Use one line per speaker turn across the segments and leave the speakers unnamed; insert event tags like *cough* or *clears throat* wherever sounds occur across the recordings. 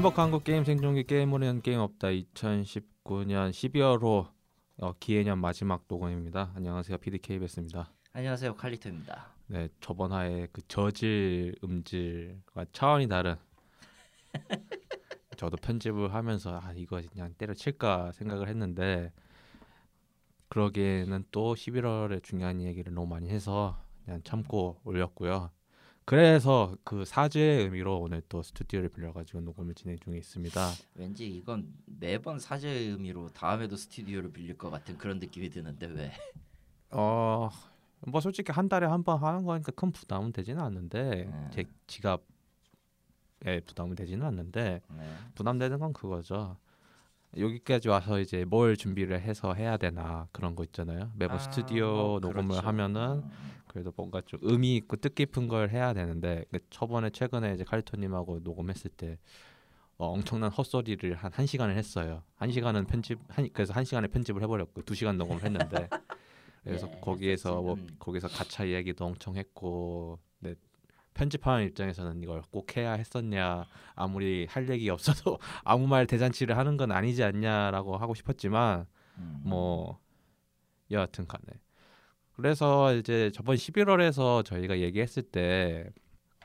행복한 한국 게임 생존기 게임으로는 게임 없다 2019년 12월호 어, 기해년 마지막 녹음입니다. 안녕하세요 PDKBS입니다.
안녕하세요 칼리토입니다.
네 저번 화에 그 저질 음질과 차원이 다른 저도 편집을 하면서 아 이거 그냥 때려칠까 생각을 했는데 그러기에는 또 11월에 중요한 얘기를 너무 많이 해서 그냥 참고 올렸고요. 그래서 그 사죄의 의미로 오늘 또 스튜디오를 빌려가지고 녹음을 진행 중에 있습니다.
왠지 이건 매번 사죄의 의미로 다음에도 스튜디오를 빌릴 것 같은 그런 느낌이 드는데 왜?
어, 뭐 솔직히 한 달에 한 번 하는 거니까 큰 부담은 되지는 않는데
음.
제 지갑에 부담은 되지는 않는데
네.
부담되는 건 그거죠. 여기까지 와서 이제 뭘 준비를 해서 해야 되나 그런 거 있잖아요. 매번
아,
스튜디오
뭐
녹음을
그렇죠.
하면은
음,
그래도 뭔가 좀 의미 있고 뜻깊은 걸 해야 되는데 그 저번에 최근에 이제 칼리토님하고 녹음했을 때 어, 엄청난 헛소리를 한 한 시간을 했어요. 한 시간은 편집 한 그래서 한 시간에 편집을 해버렸고 두 시간 녹음을 했는데 *laughs* 그래서
예,
거기에서 뭐.
음.
거기서 가차 이야기도 엄청 했고 네, 편집하는 입장에서는 이걸 꼭 해야 했었냐 아무리 할 얘기 없어도 *laughs* 아무 말 대잔치를 하는 건 아니지 않냐라고 하고 싶었지만
음.
뭐 여하튼 간에 그래서 이제 저번 11월에서 저희가 얘기했을 때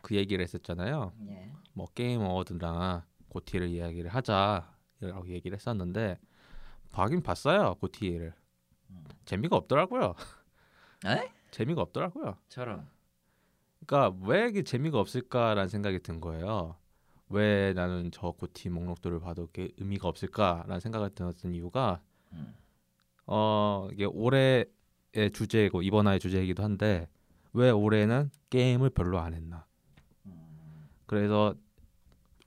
그 얘기를 했었잖아요.
예.
뭐 게임 어워드나 고티를 이야기를 하자라고 얘기를 했었는데 봐긴 봤어요 고티를
음.
재미가 없더라고요.
에?
재미가 없더라고요.
저런.
그러니까 왜 이게 재미가 없을까라는 생각이 든 거예요. 왜 나는 저 고티 목록들을 봐도 이게 의미가 없을까라는 생각을 들었던 이유가
음.
어 이게 올해 의 주제이고 이번 화의 주제이기도 한데 왜 올해는 게임을 별로 안 했나?
음.
그래서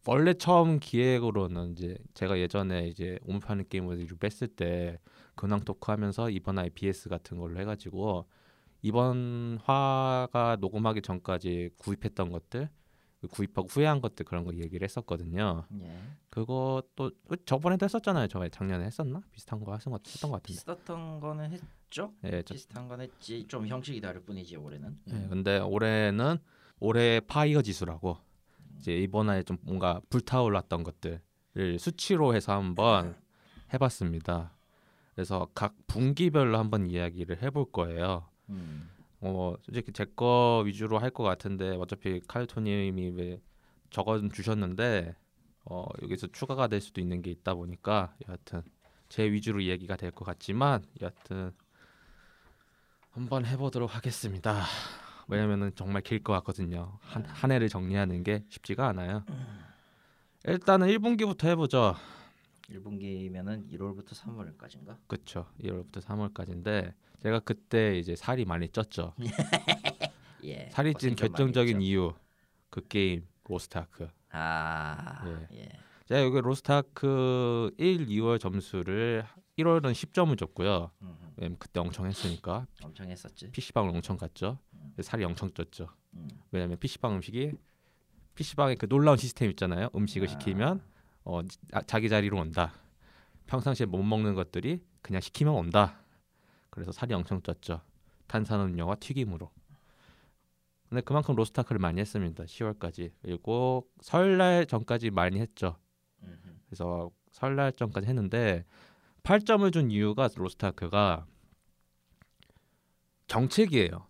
원래 처음 기획으로는 이제 제가 예전에 이제 오물파는 게임을 좀 뺐을 때 근황 토크하면서 이번 화에 BS 같은 걸로 해가지고 이번 화가 녹음하기 전까지 구입했던 것들 구입하고 후회한 것들 그런 거 얘기를 했었거든요.
예.
그것도 저번에도 했었잖아요. 저 작년에 했었나 비슷한 거 했던 것 같은데.
비슷했던 거는 했 죠.
예, 저,
비슷한 건 했지. 좀 형식이 다를 뿐이지 올해는.
예,
음.
근데 올해는 올해 파이어 지수라고 이제 이번에 좀 뭔가 불타올랐던 것들을 수치로 해서 한번 *laughs* 해봤습니다. 그래서 각 분기별로 한번 이야기를 해볼 거예요.
음.
어 솔직히 제 거 위주로 할 것 같은데 어차피 칼토님이 왜 적어 주셨는데 어 여기서 추가가 될 수도 있는 게 있다 보니까 여하튼 제 위주로 이야기가 될 것 같지만 여하튼 한번 해보도록 하겠습니다. 왜냐면은 정말 길 것 같거든요. 한, 한 해를 정리하는 게 쉽지가 않아요. 일단은 1분기부터 해보죠.
1분기면은 1월부터 3월까지인가?
그쵸. 1월부터 3월까지인데 제가 그때 이제 살이 많이 쪘죠. *laughs*
예.
살이 찐 결정적인. 이유 그 게임 로스트아크.
아.
예.
예.
제가 여기 로스트아크 1, 2월 점수를 1월은 10점을 줬고요.
음.
왜냐면 그때 엄청 했으니까
엄청 했었지.
PC방을 엄청 갔죠. 살이 엄청 쪘죠.
음.
왜냐면 PC방 음식이 PC방에 그 놀라운 시스템 있잖아요. 음식을
아.
시키면 어, 자- 자기 자리로 온다. 평상시에 못 먹는 것들이 그냥 시키면 온다. 그래서 살이 엄청 쪘죠. 탄산음료와 튀김으로. 근데 그만큼 로스타크를 많이 했습니다. 10월까지. 그리고 설날 전까지 많이 했죠.
음.
그래서 설날 전까지 했는데 8점을 준 이유가 로스타크가 정책이에요.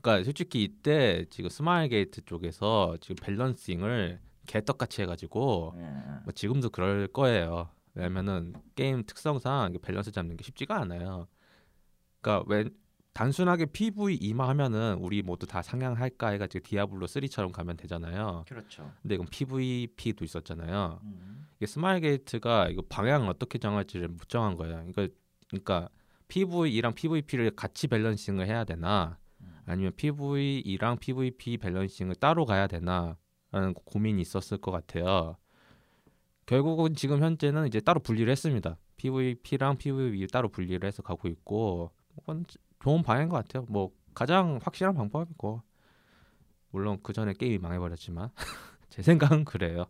그러니까 솔직히 이때 지금 스마일 게이트 쪽에서 지금 balancing을 개떡같이 해가지고
예.
뭐 지금도 그럴 거예요. 왜냐면은 게임 특성상 밸런스 잡는 게 쉽지가 않아요. 그러니까 왜 단순하게 PVE만 하면은 우리 모두 다 상향할까 해가지고 디아블로 3처럼 가면 되잖아요.
그렇죠.
근데 이건 PVP도 있었잖아요.
음.
이게 스마일 게이트가 이거 방향을 어떻게 정할지를 못 정한 거예요. 그러니까 그러니까 PVE랑 PVP를 같이 balancing을 해야 되나 아니면 PVE랑 PVP balancing을 따로 가야 되나라는 고민이 있었을 것 같아요. 결국은 지금 현재는 이제 따로 분리를 했습니다. PVP랑 PVE 따로 분리를 해서 가고 있고 그건 좋은 방향인 것 같아요. 뭐 가장 확실한 방법이고 물론 그 전에 게임이 망해버렸지만 *laughs* 제 생각은 그래요.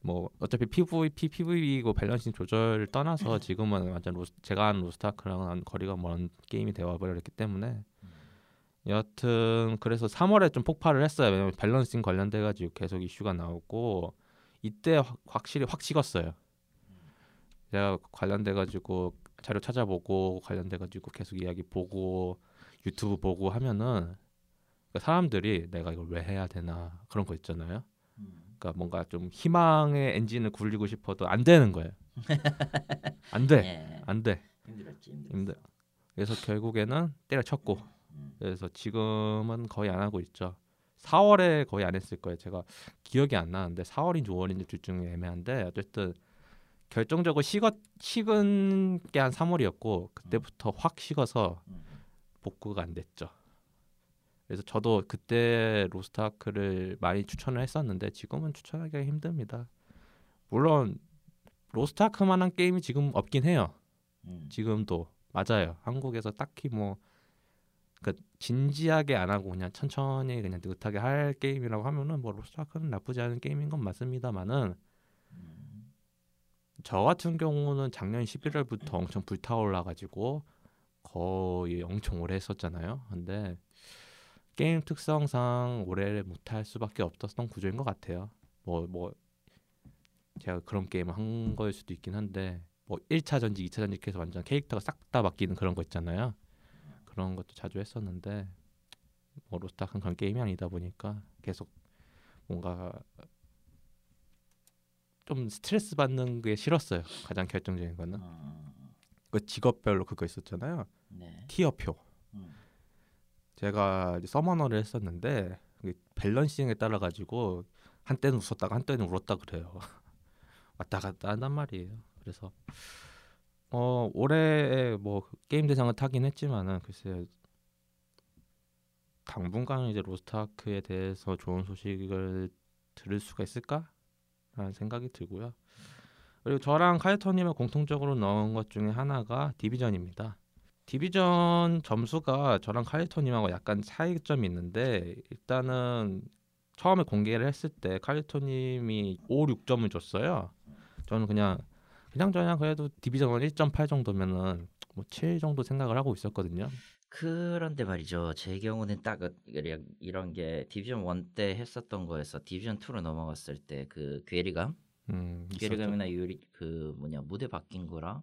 뭐 어차피 PVP, PVE고 balancing 조절 떠나서 지금은 완전 로스, 제가 하는 로스타크랑은 거리가 먼 게임이 되어버렸기 때문에 여하튼 그래서 3월에 좀 폭발을 했어요. 왜냐면 balancing 관련돼 가지고 계속 이슈가 나오고 이때 확- 확실히 확 식었어요. 제가 관련돼 가지고 자료 찾아보고 관련돼 가지고 계속 이야기 보고 유튜브 보고 하면은 그 사람들이 내가 이걸 왜 해야 되나 그런 거 있잖아요.
음.
그러니까 뭔가 좀 희망의 엔진을 굴리고 싶어도 안 되는 거예요. *laughs* 안 돼,
예.
안 돼.
힘들었지 힘들었어.
힘들. 그래서 결국에는 때려쳤고
음.
그래서 지금은 거의 안 하고 있죠. 4월에 거의 안 했을 거예요. 제가 기억이 안 나는데 4월인지 5월인지 둘 중에 애매한데 어쨌든 결정적으로 식었 식은 게 한 3월이었고 그때부터 확 식어서
음.
복구가 안 됐죠. 그래서 저도 그때 로스트아크를 많이 추천을 했었는데 지금은 추천하기가 힘듭니다. 물론 로스트아크만한 게임이 지금 없긴 해요.
음.
지금도 맞아요. 한국에서 딱히 뭐 그러니까 진지하게 안 하고 그냥 천천히 그냥 느긋하게 할 게임이라고 하면은 뭐 로스트아크는 나쁘지 않은 게임인 건 맞습니다만은
음.
저 같은 경우는 작년 11월부터 엄청 불타올라 가지고 거의 엄청 오래 했었잖아요. 근데 게임 특성상 오래 못할 수밖에 없었던 구조인 것 같아요. 뭐뭐 제가 그런 게임을 한 거일 수도 있긴 한데 뭐 1차 전직, 2차 전직해서 완전 캐릭터가 싹 다 바뀌는 그런 거 있잖아요. 그런 것도 자주 했었는데 뭐 로스트아크는 그런 게임이 아니다 보니까 계속 뭔가 좀 스트레스 받는 게 싫었어요. 가장 결정적인 거는
어.
그 직업별로 그거 있었잖아요.
네.
티어표.
음.
제가 서머너를 했었는데 그 밸런싱에 따라 가지고 한때는 웃었다가 한때는 울었다 그래요. *laughs* 왔다 갔다 한단 말이에요. 그래서 어 올해 뭐 게임 대상을 타긴 했지만은 글쎄요 당분간 이제 로스트아크에 대해서 좋은 소식을 들을 수가 있을까라는 생각이 들고요. 그리고 저랑 카이터님을 공통적으로 넣은 것 중에 하나가 디비전입니다. 디비전 점수가 저랑 칼리토님하고 약간 차이점이 있는데 일단은 처음에 공개를 했을 때 칼리토님이 5, 6점을 줬어요. 저는 그냥 그냥 저냥 그래도 디비전 1.8 정도면은 뭐 7 정도 생각을 하고 있었거든요.
그런데 말이죠. 제 경우는 딱 그- 이런- 게 디비전 1 때 했었던 거에서 디비전 2로 넘어갔을 때 그 괴리감,
음.
괴리감이나 유리 그 뭐냐 무대 바뀐 거랑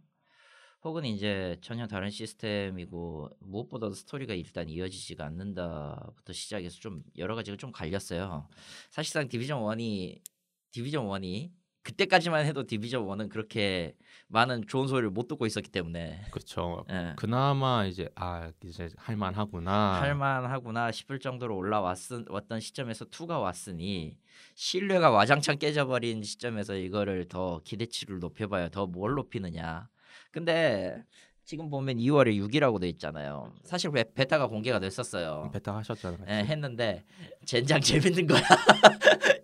혹은 이제 전혀 다른 시스템이고 무엇보다도 스토리가 일단 이어지지가 않는다부터 시작해서 좀 여러 가지가 좀 갈렸어요. 사실상 디비전 1이 디비전 1이 그때까지만 해도 디비전 1은 그렇게 많은 좋은 소리를 못 듣고 있었기 때문에
그렇죠.
예.
그나마 이제 아 이제 할만하구나.
할만하구나 싶을 정도로 올라왔던 시점에서 2가 왔으니 신뢰가 와장창 깨져버린 시점에서 이거를 더 기대치를 높여봐야 더 뭘 높이느냐. 근데 지금 보면 2월에 6이라고 돼 있잖아요. 사실 베, 베타가 공개가 됐었어요.
베타 하셨잖아요.
예, 했는데 젠장 *laughs* 재밌는 거야.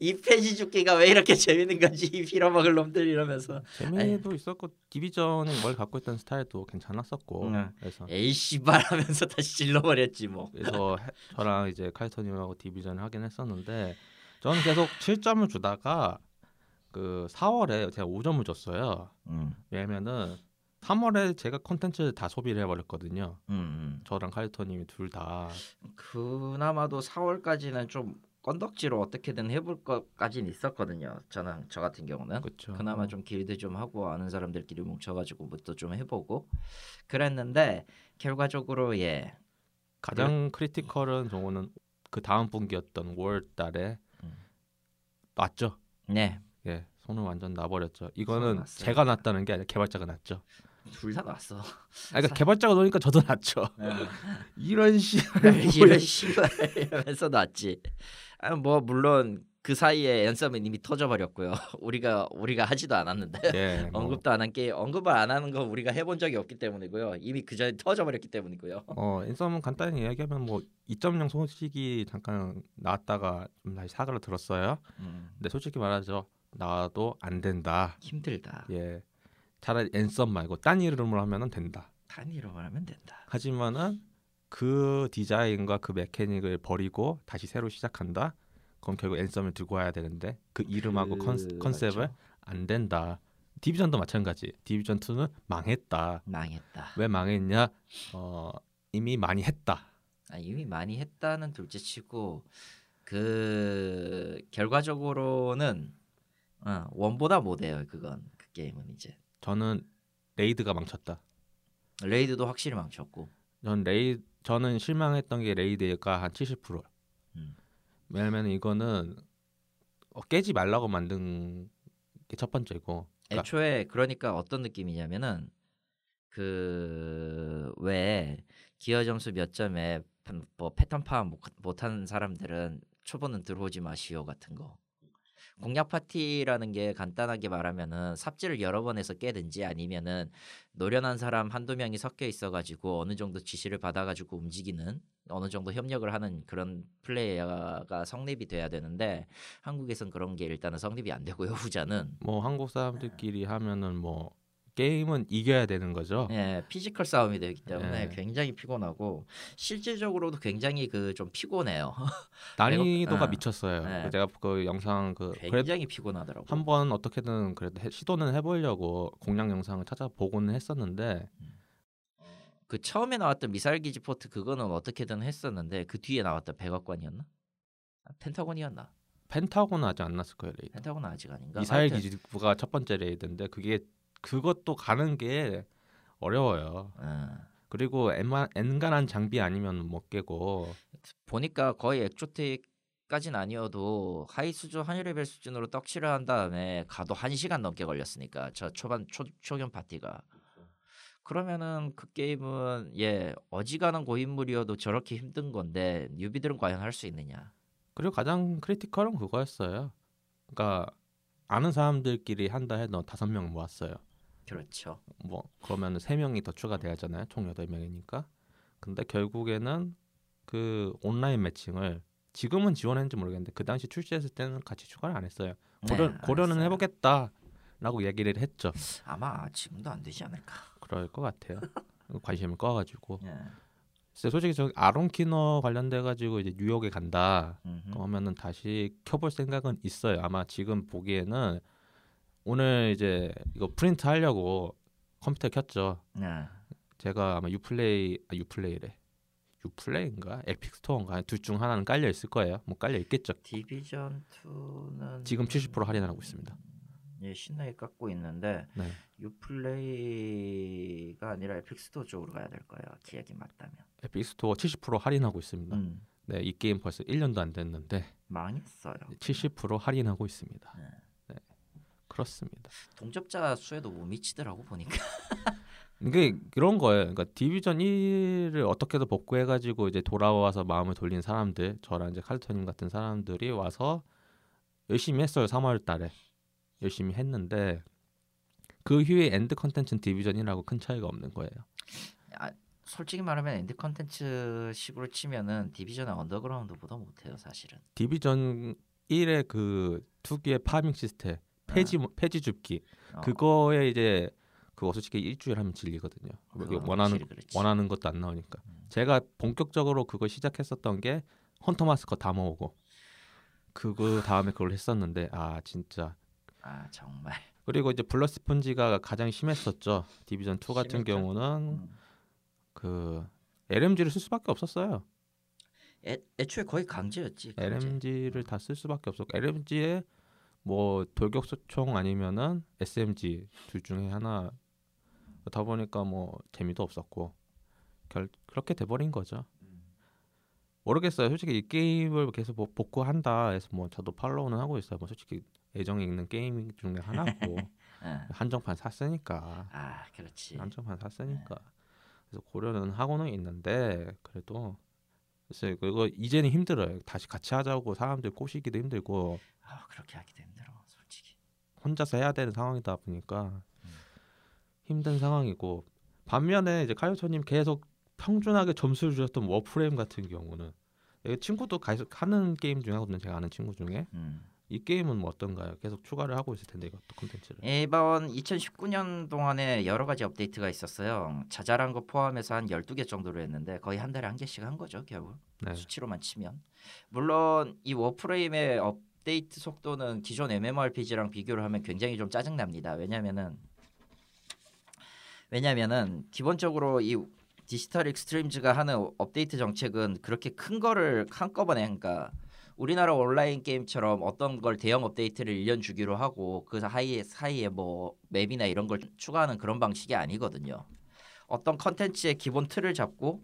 이 페이지 죽기가 왜 이렇게 재밌는 건지 이 빌어먹을 놈들 이러면서
재미도 있었고 디비전이 뭘 갖고 있던 스타일도 괜찮았었고
음.
그래서
에이 씨발 하면서 *laughs* 다시 질러버렸지 뭐.
그래서 해- 저랑 이제 카이터님하고 디비전을 하긴 했었는데 저는 계속 7점을 주다가 그 4월에 제가 5점을 줬어요.
음,
왜냐면은 3월에 제가 콘텐츠를 다 소비를 해버렸거든요.
음, 음.
저랑 카이터님이 둘 다.
그나마도 4월까지는 좀 건덕지로 어떻게든 해볼 것까지는 있었거든요. 저는 저 같은 경우는
그렇죠.
그나마 좀 길드 좀 하고 아는 사람들끼리 뭉쳐가지고 뭐또 좀 해보고 그랬는데 결과적으로 예
가장 크리티컬은 저거는 그 다음 분기였던 5월달에
음.
맞죠.
네.
예, 손을 완전 놔버렸죠. 이거는. 제가 놨다는 게 아니라 개발자가 놨죠.
둘다 났어.
아, 그러니까 개발자가 놓으니까 저도 놨죠. 이런 씨.
이런 씨발 이러면서 났지. 아, 뭐 물론 그 사이에 앤썸은 이미 터져버렸고요. *laughs* 우리가 우리가 하지도 않았는데
예, *laughs* 뭐,
언급도 안 한 게 언급을 안 하는 건 우리가 해본 적이 없기 때문이고요. 이미 그 전에 터져버렸기 때문이고요.
어, 인썸은 간단히 이야기하면 뭐 2.0 소식이 잠깐 나왔다가 좀 다시 사과를 들었어요.
음,
근데 솔직히 말하죠. 나도 안 된다.
힘들다.
예. 차라리 앤썸 말고 딴 이름으로 하면은 된다.
단위로 말하면 된다.
하지만은 그 디자인과 그 mechanic을 버리고 다시 새로 시작한다. 그럼 결국 앤썸을 들고 와야 되는데 그 이름하고 컨,
그-
컨셉을
맞죠.
안 된다. 디비전도 마찬가지. 디비전 2는 망했다.
망했다.
왜 망했냐? 어, 이미 많이 했다.
아, 이미 많이 했다는 둘째치고 그 결과적으로는 어, 원보다 못해요. 그건 그 게임은 이제
저는 raid가 망쳤다.
raid도 확실히 망쳤고.
전 레이 저는 실망했던 게 raid가 한 70%.
음.
왜냐면 이거는 어, 깨지 말라고 만든 게 첫 번째고. 그러니까
애초에 그러니까 어떤 느낌이냐면은 그 왜 기어 점수 몇 점에 뭐 패턴 파악 못- 못하는 사람들은 초보는 들어오지 마시오 같은 거. 공략 파티라는 게 간단하게 말하면은 삽질을 여러 번 해서 깨든지 아니면은 노련한 사람 한두 명이 섞여 있어가지고 어느 정도 지시를 받아가지고 움직이는 어느 정도 협력을 하는 그런 플레이어가 성립이 돼야 되는데 한국에선 그런 게 일단은 성립이 안 되고요 후자는.
뭐 한국 사람들끼리 하면은 뭐 게임은 이겨야 되는 거죠.
예, physical 싸움이 되기 때문에
예.
굉장히 피곤하고 실질적으로도 굉장히 그 좀 피곤해요. *laughs*
난이도가
어.
미쳤어요.
네.
제가 그 영상 그
굉장히 피곤하더라고.
한번 어떻게든 그래도 해- 시도는 해보려고 공략 영상을 찾아보고는 했었는데
그 처음에 나왔던 미사일 기지 포트 그거는 어떻게든 했었는데 그 뒤에 나왔던 백악관이었나? 아, 펜타곤이었나?
펜타곤은 아직 안 났을 거예요 raid.
펜타곤은 아직 아닌가?
미사일 기지부가 첫 번째 raid인데 그게 그것도 가는 게 어려워요.
어,
그리고 엔간한 장비 아니면 못 깨고
보니까 거의 exotic 까진 아니어도 high 수준 high level 수준으로 떡칠을 한 다음에 가도 한 시간 넘게 걸렸으니까 저 초반 초, 초견 파티가 그러면은 그 게임은 예 어지간한 고인물이어도 저렇게 힘든 건데 newbie들은 과연 할 수 있느냐?
그리고 가장 critical은 그거였어요. 그러니까 아는 사람들끼리 한다 해도 다섯 명 모았어요.
그렇죠.
뭐 그러면 세 명이 더 추가돼야잖아요. 총 여덟 명이니까. 근데 결국에는 그 온라인 매칭을 지금은 지원했는지 모르겠는데 그 당시 출시했을 때는 같이 추가를 안 했어요. 고려,
네,
고려는. 해보겠다라고 얘기를 했죠.
아마 지금도 안 되지 않을까.
그럴 것 같아요. *laughs* 관심을 꺼가지고.
예.
글쎄, 솔직히 저 아론 키너 관련돼 가지고 이제 뉴욕에 간다.
음흠.
그러면은 다시 켜볼 생각은 있어요. 아마 지금 보기에는 오늘 이제 이거 프린트 하려고 컴퓨터 켰죠.
네.
제가 아마 Uplay 아 Uplay래. Uplay인가 Epic Store인가 둘 중 하나는 깔려 있을 거예요. 뭐 깔려 있겠죠.
Division 2는
지금 70% 할인하고 있습니다.
예, 신나게 깎고 있는데
네.
Uplay가 아니라 Epic Store 쪽으로 가야 될 거예요. 기억이 맞다면.
Epic Store 70% 할인하고 있습니다.
음,
네, 이 게임 벌써 1년도 안 됐는데
망했어요.
70% 할인하고 있습니다.
네.
네. 그렇습니다.
동접자 수에도 못 미치더라고 보니까. *laughs*
이게 그런 거예요. 그러니까 Division 1을 어떻게든 복구해 가지고 이제 돌아와서 마음을 돌린 사람들, 저랑 이제 칼토님 같은 사람들이 와서 열심히 했어요. 3월 달에. 열심히 했는데 그 후에 end 컨텐츠는 Division이라고 큰 차이가 없는 거예요.
솔직히 말하면 end 컨텐츠 식으로 치면은 Division의 Underground보다 못해요 사실은.
Division 1의 그 특유의 farming 시스템, 폐지 폐지 줍기
어,
그거에 이제 그거 솔직히 일주일 하면 질리거든요.
그건
원하는. 원하는 것도 안 나오니까.
음.
제가 본격적으로 그거 시작했었던 게 헌터 마스커 다 모으고 그거 다음에 그걸 했었는데 아 진짜
아 정말.
그리고 이제 bullet sponge가 가장 심했었죠. Division 2 같은
심했죠.
경우는
음.
그 LMG를 쓸 수밖에 없었어요.
애, 애초에 거의 강제였지. 강제.
LMG를 다 쓸 수밖에 없었고 LMG에 뭐 돌격소총 아니면은 SMG 둘 중에 하나 다 보니까 뭐 재미도 없었고 결, 그렇게 돼버린 거죠.
음.
모르겠어요. 솔직히 이 게임을 계속 뭐 복구한다 해서 뭐 저도 팔로우는 하고 있어요. 뭐 솔직히 애정이 있는 게임 중에 하나고
예. *laughs*
한정판 샀으니까
아 그렇지.
한정판 샀으니까 그래서 고려는 하고는 있는데 그래도 글쎄 그거 이제는 힘들어요. 다시 같이 하자고 사람들 꼬시기도 힘들고
아 그렇게 하기도 힘들어 솔직히.
혼자서 해야 되는 상황이다 보니까
음.
힘든 상황이고 반면에 이제 카이오토님 계속 평준하게 점수를 주셨던 Warframe 같은 경우는 이 친구도 계속 하는 게임 중에 하거든요. 제가 아는 친구 중에
음.
이 게임은 뭐 어떤가요? 계속 추가를 하고 있을 텐데 이것도 콘텐츠를.
이번 2019년 동안에 여러 가지 업데이트가 있었어요. 자잘한 거 포함해서 한 12개 정도로 했는데 거의 한 달에 한 개씩 한 거죠, 결국.
네.
수치로만 치면. 물론 이 Warframe의 업데이트 속도는 기존 MMORPG랑 비교를 하면 굉장히 좀 짜증납니다. 왜냐면은 왜냐면은 기본적으로 이 Digital Extremes가 하는 업데이트 정책은 그렇게 큰 거를 한꺼번에 그러니까 우리나라 온라인 게임처럼 어떤 걸 대형 업데이트를 1년 주기로 하고 그 사이에 사이에 뭐 맵이나 이런 걸 추가하는 그런 방식이 아니거든요. 어떤 컨텐츠의 기본 틀을 잡고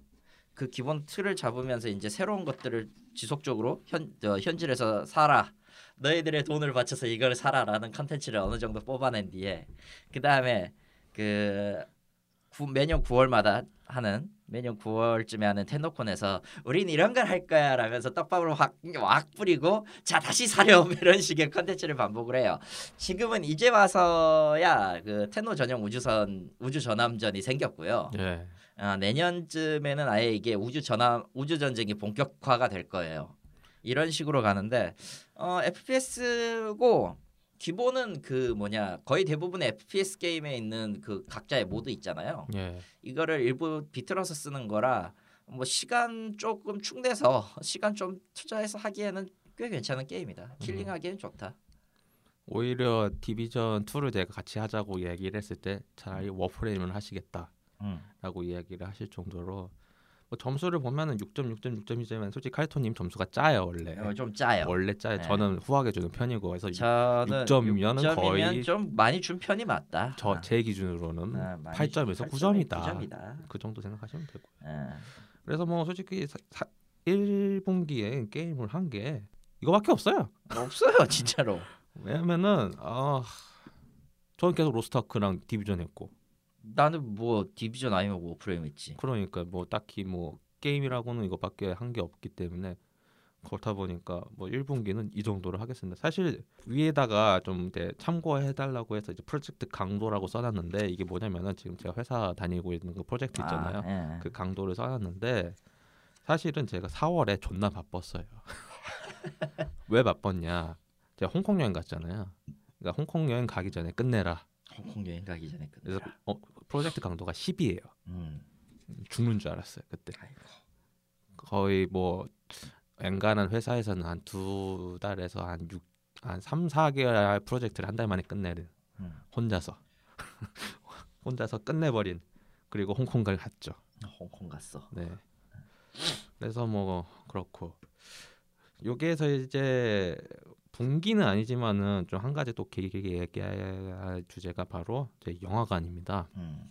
그 기본 틀을 잡으면서 이제 새로운 것들을 지속적으로 현 어, 현질에서 사라. 너희들의 돈을 바쳐서 이걸 사라라는 컨텐츠를 어느 정도 뽑아낸 뒤에 그 다음에 그 구, 매년 9월마다 하는 매년 9월쯤에 하는 TennoCon에서 우린 이런 걸 할 거야 라면서 떡밥을 확, 확 뿌리고 자 다시 사렴 이런 식의 컨텐츠를 반복을 해요. 지금은 이제 와서야 그 Tenno 전용 우주선 우주 전함전이 생겼고요.
예.
아, 내년쯤에는 아예 이게 우주 전함 우주 전쟁이 본격화가 될 거예요. 이런 식으로 가는데 어, FPS고 기본은 그 뭐냐 거의 대부분의 FPS 게임에 있는 그 각자의 모드 있잖아요.
예.
이거를 일부 비틀어서 쓰는 거라 뭐 시간 조금 축내서 시간 좀 투자해서 하기에는 꽤 괜찮은 게임이다. killing하기엔 좋다.
오히려 Division 2를 내가 같이 하자고 얘기를 했을 때 차라리 Warframe을 하시겠다라고
음.
이야기를 하실 정도로 뭐 점수를 보면은 6점, 6점, 6점이지만 솔직히 칼토님 점수가 짜요 원래.
어, 좀 짜요.
원래 짜요.
네.
저는 후하게 주는 편이고 그래서
저는
6점이면은
6점이면
거의
좀 많이 준 편이 맞다.
저 제 기준으로는
아, 많이
8점에서
준
9점이다.
9점이다.
그 정도 생각하시면 되고.
예.
그래서 뭐 솔직히 사, 사, 1분기에 게임을 한 게 이거밖에 없어요.
없어요 진짜로. *laughs*
왜냐면은 아 저는 계속 로스트아크랑 Division 했고
나는 뭐 Division 아니면 Warframe 했지.
그러니까 뭐 딱히 뭐 게임이라고는 이거밖에 한 게 없기 때문에 그렇다 보니까 뭐 1분기는 이 정도로 하겠습니다. 사실 위에다가 좀 이제 참고해 달라고 해서 이제 프로젝트 강도라고 써 놨는데 이게 뭐냐면은 지금 제가 회사 다니고 있는 그 프로젝트 있잖아요.
아, 예.
그 강도를 써 놨는데 사실은 제가 4월에 존나 바빴어요. *laughs* 왜 바빴냐? 제가 홍콩 여행 갔잖아요. 그러니까 홍콩 여행 가기 전에 끝내라.
홍콩 여행 가기 전에
그래서
끝내라.
어, 프로젝트 강도가 10이에요.
음.
죽는 줄 알았어요 그때.
아이고.
거의 뭐 엔간한 회사에서는 한 두 달에서 한 6, 한 3, 4개월 프로젝트를 한 달 만에 끝내는
음.
혼자서 *laughs* 혼자서 끝내버린 그리고 홍콩을 갔죠.
홍콩 갔어.
네. 그래서 뭐 그렇고 여기에서 이제 분기는 아니지만은 좀 한 가지 또 길게 얘기할 주제가 바로 제 영화관입니다.
음.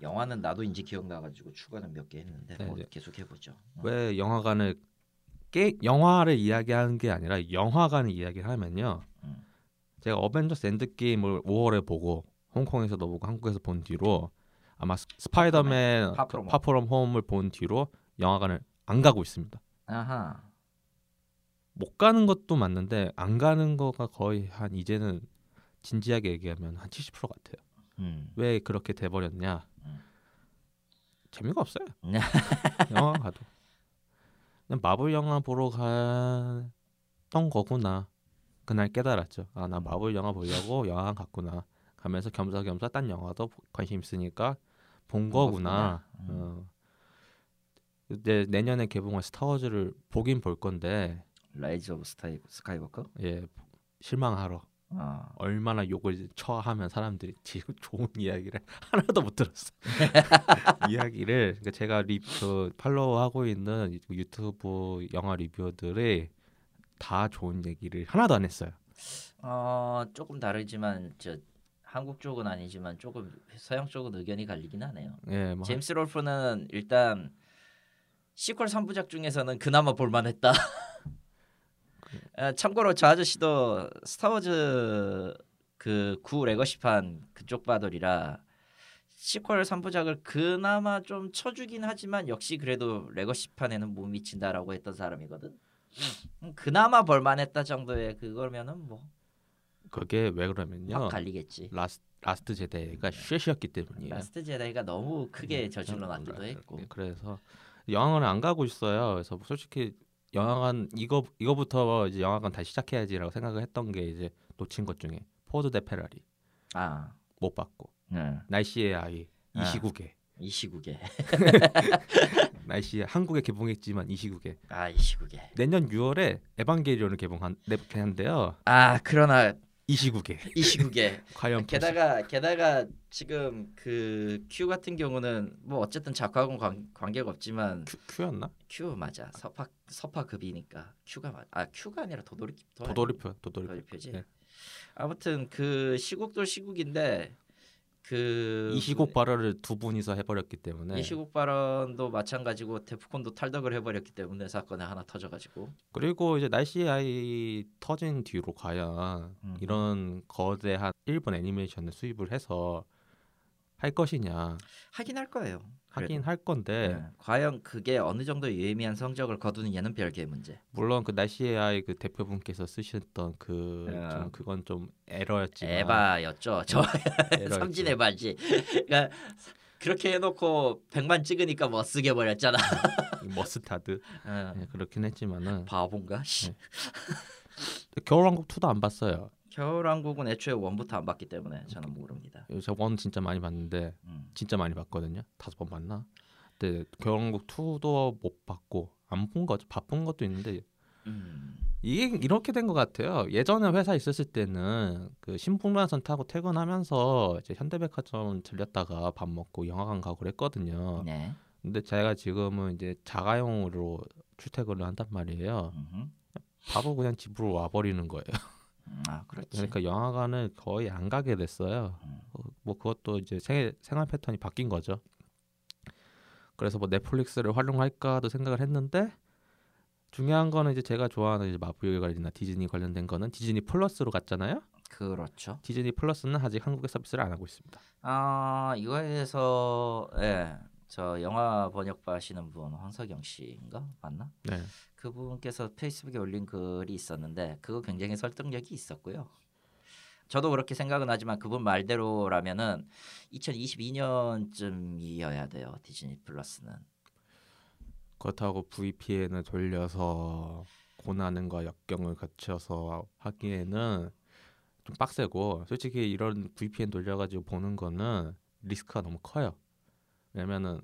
영화는 나도 이제 기억나가지고 추가는 몇 개 했는데
네,
뭐 계속 해보죠. 어.
왜 영화관을 게 영화를 이야기하는 게 아니라 영화관을 이야기를 하면요.
음.
제가 어벤져스 엔드게임을 5월에 보고 홍콩에서도 보고 한국에서 본 뒤로 아마 스- 스파이더맨. Far From Home을 본 뒤로 영화관을 안 가고 있습니다.
아하.
못 가는 것도 맞는데 안 가는 거가 거의 한 이제는 진지하게 얘기하면 한 70% 같아요.
음.
왜 그렇게 돼버렸냐?
음.
재미가 없어요.
네. *laughs*
영화 가도 그냥 마블 영화 보러 갔던 거구나. 그날 깨달았죠. 아 나 마블 영화 보려고 영화관 갔구나. 가면서 겸사겸사 딴 영화도 보- 관심 있으니까 본 거구나.
음.
어. 이제 내년에 개봉할 스타워즈를 보긴 볼 건데
Rise of Sta- Skywalker.
예 실망하러
아.
얼마나 욕을 처하면 사람들이 지금 *laughs* 좋은 이야기를 *laughs* 하나도 못 들었어. *laughs* 이야기를 그러니까 제가 리, 그 팔로우하고 있는 그 유튜브 영화 리뷰들이 다 좋은 얘기를 하나도 안 했어요.
어 조금 다르지만 저 한국 쪽은 아니지만 조금 서양 쪽은 의견이 갈리긴 하네요.
예, 뭐
제임스 롤프는 일단 sequel 3부작 중에서는 그나마 볼만했다. 아, 참고로 저 아저씨도 스타워즈 그9 legacy판 그쪽 빠돌이라 sequel 3부작을 그나마 좀 쳐주긴 하지만 역시 그래도 legacy판에는 못 미친다라고 했던 사람이거든. 음, 그나마 볼만했다 정도의 그거면은 뭐막
그게 왜 그러면요.
갈리겠지.
Las, Last Jedi가 shit이었기 때문이에요.
Last Jedi가 너무 크게 저질러
음,
놨기도
라-
했고.
그래서 영화관을 안 가고 있어요. 그래서 솔직히 영화관 이거 이거부터 이제 영화관 다시 시작해야지라고 생각을 했던 게 이제 놓친 것 중에 포드 대 페라리
아,
못 봤고
네.
날씨의 아이 이
아.
시국에
이 시국에. *laughs*
날씨에 한국에 개봉했지만 이 시국에
아, 이 시국에.
내년 6월에 에반게리온을 개봉한 개봉한데요.
아, 그러나
이 시국에
이 시국에 *laughs*
과연
게다가 게다가 지금 그 Q 같은 경우는 뭐 어쨌든 작가하고는 관, 관계가 없지만
큐, 큐였나?
Q 맞아 서파 서파급이니까 Q가 맞, 아 Q가 아니라 도돌이
도돌이표
도돌이표지.
네.
아무튼 그 시국도 시국인데 그
이 시국 발언을 두 분이서 해버렸기 때문에
이 시국 발언도 마찬가지고 데프콘도 탈덕을 해버렸기 때문에 사건이 하나 터져가지고
그리고 이제 날씨 아이 터진 뒤로 과연
음.
이런 거대한 일본 애니메이션을 수입을 해서 할 것이냐
하긴 할 거예요.
하긴. 할 건데
네. 과연 그게 어느 정도 유의미한 성적을 거두느냐는 별개의 문제.
물론 그 날씨의 아이 그 대표분께서 쓰셨던 그
야.
좀 그건 좀 에러였지만
에바였죠. 저 *laughs*
에러였죠.
삼진 에바지. 그러니까 그렇게 해놓고 100만 찍으니까 뭐 쓰게 버렸잖아.
이 머스타드 *laughs*
어.
네, 그렇긴 했지만은
바본가? 씨.
겨울왕국 2도 안 봤어요.
겨울왕국은 애초에 원부터 안 봤기 때문에 저는 모릅니다.
저원 진짜 많이 봤는데
음.
진짜 많이 봤거든요. 다섯 번 봤나? 근데 겨울왕국 2도 못 봤고 안 본 거죠. 바쁜 것도 있는데
음.
이게 이렇게 된 것 같아요. 예전에 회사 있었을 때는 그 신분만선 타고 퇴근하면서 이제 현대백화점 들렸다가 밥 먹고 영화관 가고 그랬거든요.
네.
근데 제가 지금은 이제 자가용으로 출퇴근을 한단 말이에요.
음흠.
바로 그냥 집으로 와버리는 거예요. *laughs*
음, 아 그렇지.
그러니까 영화관을 거의 안 가게 됐어요.
음.
어, 뭐 그것도 이제 생, 생활 패턴이 바뀐 거죠. 그래서 뭐 넷플릭스를 활용할까도 생각을 했는데 중요한 거는 이제 제가 좋아하는 이제 마블 관련이나 디즈니 관련된 거는 디즈니 플러스로 갔잖아요.
그렇죠.
디즈니 플러스는 아직 한국에 서비스를 안 하고 있습니다.
아 이거에 대해서 예. 저 영화 번역봐 하시는 분 황석영 씨인가 맞나?
네.
그분께서 페이스북에 올린 글이 있었는데 그거 굉장히 설득력이 있었고요. 저도 그렇게 생각은 하지만 그분 말대로라면은 2022년쯤이어야 돼요 디즈니 플러스는.
그렇다고 VPN을 돌려서 고난과 역경을 거쳐서 하기에는 좀 빡세고 솔직히 이런 VPN 돌려가지고 보는 거는 리스크가 너무 커요. 왜냐면은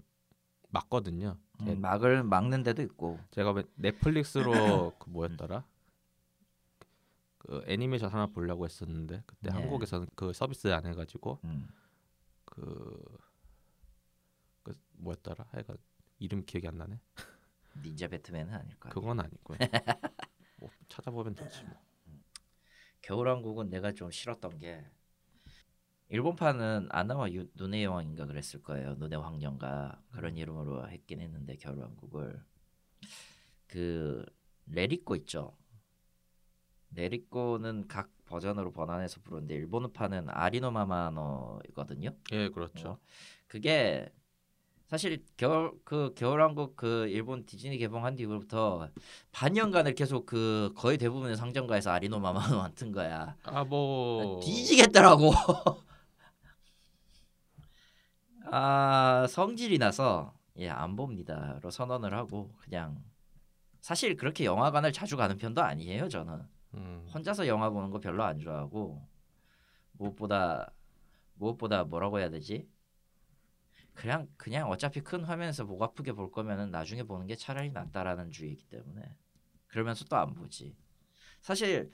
맞거든요. 제-
음, 막을 막는 데도 있고.
제가 왜 넷플릭스로 *laughs* 그 뭐였더라? 그 애니메이션 하나 보려고 했었는데 그때
네.
한국에서는 그 서비스 안 해가지고
음.
그, 그 뭐였더라? 하여간 이름 기억이 안 나네.
닌자 배트맨은 아닐 거야.
그건 아니고요. *laughs* 뭐 찾아보면 되지 뭐.
겨울왕국은 내가 좀 싫었던 게 일본판은 아나와 유, 눈의 여왕인가 그랬을 거예요. 눈의 황녀가 그런 이름으로 했긴 했는데 겨울왕국을 그 레리꼬 있죠. 레리꼬는 각 버전으로 번안해서 부르는데 일본판은 아리노마마노이거든요.
예, 그렇죠.
그게 사실 겨울 그 겨울왕국 그 일본 디즈니 개봉한 뒤부터 반년간을 계속 그 거의 대부분의 상점가에서 아리노 마마노만 *laughs* 튼 거야.
아 뭐
뒤지겠더라고. 아 성질이 나서 예 안 봅니다로 선언을 하고 그냥 사실 그렇게 영화관을 자주 가는 편도 아니에요 저는.
음,
혼자서 영화 보는 거 별로 안 좋아하고 무엇보다 무엇보다 뭐라고 해야 되지? 그냥 그냥 어차피 큰 화면에서 목 아프게 볼 거면은 나중에 보는 게 차라리 낫다라는 주의이기 때문에 그러면서 또 안 보지. 사실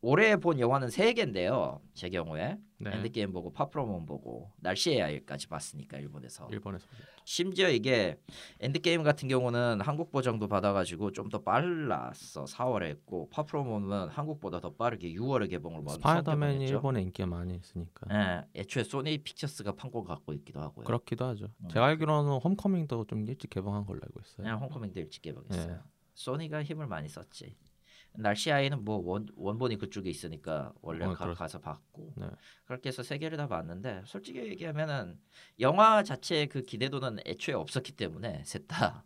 올해 본 영화는 세 개인데요 제 경우에
네.
Endgame 보고 Far From Home 보고 날씨의 아이까지 봤으니까 일본에서
일본에서.
심지어 이게 Endgame 같은 경우는 한국 보정도 받아가지고 좀 더 빨랐어 4월에 했고 Far From Home은 한국보다 더 빠르게 6월에 개봉을 먼저
스파이더맨이. 일본에 인기가 많이 있으니까
예, 애초에 소니 픽처스가 판권 갖고 있기도 하고요.
그렇기도 하죠.
음.
제가 알기로는 홈커밍도 좀 일찍 개봉한 걸로 알고 있어요.
그냥 홍콩맹도 일찍 개봉했어요.
예.
소니가 힘을 많이 썼지. 날씨 아이는 뭐 원, 원본이 그쪽에 있으니까 원래
어,
가,
그렇-
가서 봤고
네.
그렇게 해서 세 개를 다 봤는데 솔직히 얘기하면은 영화 자체의 그 기대도는 애초에 없었기 때문에 셋 다.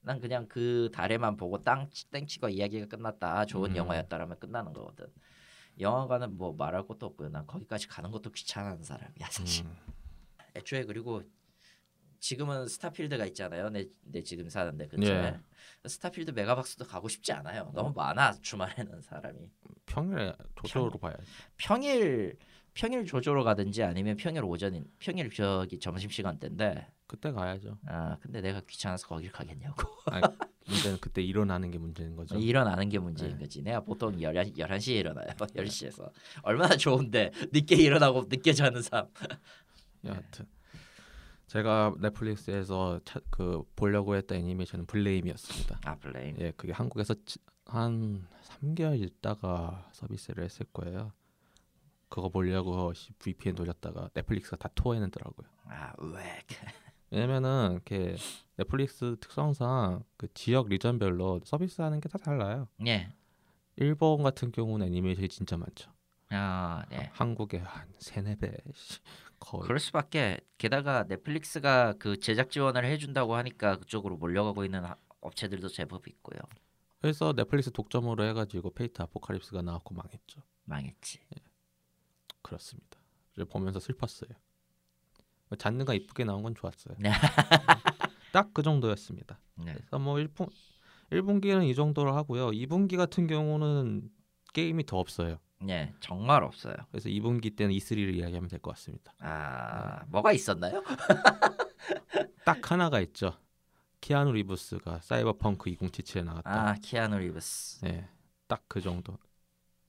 난 그냥 그 달에만 보고 땅 땡치고 이야기가 끝났다 좋은
음.
영화였다라면 끝나는 거거든. 영화관은 뭐 말할 것도 없고요. 난 거기까지 가는 것도 귀찮아하는 사람이야 사실.
음,
애초에 그리고 지금은 스타필드가 있잖아요. 내, 내 지금 사는데 근처에
예.
스타필드 메가박스도 가고 싶지 않아요. 너무 많아 주말에는 사람이.
평일에 조조로 봐야지.
평일 평일 조조로 가든지 아니면 평일 오전인 평일 저기 점심 시간대인데
그때 가야죠.
아 근데 내가 귀찮아서 거길 가겠냐고. *laughs*
아니, 문제는 그때 일어나는 게 문제인 거죠.
일어나는 게 문제인
네.
거지. 내가 보통 11, 11시에 일어나요. *laughs* 10시에서. 얼마나 좋은데 늦게 일어나고 늦게 자는 삶.
여하튼 제가 넷플릭스에서 차, 그 보려고 했던 애니메이션은 블레임이었습니다.
아 블레임.
예, 그게 한국에서 치- 한 3개월 있다가 서비스를 했을 거예요. 그거 보려고 씨, VPN 돌렸다가 넷플릭스가 다 토해내더라고요.
아 왜? *laughs*
왜냐면은 이렇게 넷플릭스 특성상 그 지역 리전별로 서비스하는 게 다 달라요.
예.
일본 같은 경우는 애니메이션이 진짜 많죠.
아 네.
한국에 한 세네 배지, 거의.
그럴 수밖에. 게다가 넷플릭스가 그 제작 지원을 해준다고 하니까 그쪽으로 몰려가고 있는 하- 업체들도 제법 있고요.
그래서 넷플릭스 독점으로 해가지고 페이트 아포칼립스가 나왔고 망했죠.
망했지.
그렇습니다. 그래서 보면서 슬펐어요. 잔느가 이쁘게 나온 건 좋았어요.
네. *laughs*
딱 그 정도였습니다.
네.
그래서 뭐 1분 1분기는 이 정도로 하고요. 2분기 같은 경우는 게임이 더 없어요.
네, 정말 없어요.
그래서 2분기 때는 E3를 이야기하면 될 것 같습니다.
아 뭐가 있었나요? *laughs*
딱 하나가 있죠. 키아누 리브스가 사이버펑크 2077에 나왔다.
아 키아누 리브스
네, 딱 그 정도.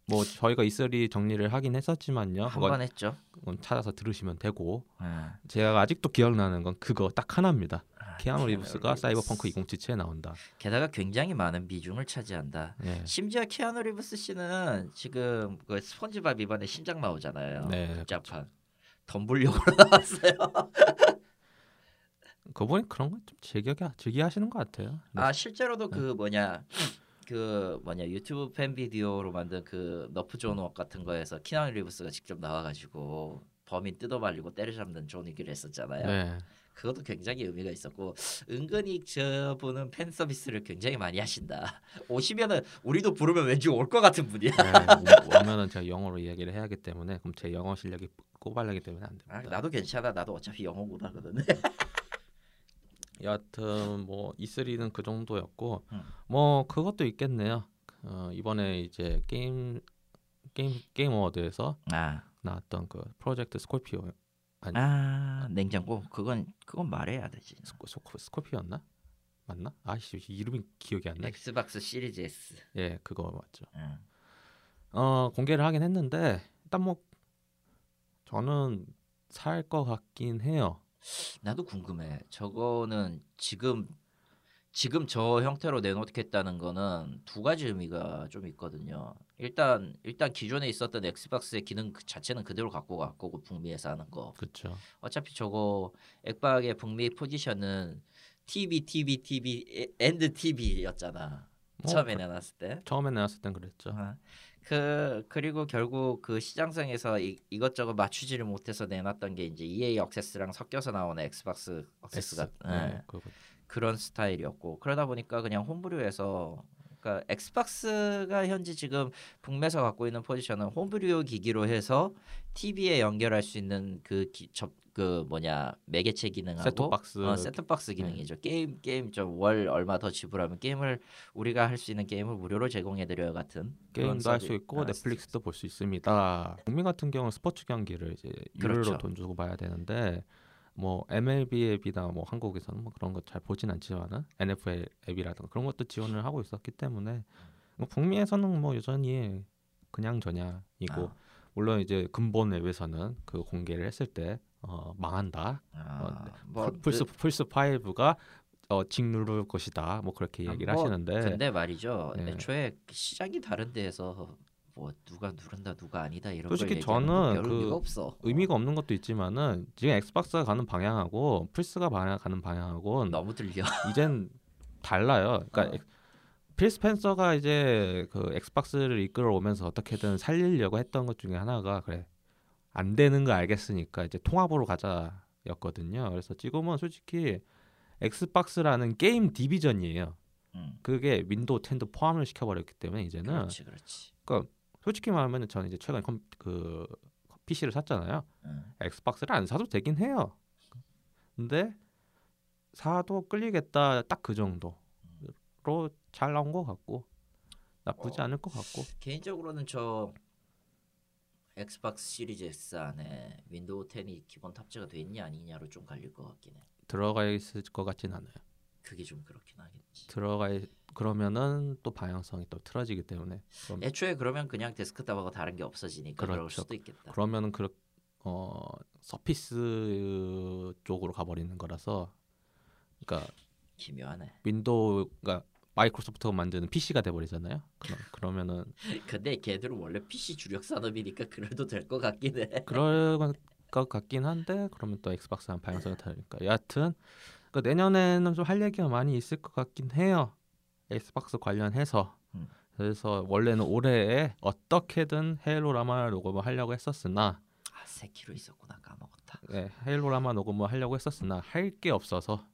뭐 저희가 E3 정리를 하긴 했었지만요.
한 번 했죠.
찾아서 들으시면 되고
아,
제가 아직도 기억나는 건 그거 딱 하나입니다.
아,
키아누 리브스가
리브스.
사이버펑크 2077에 나온다.
게다가 굉장히 많은 비중을 차지한다.
네.
심지어 키아누 리브스 씨는 지금 그 스폰지밥 이번에 신작 나오잖아요.
네,
복잡한 덤블 역으로 *laughs* 나왔어요. *laughs*
그분이 그런 건 좀 즐겨 즐겨 하시는 것 같아요.
아 실제로도 그 뭐냐 그 뭐냐 유튜브 팬 비디오로 만든 그 너프 존 윅 같은 거에서 키아누 리브스가 직접 나와가지고 범인 뜯어말리고 때려잡는 존 윅을 했었잖아요.
네.
그것도 굉장히 의미가 있었고 은근히 저분은 팬 서비스를 굉장히 많이 하신다. *laughs* 오시면은 우리도 부르면 왠지 올 것 같은 분이야.
네, 오면은 제가 영어로 이야기를 해야기 때문에 그럼 제 영어 실력이 꼬발라기 때문에 안 됩니다.
아, 나도 괜찮아. 나도 어차피 영어 못하거든.
여하튼 뭐 E3는 그 정도였고
음.
뭐 그것도 있겠네요. 어, 이번에 이제 게임 게임 Game Award에서
아,
나왔던 그 프로젝트 스콜피오 아니
아 냉장고 그건 그건 말해야 되지.
스코, 스코, 스콜피오였나? 맞나? 아씨 이름이 기억이 안 나.
엑스박스 시리즈 S.
예, 그거 맞죠.
응.
어 공개를 하긴 했는데 일단 뭐 저는 살 것 같긴 해요.
나도 궁금해. 저거는 지금 지금 저 형태로 내놓겠다는 거는 두 가지 의미가 좀 있거든요. 일단 일단 기존에 있었던 엑스박스의 기능 그 자체는 그대로 갖고 갈 거고 북미에서 하는 거.
그렇죠.
어차피 저거 액박의 북미 포지션은 TV, TV, TV, and TV였잖아.
뭐,
처음에
그-
내놨을 때.
처음에 나왔을 땐 그랬죠.
어. 그 그리고 결국 그 시장성에서 이, 이것저것 맞추지를 못해서 내놨던 게 이제 EA Access랑 섞여서 나오는 엑스박스 Access가. 예,
네,
그런 스타일이었고 그러다 보니까 그냥 homebrew에서 그러니까 엑스박스가 현재 지금 북미서 갖고 있는 포지션은 homebrew 기기로 해서 TV에 연결할 수 있는 그접그 뭐냐 매개체 기능하고
셋톱박스.
어, 셋톱박스 기능이죠. 게임 게임 좀 월 얼마 더 지불하면 게임을 우리가 할 수 있는 게임을 무료로 제공해드려요 같은
게임도 할 수 있고
아,
넷플릭스도 볼 수 있습니다. 국민 같은 경우는 스포츠 경기를 이제 유료로
그렇죠.
돈 주고 봐야 되는데 뭐 MLB 앱이나 뭐 한국에서는 뭐 그런 거 잘 보진 않지만은 NFL 앱이라든가 그런 것도 지원을 하고 있었기 때문에 뭐 북미에서는 뭐 여전히 그냥 저냥이고
아.
물론 이제 근본 앱에서는 그 공개를 했을 때 어, 망한다.
아,
네.
뭐
플스 플스 5가 어, 짓누를 것이다. 뭐 그렇게
아,
얘기를
뭐,
하시는데
근데 말이죠.
네.
애초에 시장이 다른 데에서 뭐 누가 누른다 누가 아니다 이런
솔직히
건
저는
별
그
의미가 없어.
의미가 없는 것도 있지만은 지금 엑스박스가 가는 방향하고 플스가 방향 가는 방향하고는
너무 틀려. *laughs*
이젠 달라요. 그러니까
어.
엑- 필 스펜서가 이제 그 엑스박스를 이끌어 오면서 어떻게든 살리려고 했던 것 중에 하나가 그래 안 되는 거 알겠으니까 이제 통합으로 가자였거든요. 그래서 지금은 솔직히 엑스박스라는 게임 division이에요.
음,
그게 윈도우 10도 포함을 시켜버렸기 때문에 이제는
그렇지 그렇지.
솔직히 말하면 저는 이제 최근에 컴, 그 PC를 샀잖아요.
음.
엑스박스를 안 사도 되긴 해요. 근데 사도 끌리겠다 딱 그 정도로 잘 나온 것 같고 나쁘지
어.
않을 것 같고
개인적으로는 저 엑스박스 시리즈 S 안에 윈도우 10이 기본 탑재가 돼 있냐 아니냐로 좀 갈릴 것 같긴 해.
들어가 있을 것 같진 않아요.
그게 좀 그렇긴 하겠지.
들어가 있, 그러면은 또 방향성이 또 틀어지기 때문에 그럼,
애초에 그러면 그냥 데스크탑하고 다른 게 없어지니까 그럴
그렇죠.
수도 있겠다.
그러면은 그 어, 서피스 쪽으로 가버리는 거라서 그러니까
기묘하네.
윈도우가 마이크로소프트가 만드는 PC가 돼버리잖아요. 그럼 그러면은 *laughs*
근데 걔들은 원래 PC 주력 산업이니까 그래도 될 것 같긴 해.
그럴 것 같긴 한데 그러면 또 엑스박스랑 방향성이 다르니까 여하튼 그 내년에는 좀 할 얘기가 많이 있을 것 같긴 해요. 엑스박스 관련해서
음.
그래서 원래는 올해에 어떻게든 헤일로 라마 녹음을 하려고 했었으나
아, 세키로 있었구나 까먹었다.
네, 헤일로 라마 녹음을 하려고 했었으나 할 게 없어서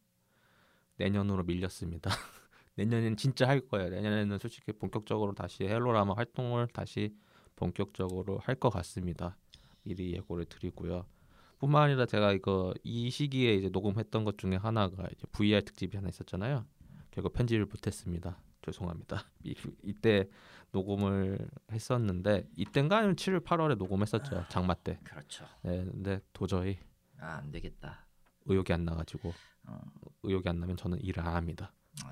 내년으로 밀렸습니다. *laughs* 내년에는 진짜 할 거예요. 내년에는 솔직히 본격적으로 다시 헤일로라마 활동을 다시 본격적으로 할 것 같습니다. 미리 예고를 드리고요. 뿐만 아니라 제가 이거 이 시기에 이제 녹음했던 것 중에 하나가 이제 VR 특집이 하나 있었잖아요. 결국 편집을 못했습니다. 죄송합니다. *laughs* 이, 이때 녹음을 했었는데 이때인가 아니면 7월 8월에 녹음했었죠. 장마 때.
그렇죠.
네, 근데 도저히
아, 안 되겠다.
의욕이 안 나가지고
어.
의욕이 안 나면 저는 일을 안 합니다.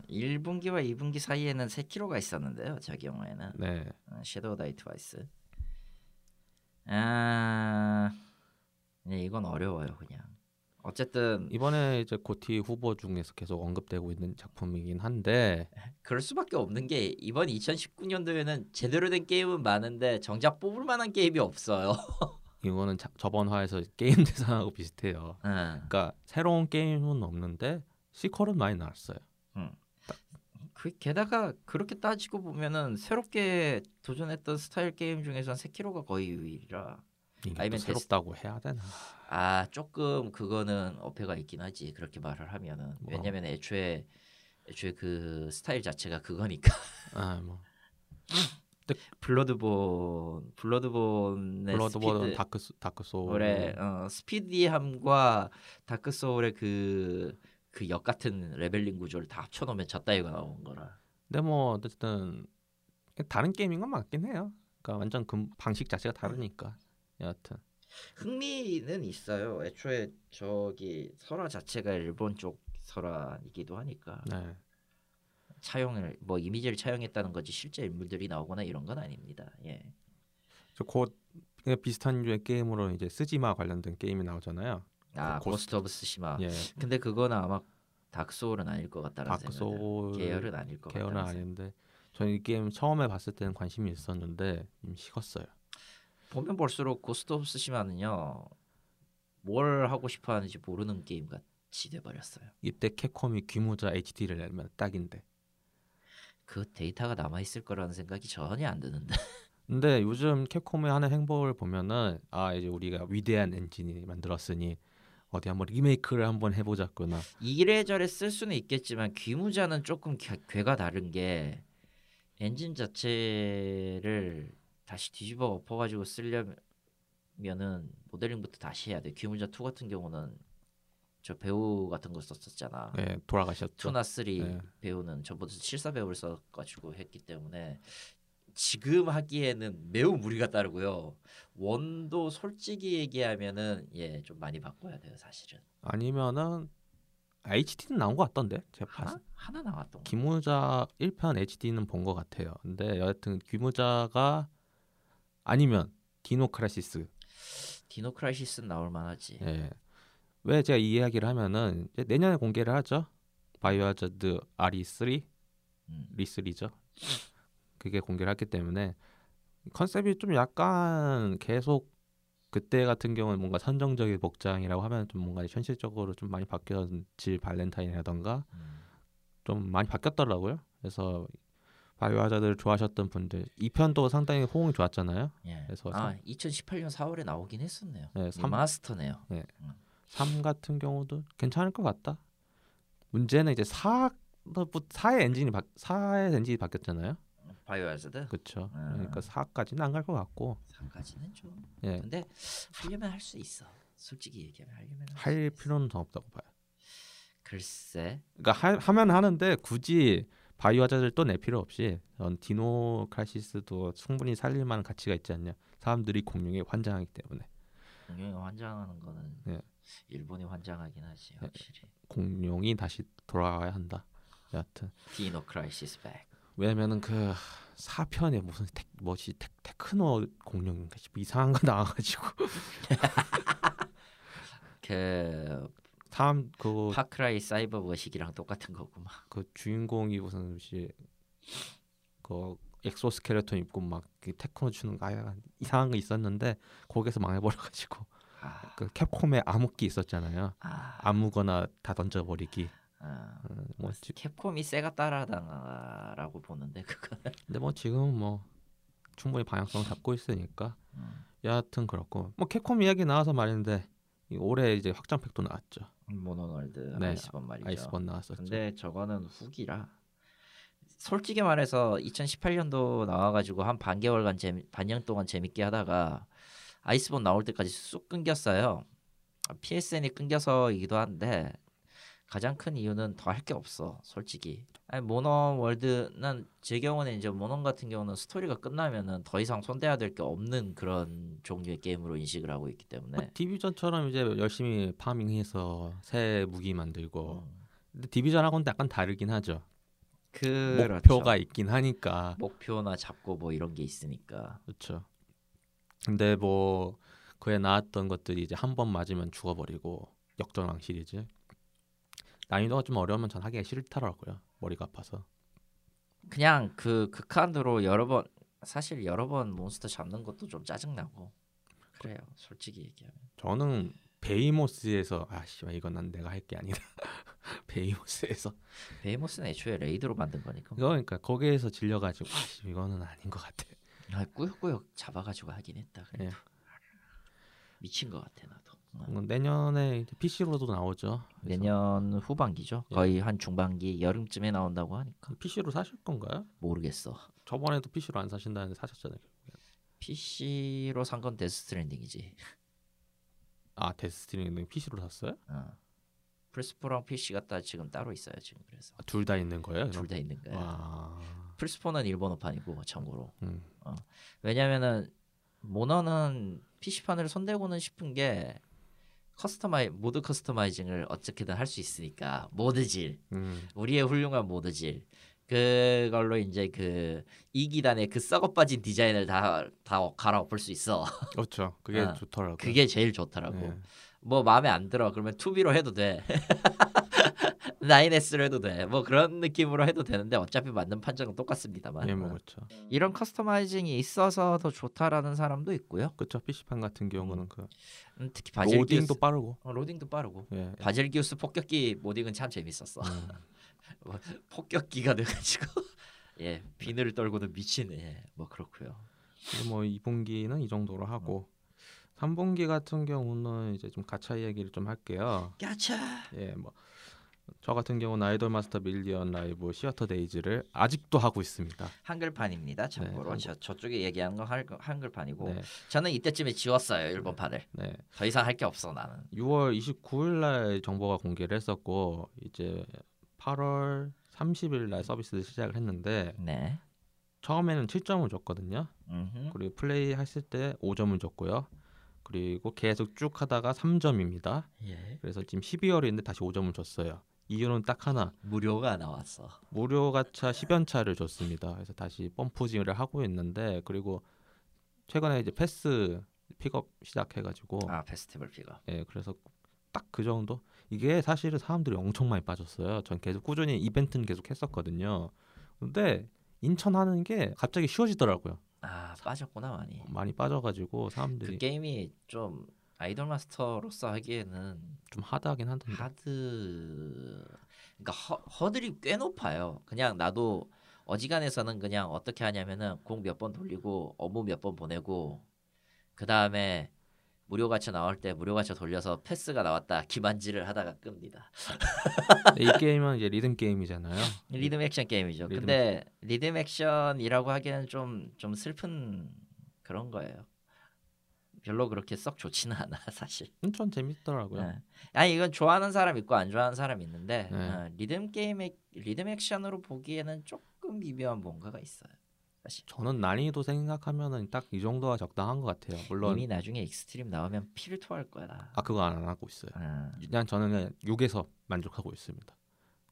1분기와 2분기 사이에는 3kg가 있었는데요. 저 경우에는
네,
어, 섀도우 다이 트와이스. 아, 네, 이건 어려워요 그냥. 어쨌든
이번에 이제 고티 후보 중에서 계속 언급되고 있는 작품이긴 한데 *laughs*
그럴 수밖에 없는 게 이번 2019년도에는 제대로 된 게임은 많은데 정작 뽑을 만한 게임이 없어요. *laughs*
이거는 자, 저번 화에서 게임 *laughs* 대상하고 비슷해요.
응.
그러니까 새로운 게임은 없는데 시퀄은 많이 나왔어요.
그 게다가 그렇게 따지고 보면은 새롭게 도전했던 스타일 게임 중에선 세키로가 거의 유일이라 아니면
새롭다고 해야 되나?
아 조금 그거는 어폐가 있긴 하지 그렇게 말을 하면은
뭐.
왜냐면 애초에 애초에 그 스타일 자체가 그거니까 *laughs*
아, 뭐
블러드본 블러드본의 스피드
다크 소- 다크 소울
올해 어, 스피디함과 다크 소울의 그 그 역 같은 leveling 구조를 다 합쳐 놓으면 저따위가 나온 거라.
근데 뭐 어쨌든 다른 게임인 건 맞긴 해요. 그러니까 완전 그 방식 자체가 다르니까 여하튼
흥미는 있어요. 애초에 저기 설화 자체가 일본 쪽 설화이기도 하니까
네.
차용을 뭐 이미지를 차용했다는 거지 실제 인물들이 나오거나 이런 건 아닙니다. 예.
곧 비슷한 류의 게임으로 이제 쓰시마 관련된 게임이 나오잖아요.
아
고-
고스트 오브 쓰시마.
예,
근데 그거는 아마 다크 소울은 아닐 것 같다는
다크
생각.
소울
계열은 아닐 것
계열은
같다는.
아닌데 저는 이 게임 처음에 봤을 때는 관심이 있었는데 좀 식었어요.
보면 볼수록 고스트 오브 쓰시마는요. 뭘 하고 싶어 하는지 모르는 게임 같이 돼 버렸어요.
이때 캡콤이 귀무자 HD를 내면 딱인데.
그 데이터가 남아 있을 거라는 생각이 전혀 안 드는데. *laughs*
근데 요즘 캡콤이 하는 행보를 보면은 아 이제 우리가 위대한 엔진이 만들었으니 어디 한번 리메이크를 한번 해보자꾸나.
이래저래 쓸 수는 있겠지만 귀무자는 조금 괴- 괴가 다른 게 엔진 자체를 다시 뒤집어 엎어가지고 쓰려면은 모델링부터 다시 해야 돼. 귀무자 2 같은 경우는 저 배우 같은 거 썼었잖아.
네, 돌아가셨죠.
2나 3
네.
배우는 전부터 74 배우를 써가지고 했기 때문에 지금 하기에는 매우 무리가 따르고요. 원도 솔직히 얘기하면은 예 좀 많이 바꿔야 돼요 사실은.
아니면은 HD는 나온 것 같던데. 제가
하나
봤-
하나 나왔던 거.
기무자 1편 HD는 본 것 같아요. 근데 여하튼 귀무자가 아니면 디노 크라이시스.
디노 크라이시스 나올 만하지.
예. 왜 제가 이 이야기를 하면은 내년에 공개를 하죠. 바이오하자드 RE3
음.
리스리죠. 그게 공개를 했기 때문에 컨셉이 좀 약간 계속 그때 같은 경우는 뭔가 선정적인 복장이라고 하면 좀 뭔가 현실적으로 좀 많이 바뀌었지 발렌타인이라던가
음.
좀 많이 바뀌었더라고요. 그래서 바이오하자드를 좋아하셨던 분들 2편도 상당히 호응이 좋았잖아요.
예.
그래서
아 2018년 4월에 나오긴 했었네요.
네, 삼-
리마스터네요.
3 같은 경우도 괜찮을 것 같다. 문제는 이제 4 4의 엔진이 바, 4의 엔진이 바뀌었잖아요.
바이오하자드
그렇죠.
음.
그러니까 4까지는 안 갈 것 같고
3까지는 좀.
예.
근데 하려면 할 수 있어. 솔직히 얘기하면 하려면
수할
있어.
필요는 더 없다고 봐요.
글쎄.
그러니까 하, 하면 하는데 굳이 바이오하자드를 또 낼 필요 없이 전 디노 크라이시스도 충분히 살릴 만한 가치가 있지 않냐. 사람들이 공룡에 환장하기 때문에.
공룡이 환장하는 거는
예.
일본이 환장하긴 하지 확실히.
공룡이 다시 돌아가야 한다. 여하튼
디노 크라이시스 back.
왜냐면은 그 4편에 무슨 테, 뭐지 테, 테크노 공룡인가 싶 이상한 거 나와가지고 *laughs*
그
다음 그,
파크라이 사이버 버식이랑 똑같은 거구만.
그 주인공이 무슨 시, 그 exoskeleton 입고 막그 테크노 추는 거 아야 이상한 거 있었는데 거기서 망해버려가지고
아,
그 캡콤의 암흑기 있었잖아요.
아,
아무거나 다 던져버리기.
아.
어, 뭐 지,
캡콤이 세가 따라당하라고 보는데 그거는.
근데 뭐 지금 뭐 충분히 방향성 잡고 있으니까
음.
여하튼 그렇고 뭐 캡콤 이야기 나와서 말인데 이 올해 이제 확장팩도 나왔죠.
모노월드
네,
아이스본 말이죠.
아이스본 나왔었죠.
근데 저거는 후기라. 솔직히 말해서 2018년도 나와가지고 한 반개월간 재미, 반년 동안 재밌게 하다가 아이스본 나올 때까지 쑥 끊겼어요. PSN이 끊겨서이기도 한데 가장 큰 이유는 더 할 게 없어 솔직히 아니 모넌 월드는 제 경우는 이제 모넌 같은 경우는 스토리가 끝나면은 더 이상 손대야 될 게 없는 그런 종류의 게임으로 인식을 하고 있기 때문에
뭐 디비전처럼 이제 열심히 파밍해서 새 무기 만들고
음,
근데 디비전하고는 약간 다르긴 하죠.
그렇죠.
목표가 있긴 하니까
목표나 잡고 뭐 이런 게 있으니까
그렇죠. 근데 뭐 그에 나왔던 것들이 이제 한 번 맞으면 죽어버리고 역전왕 시리즈 난이도가 좀 어려우면 전 하기가 싫더라고요. 머리가 아파서.
그냥 그 극한으로 여러 번 사실 여러 번 몬스터 잡는 것도 좀 짜증나고 그래요 솔직히 얘기하면
저는 베이모스에서 아씨 이건 난 내가 할 게 아니다. *laughs* 베이모스에서
베이모스는 애초에 레이드로 만든 거니까
그러니까 거기에서 질려가지고 아씨 이거는 아닌 것 같아.
아, 꾸역꾸역 잡아가지고 하긴 했다 그래
예.
미친 것 같아 나도
내년에 이제 PC로도 나오죠. 그래서
내년 후반기죠
예.
거의 한 중반기 여름쯤에 나온다고 하니까
PC로 사실 건가요?
모르겠어
저번에도 PC로 안 사신다는데 사셨잖아요.
PC로 산 건 데스 스트랜딩이지
아 데스티니는 PC로 샀어요?
어. 플스4랑 PC가 따 지금 따로 있어요 지금 그래서
둘다 있는 거예요?
둘 다 있는 거야
와.
플스4는 일본어판이고 참고로
음.
왜냐면은 몬헌은 PC판을 손대고는 싶은 게 customi 모드 customizing을 어떻게든 할 수 있으니까 모드질
음.
우리의 훌륭한 모드질 그걸로 이제 그 이기단의 그 썩어 빠진 디자인을 다 다 갈아엎을 수 있어 *laughs*
그렇죠. 그게
아,
좋더라고요.
그게 제일 좋더라고
네.
뭐 마음에 안 들어 그러면 2B로 해도 돼 *laughs* 9S로 해도 돼 뭐 그런 느낌으로 해도 되는데 어차피 맞는 판정은 똑같습니다만
예, 뭐 그렇죠.
이런 커스터마이징이 있어서 더 좋다라는 사람도 있고요
그렇죠. PC판 같은 경우는 그
음, 특히 바질기우스
로딩도 빠르고.
어, 로딩도 빠르고
예.
바질 기우스 폭격기 모딩은 참 재밌었어.
음. *laughs*
폭격기가 돼 가지고 *laughs* 예 비늘을 떨고는 미치네. 뭐 그렇고요.
뭐 2분기는 이 정도로 하고 3분기 같은 경우는 이제 좀 가차 이야기를 좀 할게요.
야차.
예, 뭐 저 같은 경우는 아이돌 마스터 밀리언 라이브 시어터 데이즈를 아직도 하고 있습니다.
한글판입니다. 참고로
네.
저, 저쪽에 얘기하는 건 할- 한글판이고
네,
저는 이때쯤에 지웠어요 일본판을.
네.
더 이상 할 게 없어 나는.
6월 29일 날 정보가 공개를 했었고 이제 8월 30일 날 서비스를 시작을 했는데
네.
처음에는 7점을 줬거든요.
음흠.
그리고 플레이 했을 때 5점을 줬고요. 그리고 계속 쭉 하다가 3점입니다.
예.
그래서 지금 12월인데 다시 5점을 줬어요. 이유는 딱 하나.
무료가 나왔어.
무료 가차 10연 차를 줬습니다. 그래서 다시 펌프질을 하고 있는데 그리고 최근에 이제 페스 픽업 시작해가지고
아 페스티벌 픽업.
예 그래서 딱 그 정도 이게 사실은 사람들이 엄청 많이 빠졌어요. 전 계속 꾸준히 이벤트는 계속 했었거든요. 근데 2천 하는 게 갑자기 쉬워지더라고요.
아 빠졌구나 많이.
많이 빠져가지고
그
사람들이
게임이 좀 아이돌 마스터로서 하기에는
좀 하드하긴 하던데.
하드 그러니까 허, 허들이 꽤 높아요. 그냥 나도 어지간해서는 그냥 어떻게 하냐면은 공 몇 번 돌리고 업무 몇 번 보내고 그 다음에 무료 가차 나올 때 무료 가차 돌려서 패스가 나왔다 기만지를 하다가 끕니다. *laughs*
이 게임은 이제 리듬 게임이잖아요.
리듬 액션 게임이죠.
리듬
근데 리듬 액션이라고 하기에는 좀 좀 슬픈 그런 거예요. 별로 그렇게 썩 좋지는 않아 *laughs* 사실.
음, 전 재밌더라고요.
네. 아니 이건 좋아하는 사람 있고 안 좋아하는 사람 있는데
네.
어, 리듬 게임의 리듬 액션으로 보기에는 조금 미묘한 뭔가가 있어요. 사실.
저는 난이도 생각하면은 딱 이 정도가 적당한 것 같아요. 물론
이미 나중에 extreme 나오면 피를 토할 거야.
아 그거 안 하고 있어요.
아,
그냥 저는 6에서 만족하고 있습니다.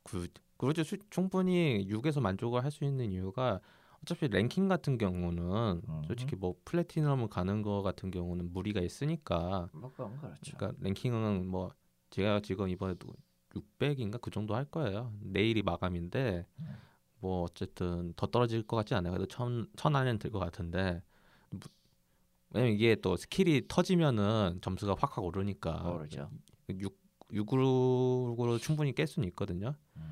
그 그렇죠. 수- 충분히 6에서 만족을 할 수 있는 이유가 어차피 랭킹 같은 경우는
음.
솔직히 뭐 플래티넘을 가는 거 같은 경우는 무리가 있으니까
뭐 그런 그렇죠.
그러니까 랭킹은 뭐 제가 지금 이번에도 600인가 그 정도 할 거예요. 내일이 마감인데
네.
뭐 어쨌든 더 떨어질 것 같지 않아요. 그래도 천, 천 안에는 들 것 같은데 무- 왜냐면 이게 또 스킬이 터지면은 점수가 확확 오르니까
모르죠.
6 6으로 충분히 깰 수는 있거든요.
음.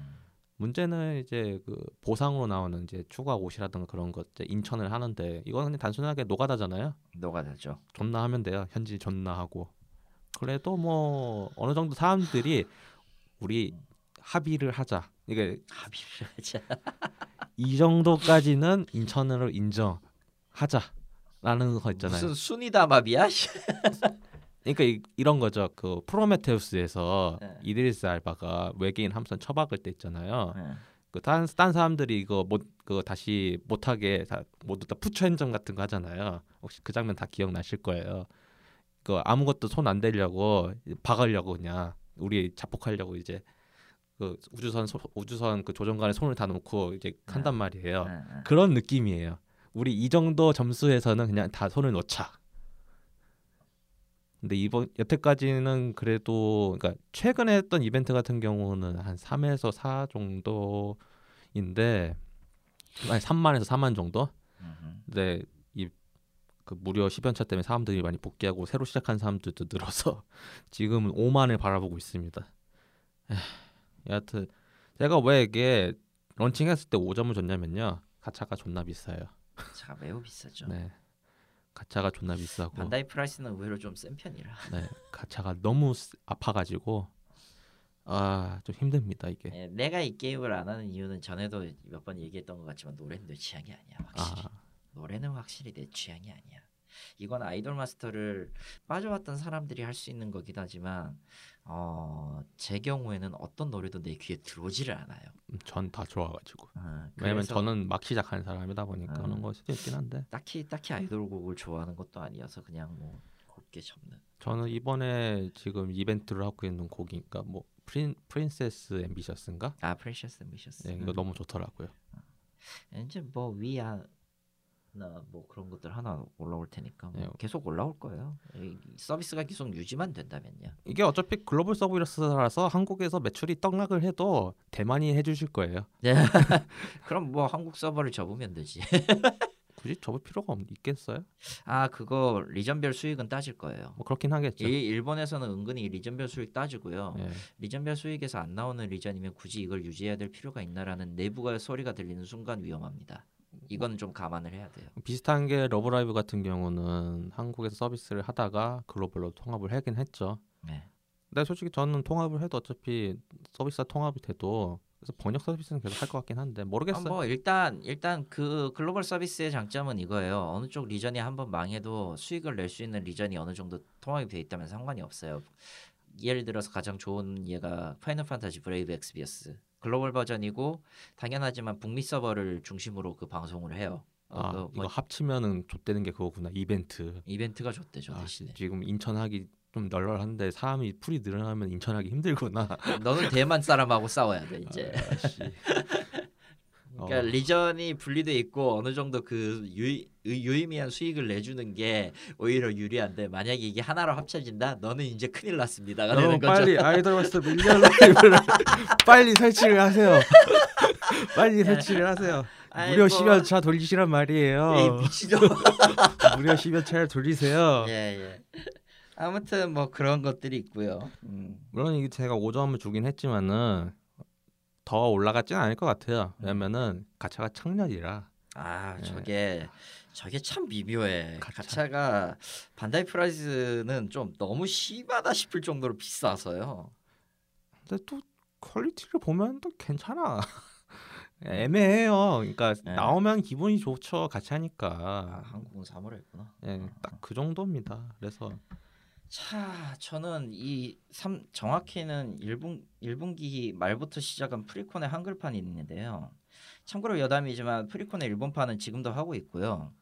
문제는 이제 그 보상으로 나오는 이제 추가 옷이라든가 그런 것 인천을 하는데 이거는 그냥 단순하게 노가다잖아요.
노가다죠.
존나 하면 돼요. 현질 존나 하고. 그래도 뭐 어느 정도 사람들이 우리 합의를 하자. 이게
합의를 하자. *laughs*
이 정도까지는 인천으로 인정하자 라는 거 있잖아요.
무슨 순위담합이야? *laughs*
그러니까 이, 이런 거죠. 그 프로메테우스에서
네.
이드리스 알바가 외계인 함선 처박을 때 있잖아요.
네.
그딴 딴 사람들이 이거 못 그거 다시 못하게 다 모두 다 푸처 행정 같은 거 하잖아요. 혹시 그 장면 다 기억나실 거예요. 그 아무것도 손 안 대려고 박으려고 그냥 우리 자폭하려고 이제 그 우주선 소, 우주선 그 조종관에 손을 다 놓고 이제 한단 말이에요.
네, 네.
그런 느낌이에요. 우리 이 정도 점수에서는 그냥 다 손을 놓자. 근데 이번 여태까지는 그래도 그러니까 최근에 했던 이벤트 같은 경우는 한 3에서 4 정도인데 아니 3만에서 4만 정도? 근데 이 그 무료 10연차 때문에 사람들이 많이 복귀하고 새로 시작한 사람들도 늘어서 *laughs* 지금은 5만을 바라보고 있습니다. 에휴, 여하튼 제가 왜 이게 런칭했을 때 5점을 줬냐면요. 가차가 존나 비싸요.
자 매우 비싸죠.
네. 가차가 존나 비싸고
반다이 price는 의외로 좀 센 편이라. *laughs*
네. 가차가 너무 쓰- 아파가지고 아 좀 힘듭니다 이게.
예, 내가 이 게임을 안 하는 이유는 전에도 몇 번 얘기했던 것 같지만 노래는 내 취향이 아니야 확실히.
아
노래는 확실히 내 취향이 아니야. 이건 아이돌 마스터를 빠져왔던 사람들이 할 수 있는 거긴 하지만 어, 제 경우에는 어떤 노래도 내 귀에 들어오지를 않아요.
전 다 좋아가지고.
어,
왜냐면 저는 막 시작하는 사람이다 보니까
음.
그런 걸 수도 있긴 한데
딱히 딱히 아이돌 곡을 좋아하는 것도 아니어서 그냥 뭐 곱게 접는.
저는 이번에 지금 이벤트를 하고 있는 곡이니까 뭐 프린 프린세스 앰비셔스인가?
아 프레셔스 미셔스.
네, 이거 너무 좋더라고요.
이제 뭐 위아 나 뭐 그런 것들 하나 올라올 테니까 뭐
네.
계속 올라올 거예요. 이 서비스가 계속 유지만 된다면요.
이게 어차피 글로벌 서비스라서 한국에서 매출이 떡락을 해도 대만이 해주실 거예요. *laughs*
그럼 뭐 한국 서버를 접으면 되지. *laughs*
굳이 접을 필요가 없, 있겠어요?
아 그거 리전별 수익은 따질 거예요.
뭐 그렇긴 하겠죠.
일, 일본에서는 은근히 리전별 수익 따지고요.
예.
리전별 수익에서 안 나오는 리전이면 굳이 이걸 유지해야 될 필요가 있나라는 내부가 소리가 들리는 순간 위험합니다. 이거는 좀 감안을 해야 돼요.
비슷한 게 러브라이브 같은 경우는 한국에서 서비스를 하다가 글로벌로 통합을 하긴 했죠.
네.
근데 솔직히 저는 통합을 해도 어차피 서비스가 통합이 돼도 그래서 번역 서비스는 계속 할 것 같긴 한데
아,
모르겠어요.
뭐 일단 일단 그 글로벌 서비스의 장점은 이거예요. 어느 쪽 region이 한번 망해도 수익을 낼 수 있는 region이 어느 정도 통합이 돼 있다면 상관이 없어요. 예를 들어서 가장 좋은 예가 파이널 판타지 브레이브 엑스비어스 글로벌 버전이고 당연하지만 북미 서버를 중심으로 그 방송을 해요. 어, 아그
이거
뭐
합치면은 좆되는 게 그거구나 이벤트.
이벤트가 좆되죠
아,
대신에.
지금 2천 하기 좀 널널한데 사람이 풀이 늘어나면 2천 하기 힘들구나.
너는 대만 사람하고 싸워야 돼 이제.
아씨. *laughs*
그러니까
어.
region이 분리돼 있고 어느 정도 그 유, 유의미한 수익을 내주는 게 오히려 유리한데 만약에 이게 하나로 합쳐진다, 너는 이제 큰일 났습니다가 되는 거죠.
빨리 아이돌 마스터 밀리언 라이브를 빨리 설치를 하세요. *laughs* 빨리 설치를 하세요.
아이,
무료
뭐.
10연차 돌리시란
에이,
말이에요.
미친놈.
무료 10연차를 돌리세요.
예 예. 아무튼 뭐 그런 것들이 있고요. 음.
물론 이게 제가 5점을 주긴 했지만은 더 올라갔지는 않을 것 같아요. 왜냐면은 가차가 청년이라
아
예.
저게 저게 참 미묘해.
가차.
가차가 반다이 프라이스는 좀 너무 심하다 싶을 정도로 비싸서요.
근데 또 퀄리티를 보면 또 괜찮아. *laughs* 애매해요. 그러니까
네.
나오면 기분이 좋죠.
아,
가차니까.
한국은 3월 했구나.
예, 딱그 정도입니다. 그래서
자, 저는 이 삼, 정확히는 1분 1분기 말부터 시작한 프리콘의 한글판이 있는데요. 참고로 여담이지만 프리콘의 일본판은 지금도 하고 있고요.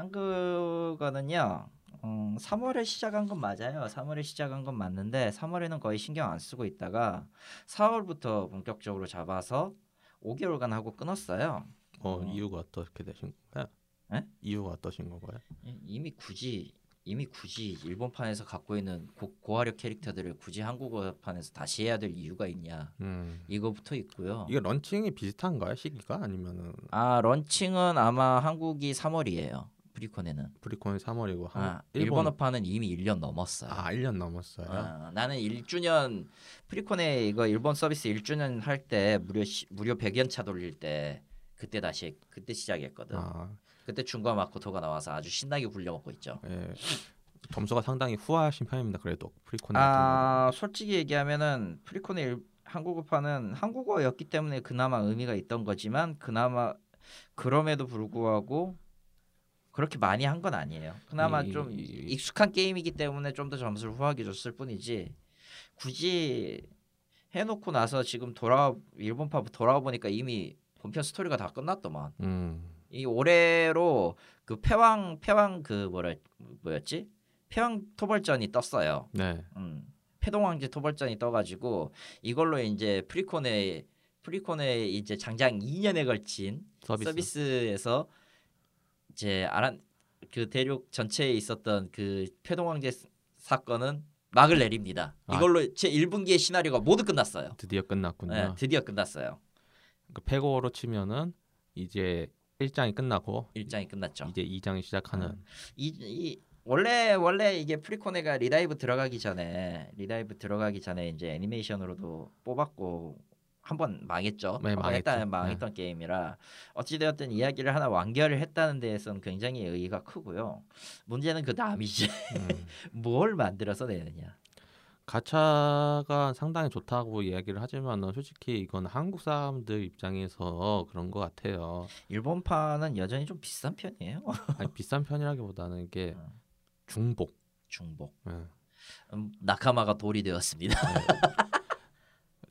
한국어는요. 음, 3월에 시작한 건 맞아요. 3월에 시작한 건 맞는데 3월에는 거의 신경 안 쓰고 있다가 4월부터 본격적으로 잡아서 5개월간 하고 끊었어요.
어,
어.
이유가 어떻게 되신 거예요?
에?
이유가 어떠신 건가요?
이- 이미 굳이 이미 굳이 일본판에서 갖고 있는 고, 고화력 캐릭터들을 굳이 한국어판에서 다시 해야 될 이유가 있냐
음.
이거부터 있고요.
이게 런칭이 비슷한가요? 시기가 아니면은
아 런칭은 아마 한국이 3월이에요. 프리콘에는.
프리콘이 3월이고 한
아,
일본
일본어판은 이미 1년 넘었어요.
아 1년 넘었어요.
아, 나는 1주년 프리콘에 이거 일본 서비스 1주년 할 때 무료 시, 무료 100연 차 돌릴 때 그때 다시 그때 시작했거든.
아,
그때 중과 마코토가 나와서 아주 신나게 굴려 먹고 있죠.
예. 점수가 상당히 후하신 편입니다. 그래도 프리콘 같은
아 솔직히 얘기하면은 프리콘의 일- 한국어판은 한국어였기 때문에 그나마 의미가 있던 거지만 그나마 그럼에도 불구하고 그렇게 많이 한 건 아니에요. 그나마
이-
좀 익숙한 게임이기 때문에 좀 더 점수를 후하게 줬을 뿐이지 굳이 해놓고 나서 지금 돌아 일본파 돌아와 보니까 이미 본편 스토리가 다 끝났더만.
음.
이 올해로 그 패왕 패왕 그 뭐라 뭐였지? 패왕 토벌전이 떴어요.
네.
음. 패동왕제 토벌전이 떠가지고 이걸로 이제 프리콘의 프리콘의 이제 장장 2년에 걸친.
서비스.
에서 이제 아란 그 대륙 전체에 있었던 그 패동황제 스- 사건은 막을 내립니다.
아.
이걸로 제 1분기의 시나리오가 모두 끝났어요.
드디어 끝났군요.
네, 드디어 끝났어요.
그 페고로 치면은 이제 1장이 끝나고
일장이 끝났죠.
이제 2장이 시작하는
음. 이, 이 원래 원래 이게 프리코네가 리다이브 들어가기 전에 리다이브 들어가기 전에 이제 애니메이션으로도 뽑았고 한번 망했죠.
네,
한번
망했죠.
했다는 망했던 게임이라 어찌되었든 이야기를 하나 완결을 했다는 데에서는 굉장히 의의가 크고요. 문제는 그 다음이지.
음. *laughs*
뭘 만들어서 내느냐.
가차가 상당히 좋다고 이야기를 하지만은 솔직히 이건 한국 사람들 입장에서 그런 것 같아요.
일본판은 여전히 좀 비싼 편이에요.
아니, 비싼 편이라기보다는 이게
음.
중복.
중복.
예.
음, 나카마가 돌이 되었습니다.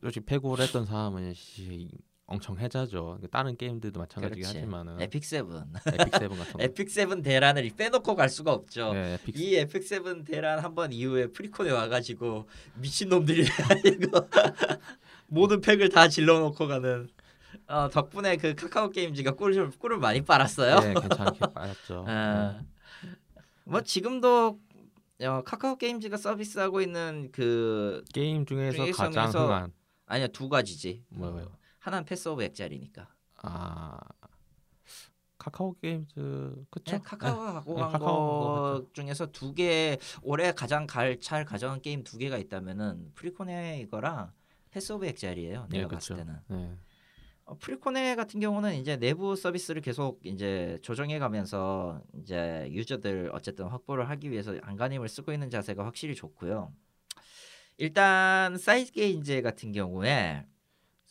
솔직히 페고를 했던 사람은 씨, 엄청 해자죠. 다른 게임들도 마찬가지긴. 하지만은
에픽 세븐.
에픽 세븐 같은 거. *laughs*
에픽 세븐 대란을 빼놓고 갈 수가 없죠.
예, 에픽
이 에픽 세븐 대란 한 번 이후에 프리콘에 와가지고 미친 놈들이 이거 모든 팩을 다 질러놓고 가는 어, 덕분에 그 카카오 게임즈가 꿀을 꿀을 많이 빨았어요.
예, 괜찮게 빠졌죠. *laughs*
아, 뭐 지금도 어, 카카오 게임즈가 서비스하고 있는 그
예. 게임 중에서 가장 흥한
아니야 두 가지지.
뭐예요?
어, 하나는 Path of Exile이니까.
아 카카오 게임즈 그쵸?
네, 카카오가 갖고
네,
간
카카오가
거 중에서 두 개 올해 가장 갈, 잘 가져간 게임 두 개가 있다면은 프리코네 이거랑 Path of Exile이에요. 내가
예,
봤을. 때는.
네.
어, 프리코네 같은 경우는 이제 내부 서비스를 계속 이제 조정해 가면서 이제 유저들 어쨌든 확보를 하기 위해서 안간힘을 쓰고 있는 자세가 확실히 좋고요. 일단 Cygames 같은 경우에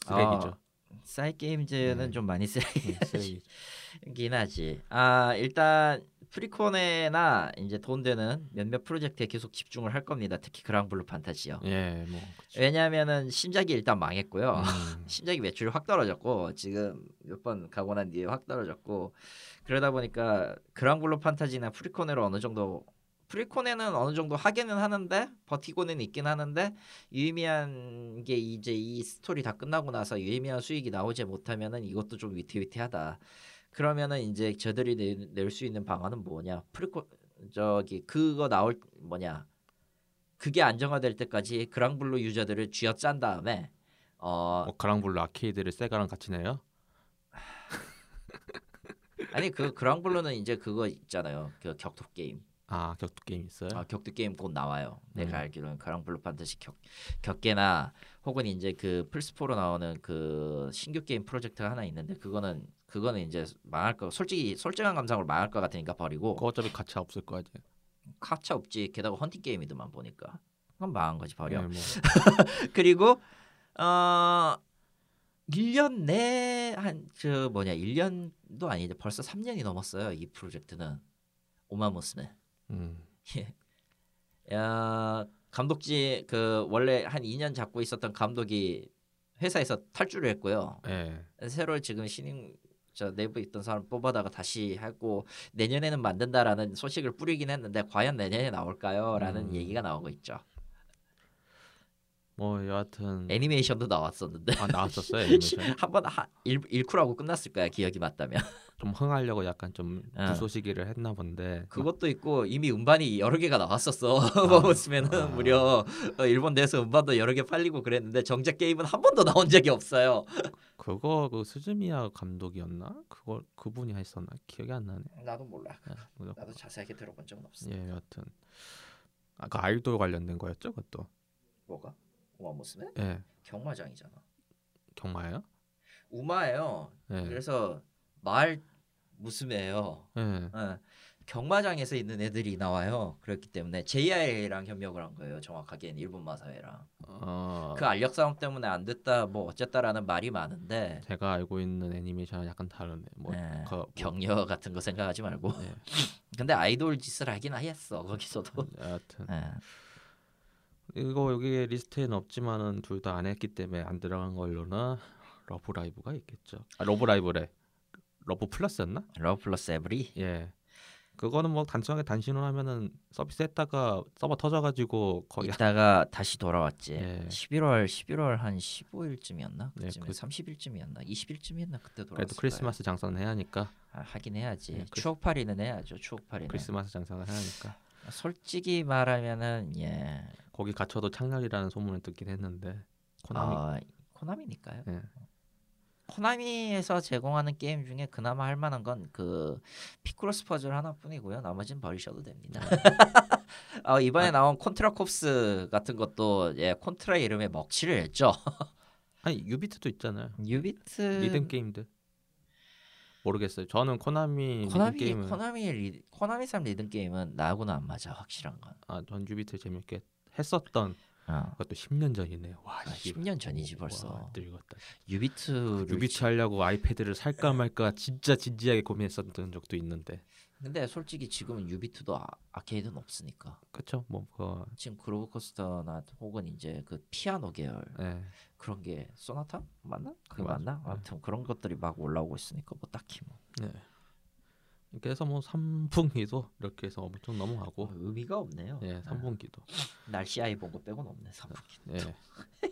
쓰레기죠.
어, Cygames는
네.
좀 많이 쓰레기
네. *laughs*
긴 하지. 아 일단 프리코네나 이제 돈 되는 몇몇 프로젝트에 계속 집중을 할 겁니다. 특히 Granblue Fantasy요.
예, 뭐 그쵸.
왜냐하면은 신작이 일단 망했고요.
음, *laughs*
신작이 매출이 확 떨어졌고 지금 몇 번 가고 난 뒤에 확 떨어졌고 그러다 보니까 Granblue Fantasy나 프리코네로 어느 정도 프리코네는 어느 정도 하기는 하는데 버티고는 있긴 하는데 유의미한 게 이제 이 스토리 다 끝나고 나서 유의미한 수익이 나오지 못하면은 이것도 좀 위태위태하다. 그러면은 이제 저들이 낼 수 있는 방안은 뭐냐? 프리코 저기 그거 나올 뭐냐? 그게 안정화될 때까지 Granblue 유저들을 쥐어짠 다음에
어뭐 Granblue 아케이드를 Sega랑 같이 내요?
아니 그 Granblue는 이제 그거 있잖아요. 그 격투 게임.
아 격투 게임 있어요?
아, 격투 게임 곧 나와요. 내가
음.
알기로는 Granblue Fantasy 격 격겜이나 혹은 이제 그 플스4로 나오는 그 신규 게임 프로젝트가 하나 있는데 그거는 그거는 이제 망할 거 솔직히 솔직한 감상으로 망할 것 같으니까 버리고
그거 어차피 가차 없을 거 아니에요.
가차 없지. 게다가 헌팅 게임이더만 보니까 그건 망한 거지 버려.
예, 뭐 *laughs*
그리고 어 1년 내한저 뭐냐 1년도 아니죠. 벌써 3년이 넘었어요. 이 프로젝트는 오마무스네.
음,
야 감독지 그 원래 한 2년 잡고 있었던 감독이 회사에서 탈주를 했고요.
예,
새로 지금 신임 저 내부에 있던 사람 뽑아다가 다시 하고 내년에는 만든다라는 소식을 뿌리긴 했는데 과연 내년에 나올까요?라는
음.
얘기가 나오고 있죠.
뭐 여하튼
애니메이션도 나왔었는데
아 나왔었어요 *laughs* 애니메이션.
한번 일쿨하고 끝났을 거야 기억이 맞다면. *laughs*
좀 흥하려고 약간 좀
어.
불쏘시기를 했나 본데
그것도 있고 이미 음반이 여러 개가 나왔었어. *laughs* 보면은
아.
무려 어, 일본 내에서 음반도 여러 개 팔리고 그랬는데 정작 게임은 한 번도 나온 적이 없어요.
그거 그 스즈미야 감독이었나? 그거 그분이 했었나? 기억이 안 나네.
나도 몰라.
예, 그래서-
나도 자세하게 들어본 적은 없어.
예, 여하튼 아까 아이돌 관련된 거였죠, 그것도.
뭐가? 우마 무스메?
예,
경마장이잖아.
경마예요?
우마예요.
예,
그래서 마을 무스메예요.
예.
어, 경마장에서 있는 애들이 나와요. 그렇기 때문에 JR이랑 협력을 한 거예요. 정확하게는 일본 마사회랑.
어,
그 알력 싸움 때문에 안 됐다 뭐 어쨌다라는 말이 많은데
제가 알고 있는 애니메이션은 약간 다르네. 뭐,
예,
그, 뭐
격려 같은 거 생각하지 말고.
예. *laughs*
근데 아이돌 짓을 하긴 했어 거기서도.
여하튼
예.
이거 여기 리스트에는 없지만은 둘 다 안 했기 때문에 안 들어간 걸로는 Love Live가 있겠죠. 아, Love Live래. Love Plus였나?
Love Plus Every.
예. 그거는 뭐 단순하게 단순화하면은 서비스 했다가 서버 터져가지고 거의
이따가 다시 돌아왔지.
예.
11월 11월 한 15일쯤이었나?
네,
그쯤에
그-
30일쯤이었나? 20일쯤이었나? 그때 돌아왔을
그래도 크리스마스 장사는 해야 하니까.
아, 하긴 해야지.
예, 크리스-
추억팔이는 해야죠. 추억팔이는.
크리스마스 장사는 해야 하니까
솔직히 말하면은 예.
거기 가차도 창렬이라는 소문을 듣긴 했는데 Konami
아, Konami니까요.
예.
Konami에서 제공하는 게임 중에 그나마 할 만한 건 그 Picross 퍼즐 하나뿐이고요. 나머지는 버리셔도 됩니다. *laughs* 어, 이번에
아.
나온 Contra Corps 같은 것도 예, Contra 이름에 먹칠을 했죠.
아니 jubeat도 있잖아요.
jubeat
리듬 게임들 모르겠어요. 저는
Konami Konami
게임은
Konami 리, Konami 산 리듬 게임은 나하고는 안 맞아 확실한 건.
아 전 jubeat 재밌게 했었던
어.
그것도 10년 전이네요. 와
아,
이게
10년 전이지 벌써.
와, 늙었다. jubeat jubeat 하려고 iPad를 살까 말까 진짜 진지하게 고민했었던 적도 있는데
근데 솔직히 지금은 jubeat도 아, 아케이드는 없으니까
그쵸 뭐그
지금 Groove Coaster나 혹은 이제 그 피아노 계열
예.
그런 게 소나타 맞나? 그게
맞아.
맞나?
네.
아무튼 그런 것들이 막 올라오고 있으니까 뭐 딱히 뭐
네. 그래서 뭐 3분기도 이렇게 해서 엄청
뭐
넘어가고
의미가 없네요.
예, 3분기도
날씨 아이 본 거 빼고는 없네 3분기.
예. *laughs*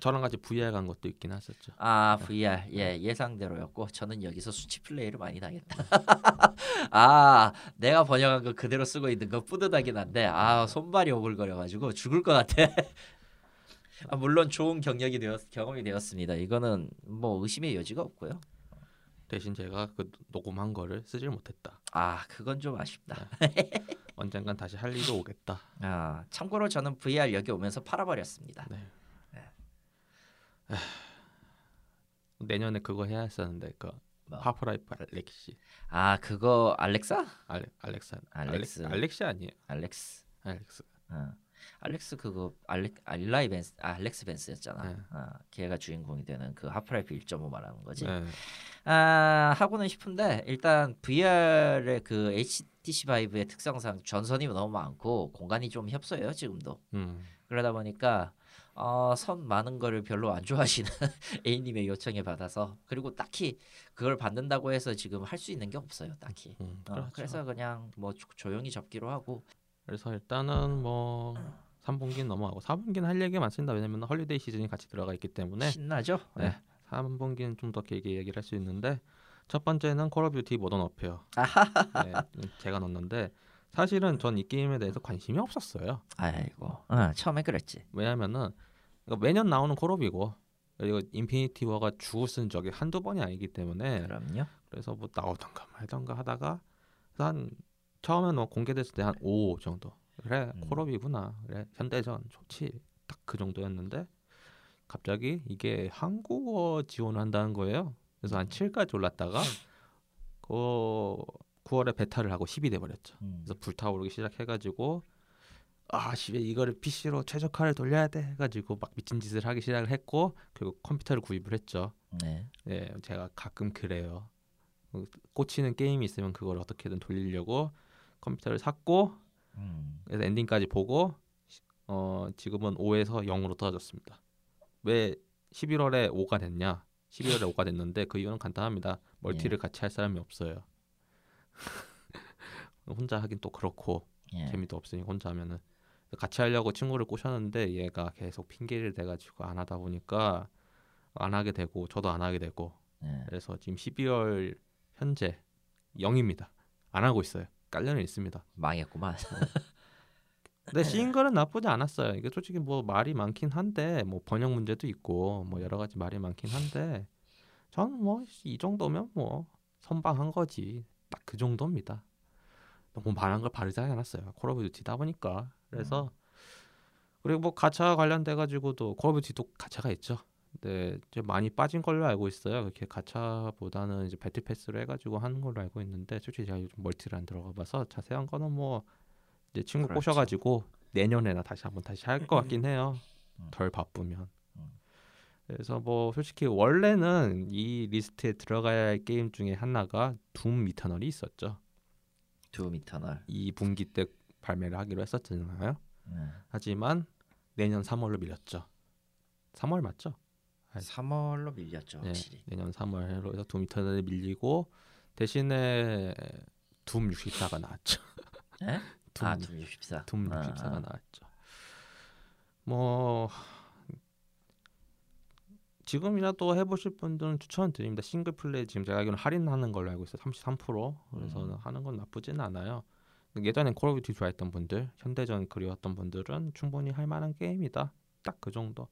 저랑 같이 VR 간 것도 있긴 했었죠.
아 VR 예 예상대로였고 저는 여기서 수치 플레이를 많이 당했다. *laughs* 아 내가 번역한 거 그대로 쓰고 있는 거 뿌듯하긴 한데 아 손발이 오글거려가지고 죽을 것 같아. *laughs* 아, 물론 좋은 경력이 되었 경험이 되었습니다. 이거는 뭐 의심의 여지가 없고요.
대신 제가 그 녹음한 거를 쓰질 못했다.
아 그건 좀 아쉽다.
언젠간 다시 할 일이 오겠다.
아 참고로 저는 VR 여기 오면서 팔아버렸습니다.
네. 내년에 그거 해야 했었는데 그
뭐?
Half-Life Alyx
아 그거 알렉사?
알레, 알렉사
Alyx.
알렉, 알렉시 아니에요? Alyx. Alyx.
어. Alyx 그거 알렉 Alyx Vance 아, Alyx Vance였잖아.
네.
어, 걔가 주인공이 되는 그 Half-Life 1.5 말하는 거지.
네.
아 하고는 싶은데 일단 VR의 그 HTC Vive의 특성상 전선이 너무 많고 공간이 좀 협소해요 지금도.
음.
그러다 보니까 어, 선 많은 거를 별로 안 좋아하시는 *laughs* A님의 요청에 받아서 그리고 딱히 그걸 받는다고 해서 지금 할 수 있는 게 없어요 딱히.
음.
어,
그렇죠.
그래서 그냥 뭐 조- 조용히 접기로 하고
그래서 일단은 뭐 3분기는 넘어가고 4분기는 할 얘기가 많습니다. 왜냐면 holiday 시즌이 같이 들어가 있기 때문에
신나죠?
네. 3분기는 좀 더 길게 얘기를 할 수 있는데 첫 번째는 Call of Duty Modern Warfare. 네, 제가 넣었는데 사실은 전 이 게임에 대해서 관심이 없었어요.
아이고 어, 처음에 그랬지.
왜냐면은 이거 매년 나오는 콜옵이고 그리고 Infinity Ward가 죽을 쓴 적이 한두 번이 아니기 때문에
그럼요.
그래서 뭐 나오던가 말던가 하다가 한 처음에 뭐 공개됐을 때 한 5 정도 그래
음.
콜옵이구나 그래 현대전 좋지 딱 그 정도였는데 갑자기 이게 한국어 지원을 한다는 거예요 그래서 한 7까지 올랐다가 그 9월에 베타를 하고 10이 돼버렸죠
음.
그래서 불타오르기 시작해가지고 아 씨발 이거를 PC로 최적화를 돌려야 돼 해가지고 막 미친 짓을 하기 시작을 했고 결국 컴퓨터를 구입을 했죠
네.
예, 제가 가끔 그래요. 어, 꽂히는 게임이 있으면 그걸 어떻게든 돌리려고 컴퓨터를 샀고
음.
그래서 엔딩까지 보고 어 지금은 5에서 0으로 떨어졌습니다. 왜 11월에 5가 됐냐? 12월에 오가 됐는데 그 이유는 간단합니다. 멀티를
예.
같이 할 사람이 없어요. *laughs* 혼자 하긴 또 그렇고
예.
재미도 없으니 혼자 하면은 같이 하려고 친구를 꼬셨는데 얘가 계속 핑계를 대가지고 안 하다 보니까 안 하게 되고 저도 안 하게 되고
예.
그래서 지금 12월 현재 0입니다. 안 하고 있어요. 깔려는 있습니다.
망했구만.
근데 싱글은 나쁘지 않았어요. 이게 솔직히 뭐 말이 많긴 한데 뭐 번역 문제도 있고 뭐 여러 가지 말이 많긴 한데 저는 뭐이 정도면 뭐 선방한 거지. 딱 그 정도입니다. 너무 많은 걸 바라지 않았어요. Call of Duty다 보니까 그래서 그리고 뭐 가차 관련돼 가지고도 Call of Duty도 가차가 있죠. 근데 이제 많이 빠진 걸로 알고 있어요. 그렇게 가차보다는 이제 battle pass로 해가지고 하는 걸로 알고 있는데 솔직히 제가 요즘 멀티를 안 들어가봐서 자세한 거는 뭐 이제 친구
그렇죠.
꼬셔가지고 내년에나 다시 한번 다시 할 것 같긴 해요.
음.
덜 바쁘면.
음.
그래서 뭐 솔직히 원래는 이 리스트에 들어가야 할 게임 중에 하나가 Doom Eternal이 있었죠.
Doom Eternal.
2분기 때 발매를 하기로 했었잖아요.
예.
하지만 내년 3월로 밀렸죠. 3월 맞죠?
3월로 밀렸죠.
네,
확실히.
내년 3월로 해서 둠 미터널이 밀리고 대신에 둠 64가 나왔죠.
예? *laughs*
둠,
아, 둠 64.
둠
아,
64가
아.
나왔죠. 뭐 지금이라도 해보실 분들은 추천드립니다. 싱글 플레이 지금 제가 알기로는 할인하는 걸로 알고 있어요. 33% 그래서
음.
하는 건 나쁘진 않아요. 예전엔 콜 오브 듀티 좋아했던 분들, 현대전 그리웠던 분들은 충분히 할 만한 게임이다. 딱 그 정도.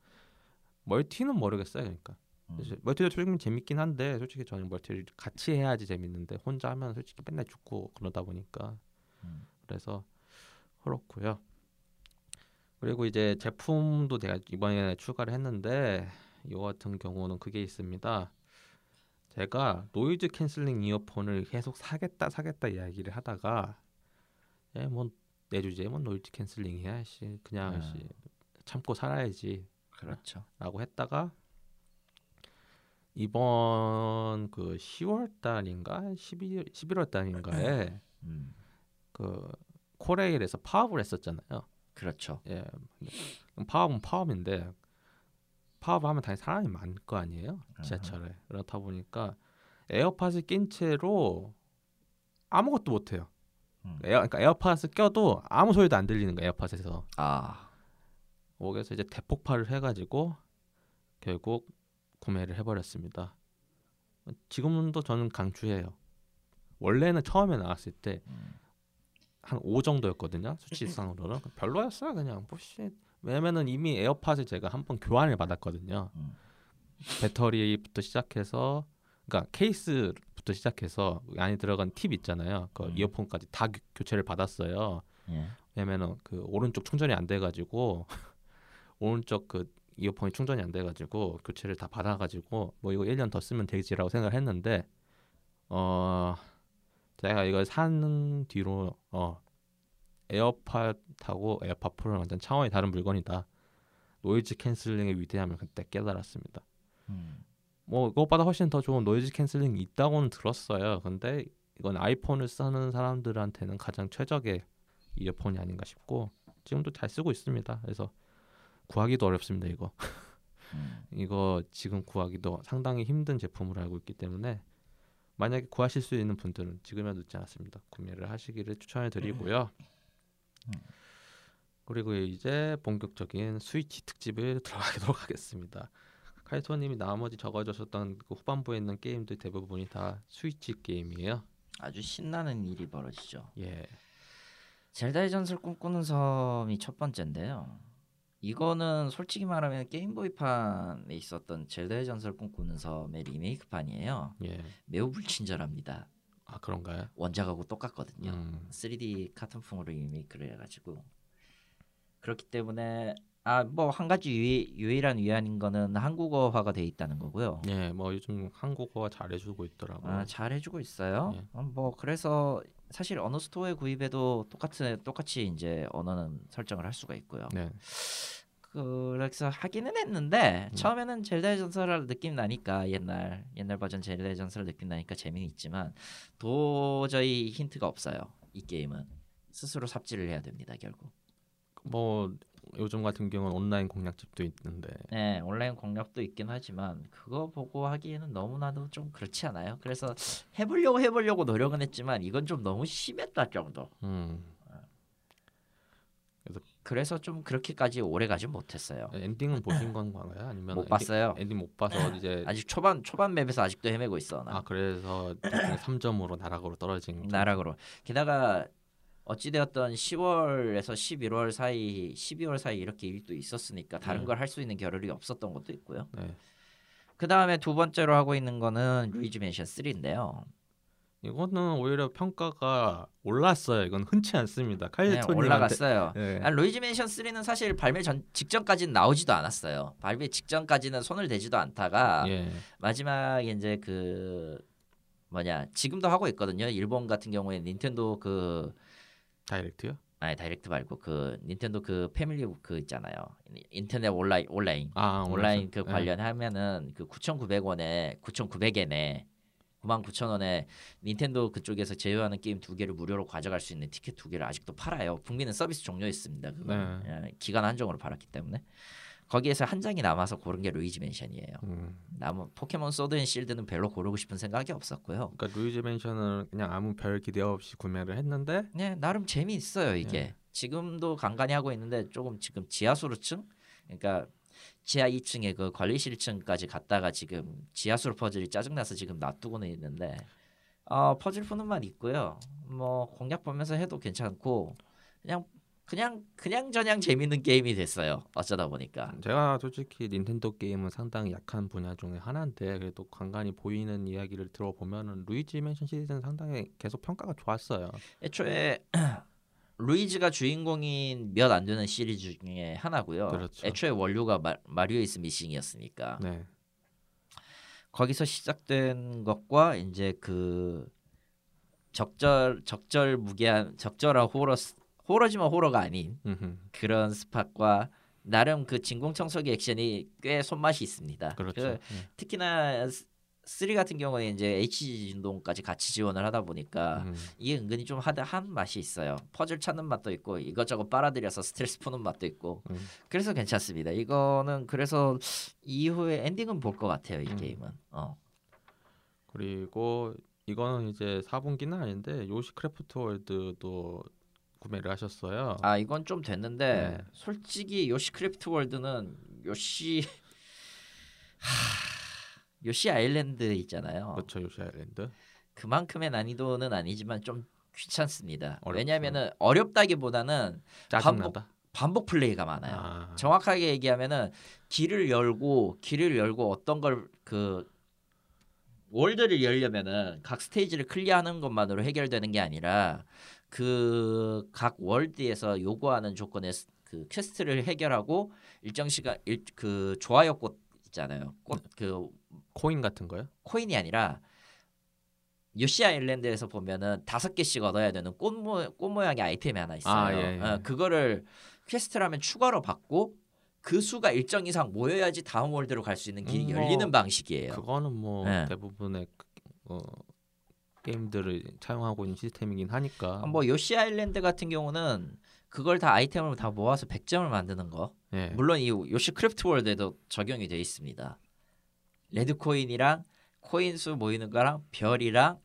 멀티는 모르겠어요. 그러니까
음.
멀티도 솔직히 재밌긴 한데 솔직히 저는 멀티를 같이 해야지 재밌는데 혼자 하면 솔직히 맨날 죽고 그러다 보니까
음.
그래서 그렇고요. 그리고 이제 제품도 제가 이번에 추가를 했는데 이거 같은 경우는 그게 있습니다. 제가 noise canceling 이어폰을 계속 사겠다 사겠다 이야기를 하다가 예 뭐 내 주제 뭐 noise canceling이야 씨 그냥
아.
씨 참고 살아야지
그렇죠.
라고 했다가 이번 그 10월 달인가 12 11월 달인가에
음.
그 코레일에서 파업을 했었잖아요.
그렇죠.
예. 파업은 파업인데 파업하면 당연히 사람이 많을 거 아니에요. 지하철에. 그렇다 보니까 에어팟을 낀 채로 아무것도 못 해요.
음.
에어 그러니까 에어팟을 껴도 아무 소리도 안 들리는 거예요. 에어팟에서.
아,
거기서 이제 대폭발을 해 가지고 결국 구매를 해 버렸습니다. 지금도 저는 강추해요. 원래는 처음에 나왔을 때
음.
한5 정도였거든요. 수치상으로는 별로였어요. 그냥 뭐씨 왜냐면은 이미 에어팟을 제가 한 번 교환을 받았거든요.
음.
배터리부터 시작해서 그러니까 케이스부터 시작해서 안에 들어간 팁 있잖아요. 그
음.
이어폰까지 다 교- 교체를 받았어요.
예.
왜냐면은 그 오른쪽 충전이 안 돼가지고 *laughs* 오른쪽 그 이어폰이 충전이 안 돼가지고 교체를 다 받아가지고 뭐 이거 1년 더 쓰면 되지라고 생각을 했는데 어 제가 이걸 산 뒤로 어 에어팟하고 에어팟 프로는 완전 차원이 다른 물건이다. noise canceling의 위대함을 그때 깨달았습니다.
음.
뭐 그것보다 훨씬 더 좋은 noise canceling이 있다고는 들었어요. 근데 이건 아이폰을 쓰는 사람들한테는 가장 최적의 이어폰이 아닌가 싶고 지금도 잘 쓰고 있습니다. 그래서 구하기도 어렵습니다. 이거
음. *laughs*
이거 지금 구하기도 상당히 힘든 제품으로 알고 있기 때문에 만약에 구하실 수 있는 분들은 지금이야 늦지 않았습니다. 구매를 하시기를 추천해 드리고요.
음. *laughs*
그리고 이제 본격적인 스위치 특집을 *laughs* 들어가도록 하겠습니다. 카이토님이 나머지 적어주셨던 그 후반부에 있는 게임들 대부분이 다 스위치 게임이에요.
아주 신나는 일이 벌어지죠.
예,
젤다의 전설 꿈꾸는 섬이 첫 번째인데요. 이거는 솔직히 말하면 게임보이판에 있었던 젤다의 전설 꿈꾸는 섬의 리메이크판이에요.
예.
매우 불친절합니다.
아 그런가요?
원작하고 똑같거든요.
음,
3D 카툰풍으로 리메이크를 해가지고 그렇기 때문에 아 뭐 한 가지 유의, 유일한 위안인 거는 한국어화가 돼 있다는 거고요.
예, 뭐 요즘 한국어가 잘해주고 있더라고요.
아, 잘 해주고 있어요.
예.
어, 뭐 그래서 사실 어느 스토어에 구입해도 똑같은 똑같이 이제 언어는 설정을 할 수가 있고요.
네,
그래서 하기는 했는데
음.
처음에는 젤다의 전설을 느낌 나니까 옛날 옛날 버전 젤다의 전설을 느낌 나니까 재미는 있지만 도저히 힌트가 없어요. 이 게임은 스스로 삽질을 해야 됩니다. 결국.
뭐 요즘 같은 경우는 온라인 공략집도 있는데
네, 온라인 공략도 있긴 하지만 그거 보고 하기에는 너무나도 좀 그렇지 않아요? 그래서 해보려고 해보려고 노력은 했지만 이건 좀 너무 심했다 정도.
음,
그래서 좀 그렇게까지 오래 가지 못했어요.
엔딩은 보신 건가요? 아니면
못
엔딩-
봤어요.
엔딩 못 봐서 *laughs* 이제
아직 초반 초반 맵에서 아직도 헤매고 있어. 나.
아 그래서 3점으로 나락으로 떨어진
나락으로. 게다가 어찌되었던 10월에서 11월 사이, 12월 사이 이렇게 일도 있었으니까 다른
네.
걸할 수 있는 겨를이 없었던 것도 있고요.
네.
그 다음에 두 번째로 하고 있는 거는 루이지 맨션 3인데요.
이거는 오히려 평가가 올랐어요. 이건 흔치 않습니다.
네,
칼리토님한테
올라갔어요.
네.
아니, 루이지 맨션 3는 사실 발매 전 직전까지는 나오지도 않았어요. 발매 직전까지는 손을 대지도 않다가
예.
마지막에 이제 그 뭐냐 지금도 하고 있거든요. 일본 같은 경우에 닌텐도 그
다이렉트요?
아니 다이렉트 말고 그 닌텐도 그 패밀리 그 있잖아요. 인터넷 온라인 온라인
아
온라인 그
네.
관련하면은 그 9,900원에 9,900엔에 99,000원에 닌텐도 그쪽에서 제휴하는 게임 두 개를 무료로 가져갈 수 있는 티켓 두 개를 아직도 팔아요. 북미는 서비스 종료했습니다. 그거
네.
기간 한정으로 팔았기 때문에 거기에서 한 장이 남아서 고른 게 루이지 맨션이에요.
음.
남은 포켓몬 소드 앤 실드는 별로 고르고 싶은 생각이 없었고요.
그러니까 루이지 맨션은 그냥 아무 별 기대 없이 구매를 했는데
네, 나름 재미있어요 이게.
네.
지금도 간간히 하고 있는데 조금 지금 지하수로층, 그러니까 지하 2층에 그 관리실 층까지 갔다가 지금 지하수로 퍼즐이 짜증나서 지금 놔두고는 있는데 어, 퍼즐 푸는 맛 있고요. 뭐 공략 보면서 해도 괜찮고 그냥 그냥 그냥 저냥 재밌는 게임이 됐어요. 어쩌다 보니까.
제가 솔직히 닌텐도 게임은 상당히 약한 분야 중에 하나인데 그래도 간간히 보이는 이야기를 들어보면은 루이지 맨션 시리즈는 상당히 계속 평가가 좋았어요.
애초에 루이지가 주인공인 몇 안 되는 시리즈 중에 하나고요.
그렇죠.
애초에 원류가 마, Mario is Missing이었으니까
네.
거기서 시작된 것과 이제 그 적절 적절 무게한 적절한 호러 스- 호러지만 호러가 아닌
음흠.
그런 스팟과 나름 그 진공청소기 액션이 꽤 손맛이 있습니다.
그렇죠.
그
네.
특히나 3 같은 경우는 이제 HD 진동까지 같이 지원을 하다 보니까
음.
이게 은근히 좀 하다 한 맛이 있어요. 퍼즐 찾는 맛도 있고 이것저것 빨아들여서 스트레스 푸는 맛도 있고
음.
그래서 괜찮습니다. 이거는 그래서 이후에 엔딩은 볼 것 같아요. 이
음.
게임은. 어.
그리고 이거는 이제 4분기는 아닌데 요시 크래프트 월드도 구매를 하셨어요.
아 이건 좀 됐는데
네.
솔직히 요시 크래프트 월드는 요시 *laughs* 하... 요시 아일랜드 있잖아요.
그렇죠 요시 아일랜드.
그만큼의 난이도는 아니지만 좀 귀찮습니다.
어렵죠.
왜냐하면은 어렵다기보다는
짜증난다.
반복 플레이가 많아요.
아,
정확하게 얘기하면은 길을 열고 길을 열고 어떤 걸 그 월드를 열려면은 각 스테이지를 클리어하는 것만으로 해결되는 게 아니라 그 각 월드에서 요구하는 조건의 스- 그 퀘스트를 해결하고 일정 시간 일, 그 좋아요 꽃 있잖아요. 꽃 그
코인 같은 거요?
코인이 아니라 요시 아일랜드에서 보면은 다섯 개씩 얻어야 되는 꽃, 모, 꽃 모양의 아이템이 하나 있어요.
아, 예, 예.
어, 그거를 퀘스트라면 추가로 받고 그 수가 일정 이상 모여야지 다음 월드로 갈 수 있는 길이
음, 뭐,
열리는 방식이에요.
그거는 뭐
네.
대부분의 어, 게임들을 사용하고 있는 시스템이긴 하니까.
뭐 요시 아일랜드 같은 경우는 그걸 다 아이템을 다 모아서 100점을 만드는 거.
예.
물론 이 요시 크래프트 월드에도 적용이 돼 있습니다. 레드 코인이랑 코인 수 모이는 거랑 별이랑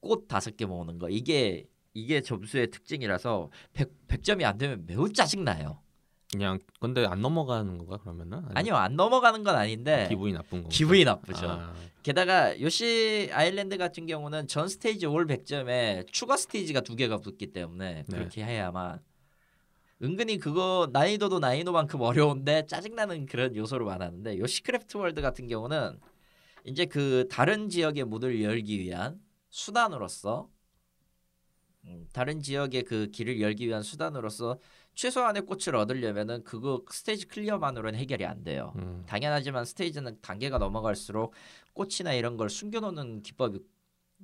꽃 다섯 개 모으는 거 이게 이게 점수의 특징이라서 100, 100 점이 안 되면 매우 짜증 나요.
그냥 근데 안 넘어가는 건가 그러면은? 아니면
아니요 안 넘어가는 건 아닌데
기분이 나쁜 건가?
기분이 나쁘죠.
아,
게다가 요시 아일랜드 같은 경우는 전 스테이지 올 100점에 추가 스테이지가 두 개가 붙기 때문에
네.
그렇게 해야만 은근히 그거 난이도도 난이도만큼 어려운데 짜증나는 그런 요소로 많았는데 요시 크래프트 월드 같은 경우는 이제 그 다른 지역의 문을 열기 위한 수단으로서 음, 다른 지역의 그 길을 열기 위한 수단으로서 최소한의 꽃을 얻으려면은 그거 스테이지 클리어만으로는 해결이 안 돼요.
음,
당연하지만 스테이지는 단계가 넘어갈수록 꽃이나 이런 걸 숨겨놓는 기법이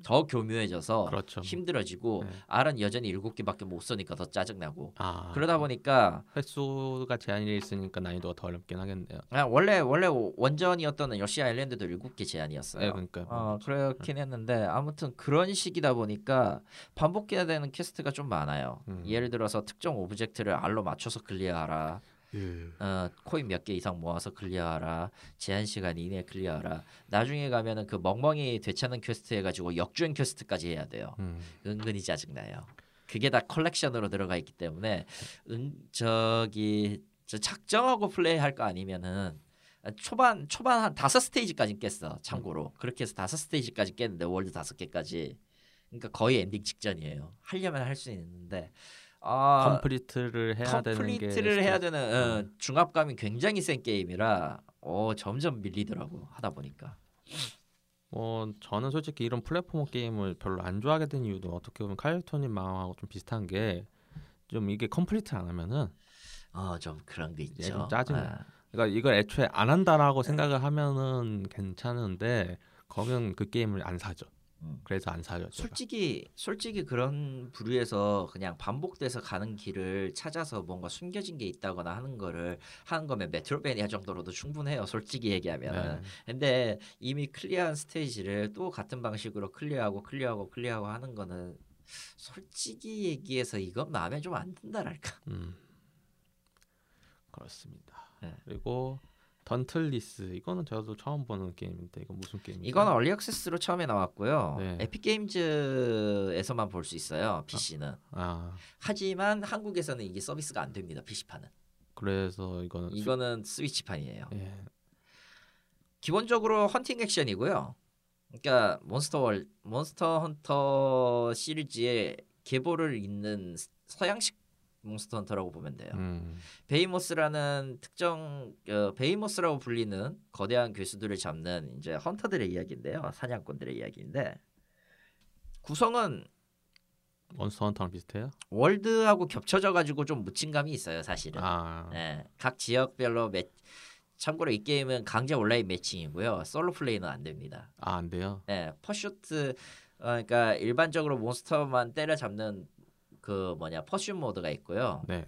더 교묘해져서
그렇죠.
힘들어지고
네.
R은 여전히 일곱 개밖에 못 쓰니까 더 짜증나고
아,
그러다 보니까
횟수가 제한이 있으니까 난이도가 더 어렵긴 하겠네요.
아, 원래 원래 원전이었던 러시 아일랜드도 일곱 개 제한이었어요.
네, 그러니까
어 그렇긴 했는데 아무튼 그런 식이다 보니까 반복해야 되는 quest가 좀 많아요.
음.
예를 들어서 특정 object를 알로 맞춰서 클리어하라.
예.
어, 코인 몇 개 이상 모아서 클리어하라. 제한 시간 이내에 클리어하라. 나중에 가면은 그 멍멍이 되찾는 퀘스트 해가지고 역주행 quest까지 해야 돼요.
음.
은근히 짜증나요. 그게 다 컬렉션으로 들어가 있기 때문에 은 저기 저 작정하고 플레이할 거 아니면은 초반 초반 한 다섯 스테이지까지 깼어. 참고로 그렇게 해서 다섯 스테이지까지 깼는데 월드 다섯 개까지. 그러니까 거의 엔딩 직전이에요. 하려면 할 수 있는데 아
complete를 해야 되는 게
complete를 해야
스트레스.
되는 어, 중압감이 굉장히 센 게임이라 어 점점 밀리더라고 하다 보니까.
뭐 저는 솔직히 이런 platformer 게임을 별로 안 좋아하게 된 이유도 어떻게 보면 칼리토님 마음하고 좀 비슷한 게 좀 이게 complete 안 하면은
어 좀 그런 게 있죠.
좀 짜증나.
아,
그러니까 이걸 애초에 안 한다라고 생각을 하면은 괜찮은데 거면 그 게임을 안 사죠.
음.
그래서 안 사요. 제가.
솔직히 솔직히 그런 부류에서 그냥 반복돼서 가는 길을 찾아서 뭔가 숨겨진 게 있다거나 하는 거를 하는 거면 Metroidvania 정도로도 충분해요. 솔직히 얘기하면.
네.
근데 이미 클리어한 스테이지를 또 같은 방식으로 클리어하고 클리어하고 클리어하고 하는 거는 솔직히 얘기해서 이건 마음에 좀 안 든다랄까.
음. 그렇습니다.
네.
그리고 던틀리스 이거는 저도 처음 보는 게임인데 이거 무슨 게임이죠?
이건 early access로 처음에 나왔고요.
네.
에픽 게임즈에서만 볼 수 있어요. PC는.
아
하지만 한국에서는 이게 서비스가 안 됩니다. PC판은.
그래서 이거는 수-
이거는 스위치판이에요.
예.
기본적으로 헌팅 액션이고요. 그러니까 몬스터 월 몬스터 헌터 시리즈의 계보를 잇는 스- 서양식 몬스터 헌터라고 보면 돼요.
음.
베이모스라는 특정 어, 베이모스라고 불리는 거대한 괴수들을 잡는 이제 헌터들의 이야기인데요. 사냥꾼들의 이야기인데 구성은
몬스터 헌터랑 비슷해요?
월드하고 겹쳐져 가지고 좀 묻힌 감이 있어요, 사실은.
아.
예, 각 지역별로 매 참고로 이 게임은 강제 온라인 매칭이고요. 솔로 플레이는 안 됩니다.
아, 안 돼요.
예, pursuit 어, 그러니까 일반적으로 몬스터만 때려잡는 그 뭐냐 pursuit 모드가 있고요.
네.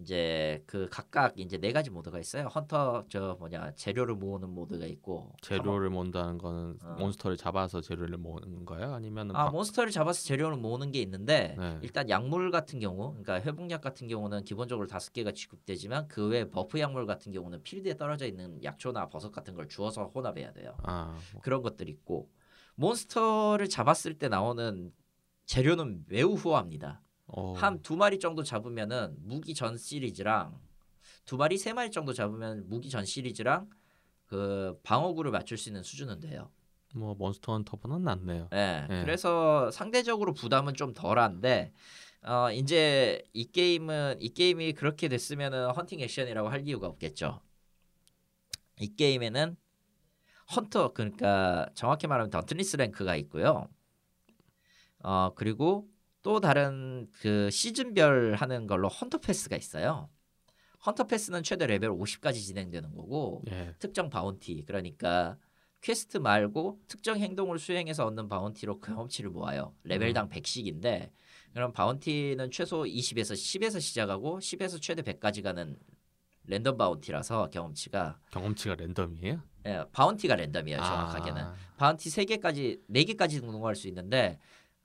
이제 그 각각 이제 네 가지 모드가 있어요. 헌터 저 뭐냐 재료를 모으는 모드가 있고
재료를 모은다는 거는
어.
몬스터를 잡아서 재료를 모으는 거예요? 아니면은
아
막-
몬스터를 잡아서 재료를 모으는 게 있는데
네.
일단 약물 같은 경우 그러니까 회복약 같은 경우는 기본적으로 다섯 개가 지급되지만 그 외 buff 약물 같은 경우는 필드에 떨어져 있는 약초나 버섯 같은 걸 주워서 혼합해야 돼요.
아, 뭐,
그런 것들이 있고 몬스터를 잡았을 때 나오는 재료는 매우 후합니다.
어,
한두 마리 정도 잡으면은 무기 전 시리즈랑 두 마리 세 마리 정도 잡으면 무기 전 시리즈랑 그 방어구를 맞출 수 있는 수준은 돼요.
뭐 몬스터 헌터보다는 낫네요.
예.
네.
그래서 상대적으로 부담은 좀 덜한데 어 이제 이 게임은 이 게임이 그렇게 됐으면은 헌팅 액션이라고 할 이유가 없겠죠. 이 게임에는 헌터 그러니까 정확히 말하면 던틀리스 랭크가 있고요. 어 그리고 또 다른 그 시즌별 하는 걸로 헌터 패스가 있어요. 헌터 패스는 최대 레벨 50까지 진행되는 거고
예.
특정 bounty 그러니까 퀘스트 말고 특정 행동을 수행해서 얻는 bounty로 경험치를 모아요. 레벨당 100씩인데 그럼 bounty는 최소 20에서 10에서 시작하고 10에서 최대 100까지 가는 랜덤 bounty라서 경험치가
경험치가 랜덤이에요?
예, bounty가 랜덤이에요. 정확하게는
아,
bounty 3개까지 4개까지 등록할 수 있는데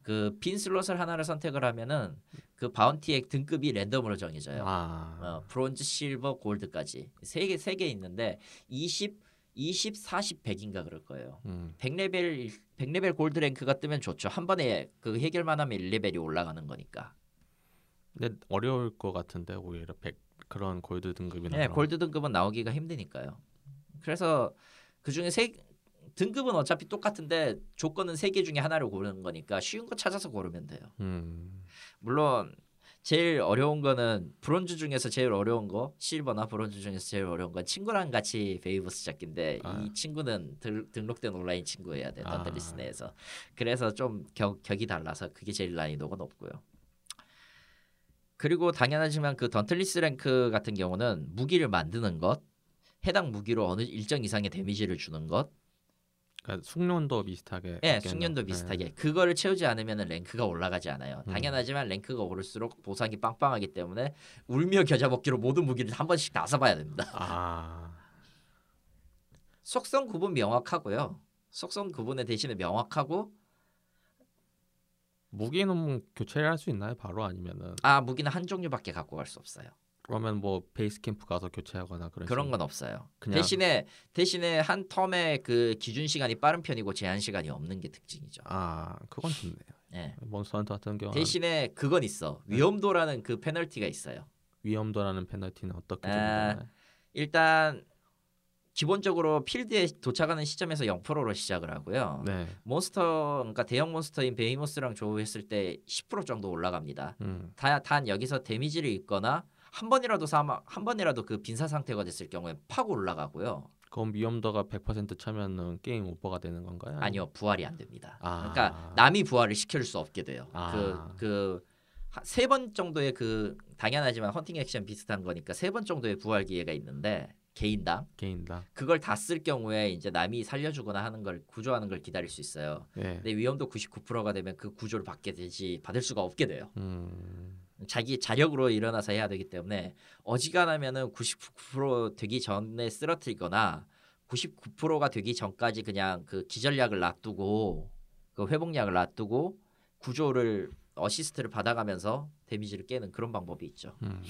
그 빈 슬롯을 하나를 선택을 하면은 그 bounty의 등급이 랜덤으로 정해져요.
아,
어, 브론즈, 실버, 골드까지 세 개 세 개 있는데 20, 20, 40, 100인가 그럴 거예요.
음,
100레벨 100레벨 골드 랭크가 뜨면 좋죠. 한 번에 그 해결만 하면 1레벨이 올라가는 거니까.
근데 어려울 것 같은데 오히려 100 그런 골드 등급이나
네, 골드 등급은 나오기가 힘드니까요. 그래서 그 중에 세 등급은 어차피 똑같은데 조건은 세 개 중에 하나를 고르는 거니까 쉬운 거 찾아서 고르면 돼요.
음,
물론 제일 어려운 거는 브론즈 중에서 제일 어려운 거 실버나 브론즈 중에서 제일 어려운 건 친구랑 같이 베이모스 잡기인데
아.
이 친구는 들, 등록된 온라인 친구여야 돼
아.
던틀리스 내에서 그래서 좀 격, 격이 달라서 그게 제일 난이도가 높고요. 그리고 당연하지만 그 던틀리스 랭크 같은 경우는 무기를 만드는 것, 해당 무기로 어느 일정 이상의 데미지를 주는 것,
그러니까 숙련도 비슷하게.
예,
있겠네요.
숙련도
네.
비슷하게 그거를 채우지 않으면 랭크가 올라가지 않아요.
음.
당연하지만 랭크가 오를수록 보상이 빵빵하기 때문에 울며 겨자 먹기로 모든 무기를 한 번씩 다 써봐야 됩니다.
아, *laughs*
속성 구분 명확하고요. 속성 구분의 대신에 명확하고
무기는 교체를 할 수 있나요? 바로 아니면은
아 무기는 한 종류밖에 갖고 갈 수 없어요.
그러면 뭐 베이스 캠프 가서 교체하거나 그런
그런. 건 없어요. 대신에 대신에 한 텀의 그 기준 시간이 빠른 편이고 제한 시간이 없는 게 특징이죠.
아, 그건 좋네요.
예.
몬스터 헌터 같은 경우는
대신에 그건 있어. 위험도라는 그 페널티가 있어요.
위험도라는 페널티는 어떻게
아,
적용되나요?
일단 기본적으로 필드에 도착하는 시점에서 0%로 시작을 하고요.
네.
몬스터 그러니까 대형 몬스터인 베이모스랑 조우했을 때 10% 정도 올라갑니다.
음.
다, 단 여기서 데미지를 입거나 한 번이라도 사망 한 번이라도 그 빈사 상태가 됐을 경우에 팍 올라가고요.
그럼 위험도가 100% 차면은 게임 오버가 되는 건가요?
아니요 부활이 안 됩니다.
아.
그러니까 남이 부활을 시켜줄 수 없게 돼요.
아.
그그 세 번 정도의 그 당연하지만 헌팅 액션 비슷한 거니까 세 번 정도의 부활 기회가 있는데 개인당
개인당.
그걸 다 쓸 경우에 이제 남이 살려주거나 하는 걸 구조하는 걸 기다릴 수 있어요.
예.
근데 위험도 99%가 되면 그 구조를 받게 되지 받을 수가 없게 돼요.
음.
자기 자력으로 일어나서 해야 되기 때문에 어지간하면은 99% 되기 전에 쓰러뜨리거나 99%가 되기 전까지 그냥 그 기절약을 놔두고 그 회복약을 놔두고 구조를 어시스트를 받아가면서 데미지를 깨는 그런 방법이 있죠.
음.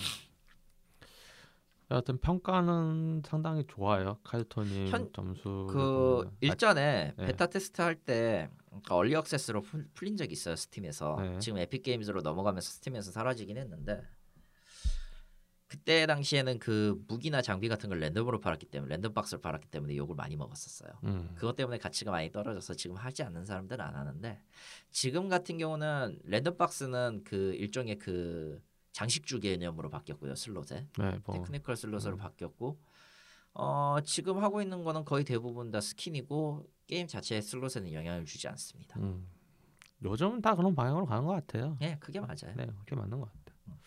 여하튼 평가는 상당히 좋아요. 칼리토님
현-
점수.
그 일전에
네.
베타 테스트 할때 그러니까 early access로 풀- 풀린 적이 있어요 스팀에서
네.
지금 에픽 게임즈로 넘어가면서 스팀에서 사라지긴 했는데 그때 당시에는 그 무기나 장비 같은 걸 랜덤으로 팔았기 때문에 랜덤 박스를 팔았기 때문에 욕을 많이 먹었었어요.
음.
그것 때문에 가치가 많이 떨어져서 지금 하지 않는 사람들은 안 하는데 지금 같은 경우는 랜덤 박스는 그 일종의 그 장식주 개념으로 바뀌었고요 슬롯에
네, 뭐
technical 슬롯으로
음.
바뀌었고 어, 지금 하고 있는 거는 거의 대부분 다 skin이고 게임 자체의 슬롯에는 영향을 주지 않습니다.
음. 요즘은 다 그런 방향으로 가는 것 같아요.
예, 그게 맞아요.
네, 그게 맞는 것 같아요.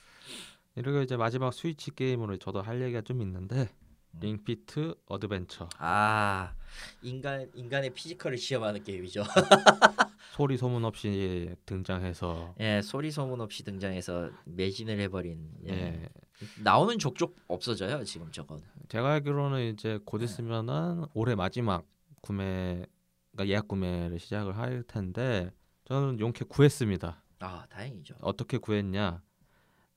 이렇게 이제 마지막 스위치 게임으로 저도 할 얘기가 좀 있는데
음.
Ring Fit Adventure
아 인간 인간의 physical을 시험하는 게임이죠. *laughs*
소리 소문 없이 등장해서
예, 소리 소문 없이 등장해서 매진을 해버린 예.
예.
나오는 족족 없어져요 지금 저건.
제가 알기로는 이제 곧 있으면은 올해 마지막 구매 그러니까 예약 구매를 시작을 할 텐데 저는 용케 구했습니다.
아 다행이죠.
어떻게 구했냐?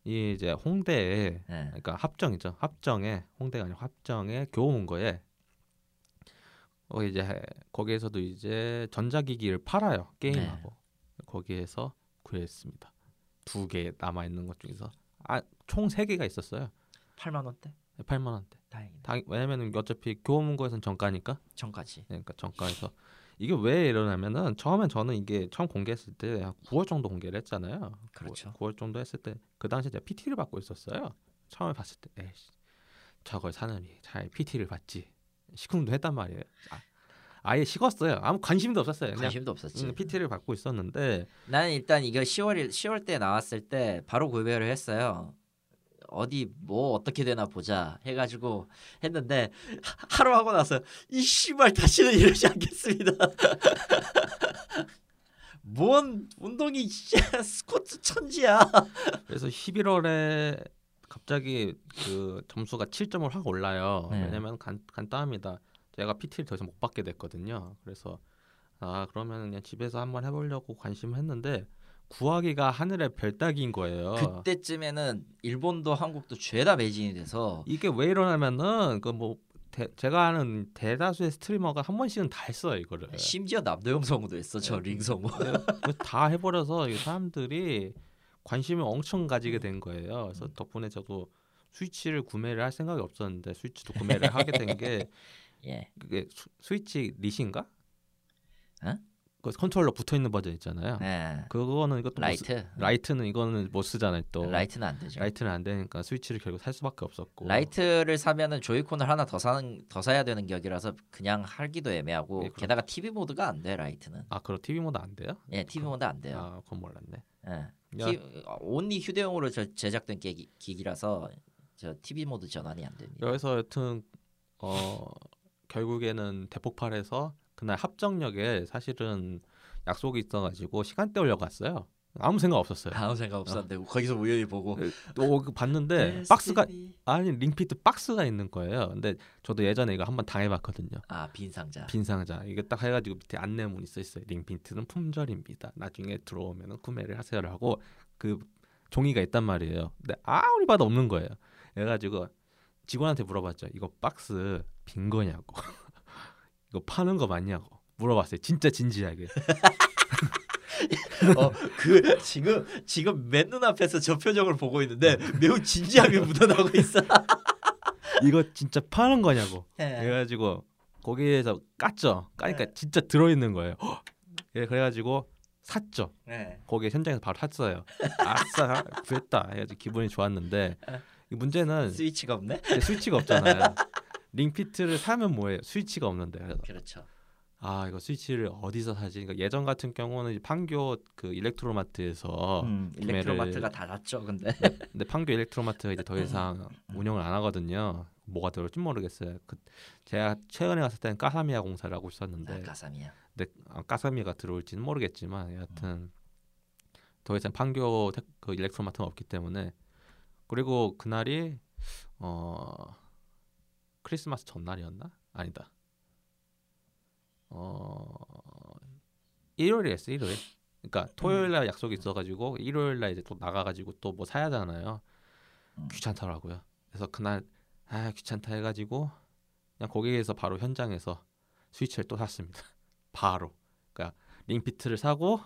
이 이제 홍대에
예.
그러니까 합정이죠. 합정에 홍대가 아니고 합정에 교보문고에 어 이제 거기에서도 이제 전자기기를 팔아요 게임하고 거기에서 구했습니다. 두 개 남아 있는 것 중에서 아 총 세 개가 있었어요.
8만 원대.
8만 원대.
다행이다.
당, 왜냐면은 어차피 교문고에서는 정가니까.
전까지.
그러니까 정가에서 이게 왜 이러냐면은 처음엔 저는 이게 처음 공개했을 때한 9월 정도 공개를 했잖아요.
그렇죠.
9월, 정도 했을 때 그 당시에 제가 PT를 받고 있었어요. 처음에 봤을 때 에이씨 저걸 사느니 잘 PT를 받지 시쿵도 했단 말이에요. 아, 아예 식었어요. 아무 관심도 없었어요.
관심도 없었지.
음, PT를 받고 있었는데
나는 일단 이거 10월 10월 때 나왔을 때 바로 구매를 했어요. 어디 뭐 어떻게 되나 보자 해가지고 했는데 하- *laughs* 하루 하고 나서 이 씨발 다시는 이러지 않겠습니다. *laughs* 뭔 운동이 스쿼트 천지야. *laughs*
그래서 11월에 갑자기 그 점수가 7점을 확 올라요.
네.
왜냐면 간, 간단합니다. 제가 PT를 더 이상 못 받게 됐거든요. 그래서 아 그러면 그냥 집에서 한번 해보려고 관심했는데 구하기가 하늘의 별 따기인 거예요.
그때쯤에는 일본도 한국도 죄다 매진이 돼서
이게 왜 이러냐면은 그뭐 제가 아는 대다수의 스트리머가 한 번씩은 다 했어요 이거를.
심지어 남도영 성우도 했어 저
네.
링성우.
그다 해버려서 이 사람들이 관심을 엄청 가지게 된 거예요. 그래서
음.
덕분에 저도 스위치를 구매를 할 생각이 없었는데 스위치도 구매를 하게 된게 *laughs*
예.
그게 스, 스위치 리신가?
어?
그 컨트롤러 붙어 있는 버전 있잖아요.
네.
그거는 이것도 못 쓰, Lite. Lite는 이거는 못 쓰잖아요. 또
Lite는 안 되죠.
Lite는 안 되니까 스위치를 결국 살 수밖에 없었고.
Lite를 사면은 Joy-Con을 하나 더 사는 더 사야 되는 격이라서 그냥 하기도 애매하고
예.
게다가 TV 모드가 안 돼 Lite는.
아 그럼 TV 모드 안 돼요?
예, TV 모드 안 돼요.
아 그건 몰랐네.
예.
야.
티, 어, 온리 휴대용으로 저, 제작된 기, 기기라서 저 TV 모드 전환이 안 됩니다.
여기서 여튼 어 결국에는 대폭발해서 그날 합정역에 사실은 약속이 있어가지고 시간대 오려고 갔어요. 아무 생각 없었어요.
아무 생각 없었는데 거기서 우연히 보고
또그 봤는데 박스가 아니 링피트 박스가 있는 거예요. 근데 저도 예전에 이거 한번 당해봤거든요.
아빈 상자.
빈 상자 이게 딱 해가지고 밑에 안내문이 써 있어요. 링피트는 품절입니다. 나중에 들어오면 구매를 하세요라고 그 종이가 있단 말이에요. 근데 아무리 봐도 없는 거예요. 그래가지고 직원한테 물어봤죠. 이거 박스 빈 거냐고. *laughs* 이거 파는 거 맞냐고 물어봤어요. 진짜 진지하게. *laughs*
어 그 지금 지금 맨 눈앞에서 저 표정을 보고 있는데 매우 진지하게 묻어나고 있어. *laughs*
이거 진짜 파는 거냐고.
예.
그래가지고 거기에서 깠죠. 까니까
네.
진짜 들어있는 거예요. 예, 그래가지고 샀죠.
네.
거기 현장에서 바로 샀어요. 아싸 구했다 해가지고 기분이 좋았는데 이 문제는
스위치가 없네.
이제 스위치가 없잖아요. *laughs* 링피트를 사면 뭐예요? 스위치가 없는데 그래서
그렇죠.
아 이거 스위치를 어디서 사지? 그러니까 예전 같은 경우는 판교 그 일렉트로마트에서
음, 일렉트로마트가 닫았죠. 근데
근데 판교 일렉트로마트가 이제 더 이상 운영을 안 하거든요. 뭐가 들어올지 모르겠어요. 그 제가 최근에 갔을 때는 까사미아 공사를 하고 있었는데
아, 가삼이야.
근데 아, 까사미가 들어올지는 모르겠지만 여하튼 더 이상 판교 테- 그 일렉트로마트는 없기 때문에 그리고 그날이 어 크리스마스 전날이었나? 아니다. 어 일요일이었어 일요일. 그러니까 토요일 날 약속이 있어가지고 일요일 날 이제 또 나가가지고 또 뭐 사야 하잖아요.
음.
귀찮더라고요. 그래서 그날 아 귀찮다 해가지고 그냥 거기에서 바로 현장에서 스위치를 또 샀습니다. *laughs* 바로. 그러니까 링피트를 사고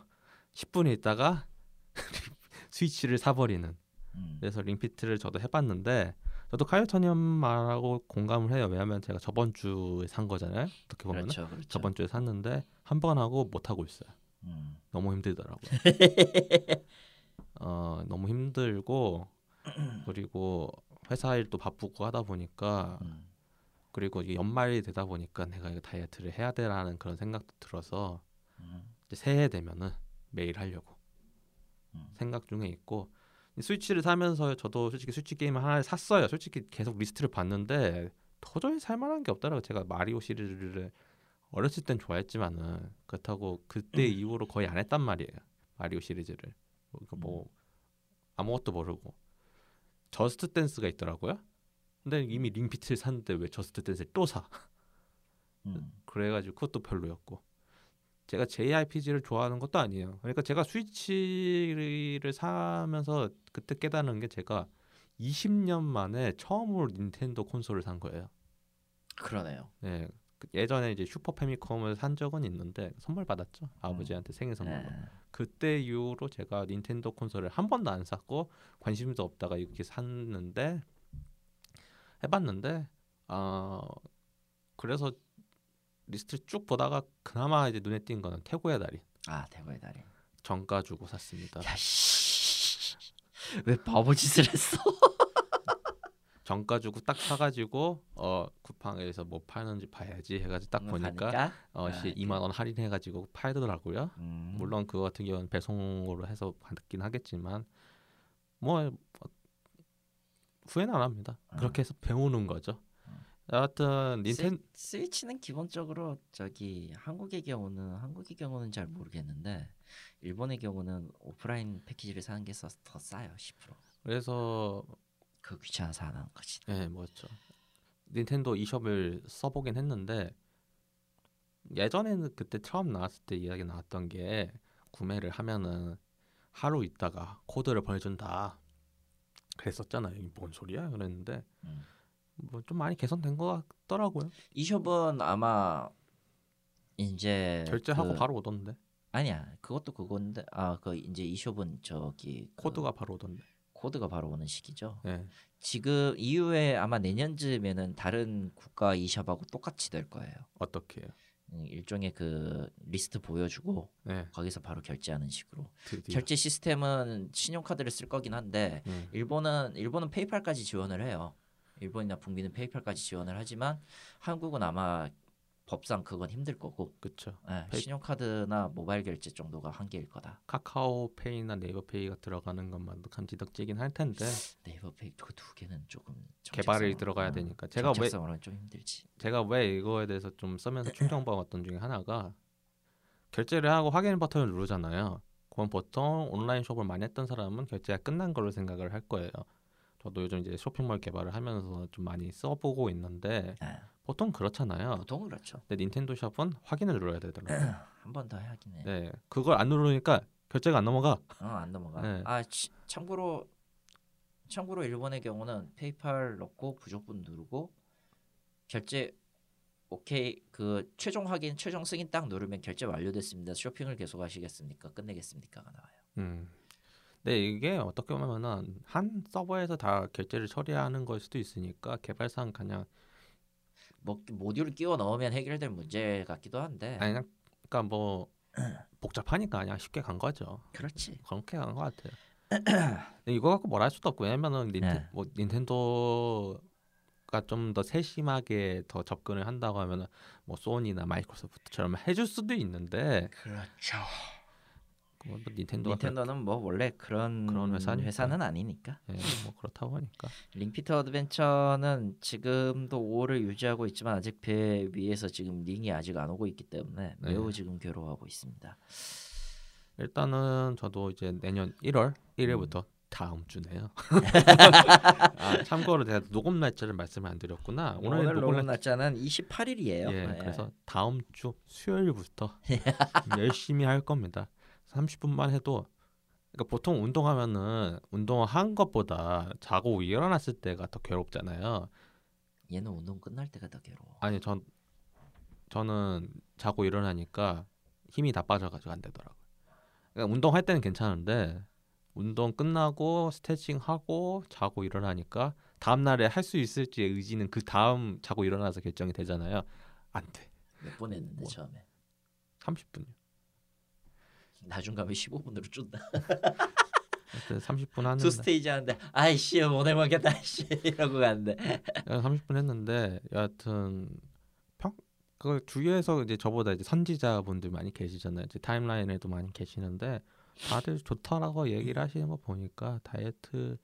10분에 있다가 *laughs* 스위치를 사버리는.
음.
그래서 링피트를 저도 해봤는데 저도 카이오토니엄 말하고 공감을 해요. 왜냐하면 제가 저번 주에 산 거잖아요. 어떻게 보면 은
그렇죠, 그렇죠.
저번 주에 샀는데 한 번 하고 못 하고 있어요.
음.
너무 힘들더라고요. *laughs* 어 너무 힘들고 그리고 회사 일도 바쁘고 하다 보니까
음.
그리고 이게 연말이 되다 보니까 내가 이거 다이어트를 해야 되라는 그런 생각도 들어서
음.
새해 되면은 매일 하려고
음.
생각 중에 있고 이 스위치를 사면서 저도 솔직히 스위치 게임을 하나 샀어요. 솔직히 계속 리스트를 봤는데 도저히 살만한 게 없더라고요. 제가 마리오 시리즈를 어렸을 땐 좋아했지만은 그렇다고 그때 이후로 거의 안 했단 말이에요. 마리오 시리즈를 그러니까 뭐 아무것도 모르고 Just Dance가 있더라고요. 근데 이미 Ring Fit을 샀는데 왜 Just Dance를 또 사?
음.
그래가지고 그것도 별로였고 제가 JRPG를 좋아하는 것도 아니에요. 그러니까 제가 스위치를 사면서 그때 깨달은 게 제가 20년 만에 처음으로 닌텐도 콘솔을 산 거예요.
그러네요.
네, 그 예전에 이제 슈퍼 패미컴을 산 적은 있는데 선물 받았죠 아버지한테 생일 선물로.
네.
그때 이후로 제가 닌텐도 콘솔을 한 번도 안 샀고 관심도 없다가 이렇게 샀는데 해봤는데 어 그래서 리스트 쭉 보다가 그나마 이제 눈에 띈 거는 태고의 달인
아 태고의 달인.
정가 주고 샀습니다.
야씨. *laughs* 왜 바보 짓을 했어? *laughs*
정가 주고 딱 사가지고 어 쿠팡에서 뭐 파는지 봐야지 해가지고 딱 보니까
가니까?
어
아,
시 2만 원 할인해가지고 팔더라고요.
음.
물론 그거 같은 경우는 배송으로 해서 받긴 하겠지만 뭐 후회는 안 합니다. 그렇게 해서 배우는 거죠. 여하튼 닌텐
스, 스위치는 기본적으로 저기 한국의 경우는 한국의 경우는 잘 모르겠는데 일본의 경우는 오프라인 패키지를 사는 게 더 싸요 10%.
그래서
그 귀찮아서 안 하는 거지.
예 뭐였죠. 닌텐도 e숍을 써보긴 했는데 예전에는 그때 처음 나왔을 때 이야기 나왔던 게 구매를 하면은 하루 있다가 코드를 보내준다 그랬었잖아요. 이게 뭔 소리야? 그랬는데
음.
뭐 좀 많이 개선된 것 같더라고요.
이숍은 아마 이제
결제하고
그-
바로 오던데
아니야 그것도 그건데 아 그 이제 이숍은 저기 그
코드가 바로 오던데.
코드가 바로 오는 시기죠.
예.
지금 이후에 아마 내년쯤에는 다른 국가 이숍하고 똑같이 될 거예요.
어떻게?
음, 일종의 그 리스트 보여주고
예.
거기서 바로 결제하는 식으로
드디어.
결제 시스템은 신용카드를 쓸 거긴 한데
음.
일본은 일본은 PayPal까지 지원을 해요. 일본이나 북미는 PayPal까지 지원을 하지만 한국은 아마 법상 그건 힘들 거고
그쵸.
예,
페이-
신용카드나 모바일 결제 정도가 한계일 거다.
카카오페이나 네이버페이가 들어가는 것만도 감지덕지긴 할 텐데
네이버페이 그 두 개는 조금
개발이 들어가야
어,
되니까 제가 왜
정책성으로는 좀 힘들지.
제가 왜 이거에 대해서 좀 쓰면서 충격받았던 *clears throat* 중에 하나가 결제를 하고 확인 버튼을 누르잖아요. 그럼 보통 온라인 숍을 많이 했던 사람은 결제가 끝난 걸로 생각을 할 거예요. 저도 요즘 이제 쇼핑몰 개발을 하면서 좀 많이 써보고 있는데
예,
보통 그렇잖아요.
보통 그렇죠.
근데 닌텐도 샵은 확인을 눌러야 되더라고요. *clears throat*
한 번더 해야긴 해.
네, 그걸 안 누르니까 결제가 안 넘어가.
어, 안 넘어가.
네.
아 치- 참고로 참고로 일본의 경우는 페이팔 넣고 부족분 누르고 결제 오케이 그 최종 확인 최종 승인 딱 누르면 결제 완료됐습니다. 쇼핑을 계속 하시겠습니까? 끝내겠습니까가 나와요.
음. 근데 이게 어떻게 보면은 한 서버에서 다 결제를 처리하는 걸 수도 있으니까 개발상 그냥
뭐 모듈을 끼워 넣으면 해결될 문제 같기도 한데.
아니 그냥 그러니까 뭐 *clears throat* 복잡하니까 그냥 쉽게 간 거죠.
그렇지.
그렇게 간 것 같아요. *clears throat* 이거 갖고 뭘할 수도 없고 왜냐면은 닌텐,
네.
뭐 닌텐도가 좀 더 세심하게 더 접근을 한다고 하면은 뭐 소니나 마이크로소프트처럼 해줄 수도 있는데
그렇죠.
뭐 닌텐도가
닌텐도는 뭐 원래 그런
그런 회사니까.
회사는 아니니까.
예, 뭐 그렇다고 하니까
링피트 어드벤처는 지금도 5를 유지하고 있지만 아직 배 위에서 지금 링이 아직 안 오고 있기 때문에
네.
매우 지금 괴로워하고 있습니다.
일단은 저도 이제 내년 1월 1일부터
음.
다음 주네요. 아, 참고로 제가 녹음 날짜를 말씀을 안 드렸구나. 오늘,
오늘
녹음
녹음
날
날짜는 28일이에요. 네.
예, 그래서 다음 주 수요일부터 *laughs* 열심히 할 겁니다. 30분만 해도 그러니까 보통 운동하면은 운동한 것보다 자고 일어났을 때가 더 괴롭잖아요.
얘는 운동 끝날 때가 더 괴로워.
아니 전 저는 자고 일어나니까 힘이 다 빠져가지고 안 되더라고요. 그러니까 운동할 때는 괜찮은데 운동 끝나고 스트레칭 하고 자고 일어나니까 다음 날에 할 수 있을지의 의지는 그 다음 자고 일어나서 결정이 되잖아요. 안 돼.
몇 번 했는데
뭐.
처음에.
30분이요.
나중 가면 15분으로 준다.
하여튼 30분 하는데
두 스테이지 하는데 아이씨 못 해먹겠다 씨 이러고 갔는데
30분 했는데 여하튼 평 그걸 주위에서 이제 저보다 이제 선지자분들 많이 계시잖아요. 이제 타임라인에도 많이 계시는데 다들 좋다라고 얘기를 하시는 거 보니까 다이어트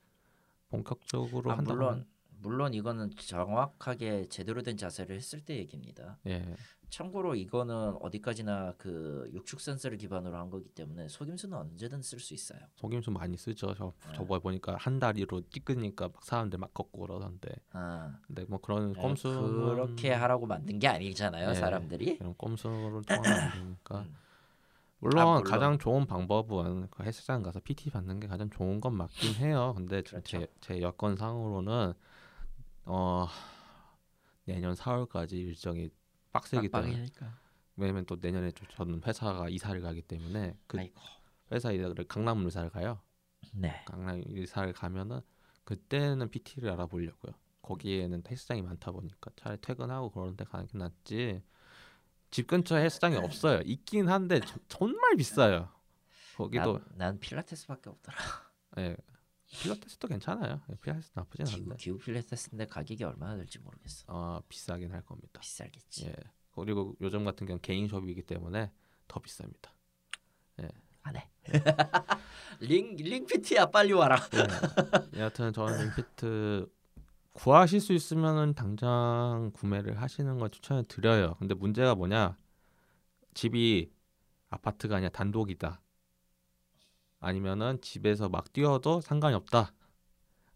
본격적으로
아,
한다고
물론 물론 이거는 정확하게 제대로 된 자세를 했을 때 얘기입니다.
예.
참고로 이거는 어디까지나 그 육축 센서를 기반으로 한 거기 때문에 속임수는 언제든 쓸 수 있어요.
속임수 많이 쓰죠. 저
네.
저번에 보니까 한 다리로 찍으니까 막 사람들 막 걷고 그러던데.
아,
근데 뭐 그런
네,
꼼수
그렇게 하라고 만든 게 아니잖아요,
네.
사람들이.
그런 꼼수를 되니까.
음.
물론,
아, 물론.
가장 좋은 방법은 그 헬스장 가서 PT 받는 게 가장 좋은 건 맞긴 해요. 근데 제-
그렇죠.
제, 제 여건 상으로는 어 내년 4월까지 일정이 빡세기 때문에. 왜냐면 또 내년에 저- 저는 회사가 이사를 가기 때문에 그
아이고.
회사 이사를 강남 이사를 가요.
네.
강남 이사를 가면은 그때는 PT를 알아보려고요. 거기에는 헬스장이 많다 보니까 차라리 퇴근하고 그런 데 가는 게 낫지. 집 근처에 헬스장이 없어요. 있긴 한데 저- 정말 비싸요. 거기도
난, 난 필라테스밖에 없더라.
예. 필라테스도 괜찮아요. 예, 필라테스 나쁘진
기구,
않은데
기구 필라테스인데 가격이 얼마나 될지 모르겠어.
어, 비싸긴 할 겁니다.
비싸겠지.
예. 그리고 요즘 같은 경우 개인 숍이기 때문에 더 비쌉니다.
안 해. *laughs* 링 링피트야 빨리 와라.
예. 여하튼 저는 림피트 구하실 수 있으면은 당장 구매를 하시는 걸 추천을 드려요. 근데 문제가 뭐냐? 집이 아파트가 아니라 단독이다. 아니면은 집에서 막 뛰어도 상관이 없다.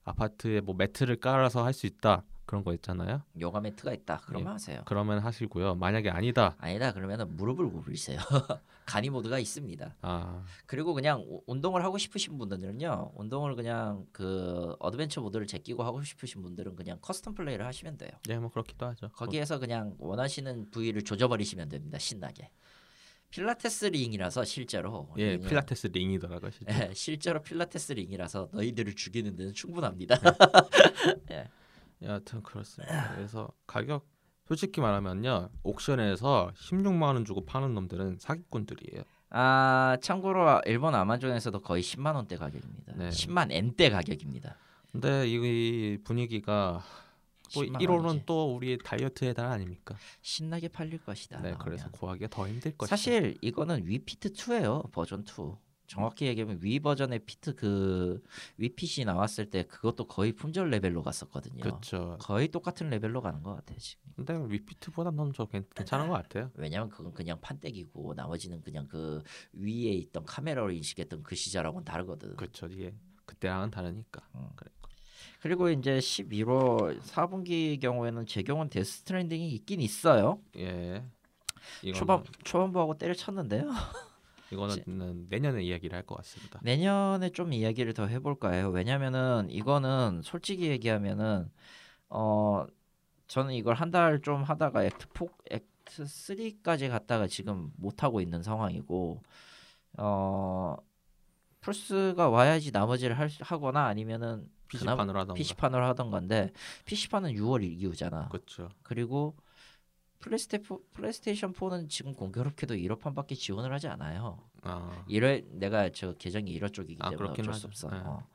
아파트에 뭐 매트를 깔아서 할 수 있다. 그런 거 있잖아요.
요가 매트가 있다. 그러면
예.
하세요.
그러면 하시고요. 만약에 아니다.
아니다 그러면은 무릎을 굽으세요. *laughs* 간이 모드가 있습니다.
아,
그리고 그냥 우- 운동을 하고 싶으신 분들은요. 운동을 그냥 그 adventure 모드를 제끼고 하고 싶으신 분들은 그냥 custom 플레이를 하시면 돼요.
예, 뭐 그렇기도 하죠.
거기에서 그냥 원하시는 부위를 조져버리시면 됩니다. 신나게. 필라테스 링이라서 실제로
예, 필라테스 링이더라고요. 실제.
예, 실제로 필라테스 링이라서 너희들을 죽이는 데는 충분합니다. *laughs*
여하튼 그렇습니다. 그래서 가격 솔직히 말하면요. 옥션에서 16만 원 주고 파는 놈들은 사기꾼들이에요.
아 참고로 일본 아마존에서도 거의 10만 원대 가격입니다.
네.
10만 엔대 가격입니다.
근데 이 분위기가 또
10만
1호는
원이지.
또 우리의 다이어트의 달 아닙니까?
신나게 팔릴 것이다.
네. 그래서 구하기가 더 힘들 것이다.
사실 이거는 Wii Fit 2예요. 버전 2. 정확히 얘기하면 Wii 버전의 Fit 그 Wii Fit이 나왔을 때 그것도 거의 품절 레벨로 갔었거든요.
그렇죠.
거의 똑같은 레벨로 가는 것 같아요 지금.
근데 Wii Fit보다는 좀 괜- 괜찮은 것 같아요.
왜냐면 그건 그냥 판때기고 나머지는 그냥 그 Wii에 있던 카메라로 인식했던 그 시절하고는 다르거든.
그렇죠. 이게 그때랑은 다르니까.
음.
그래.
그리고 이제 11월 4분기 경우에는 제 경우는 Death Stranding이 있긴 있어요.
예. 이거는
초반 초반부하고 때려쳤는데요. *laughs*
이거는 내년에 이야기를 할 것 같습니다.
내년에 좀 이야기를 더 해볼까 해요. 왜냐면은 이거는 솔직히 얘기하면은 어 저는 이걸 한 달 좀 하다가 Act 4, Act 3까지 갔다가 지금 못 하고 있는 상황이고 어 플스가 와야지 나머지를 할, 수- 하거나 아니면은
PC판으로 하던가.
PC판으로 하던 건데 PC판은 6월 이후잖아.
그렇죠.
그리고 플레이스테 플레이스테이션 4는 지금 공교롭게도 일어판밖에 지원을 하지 않아요.
아,
1회 내가 저 계정이 일어 쪽이기
아,
때문에 어쩔 수. 없어.
네.
어.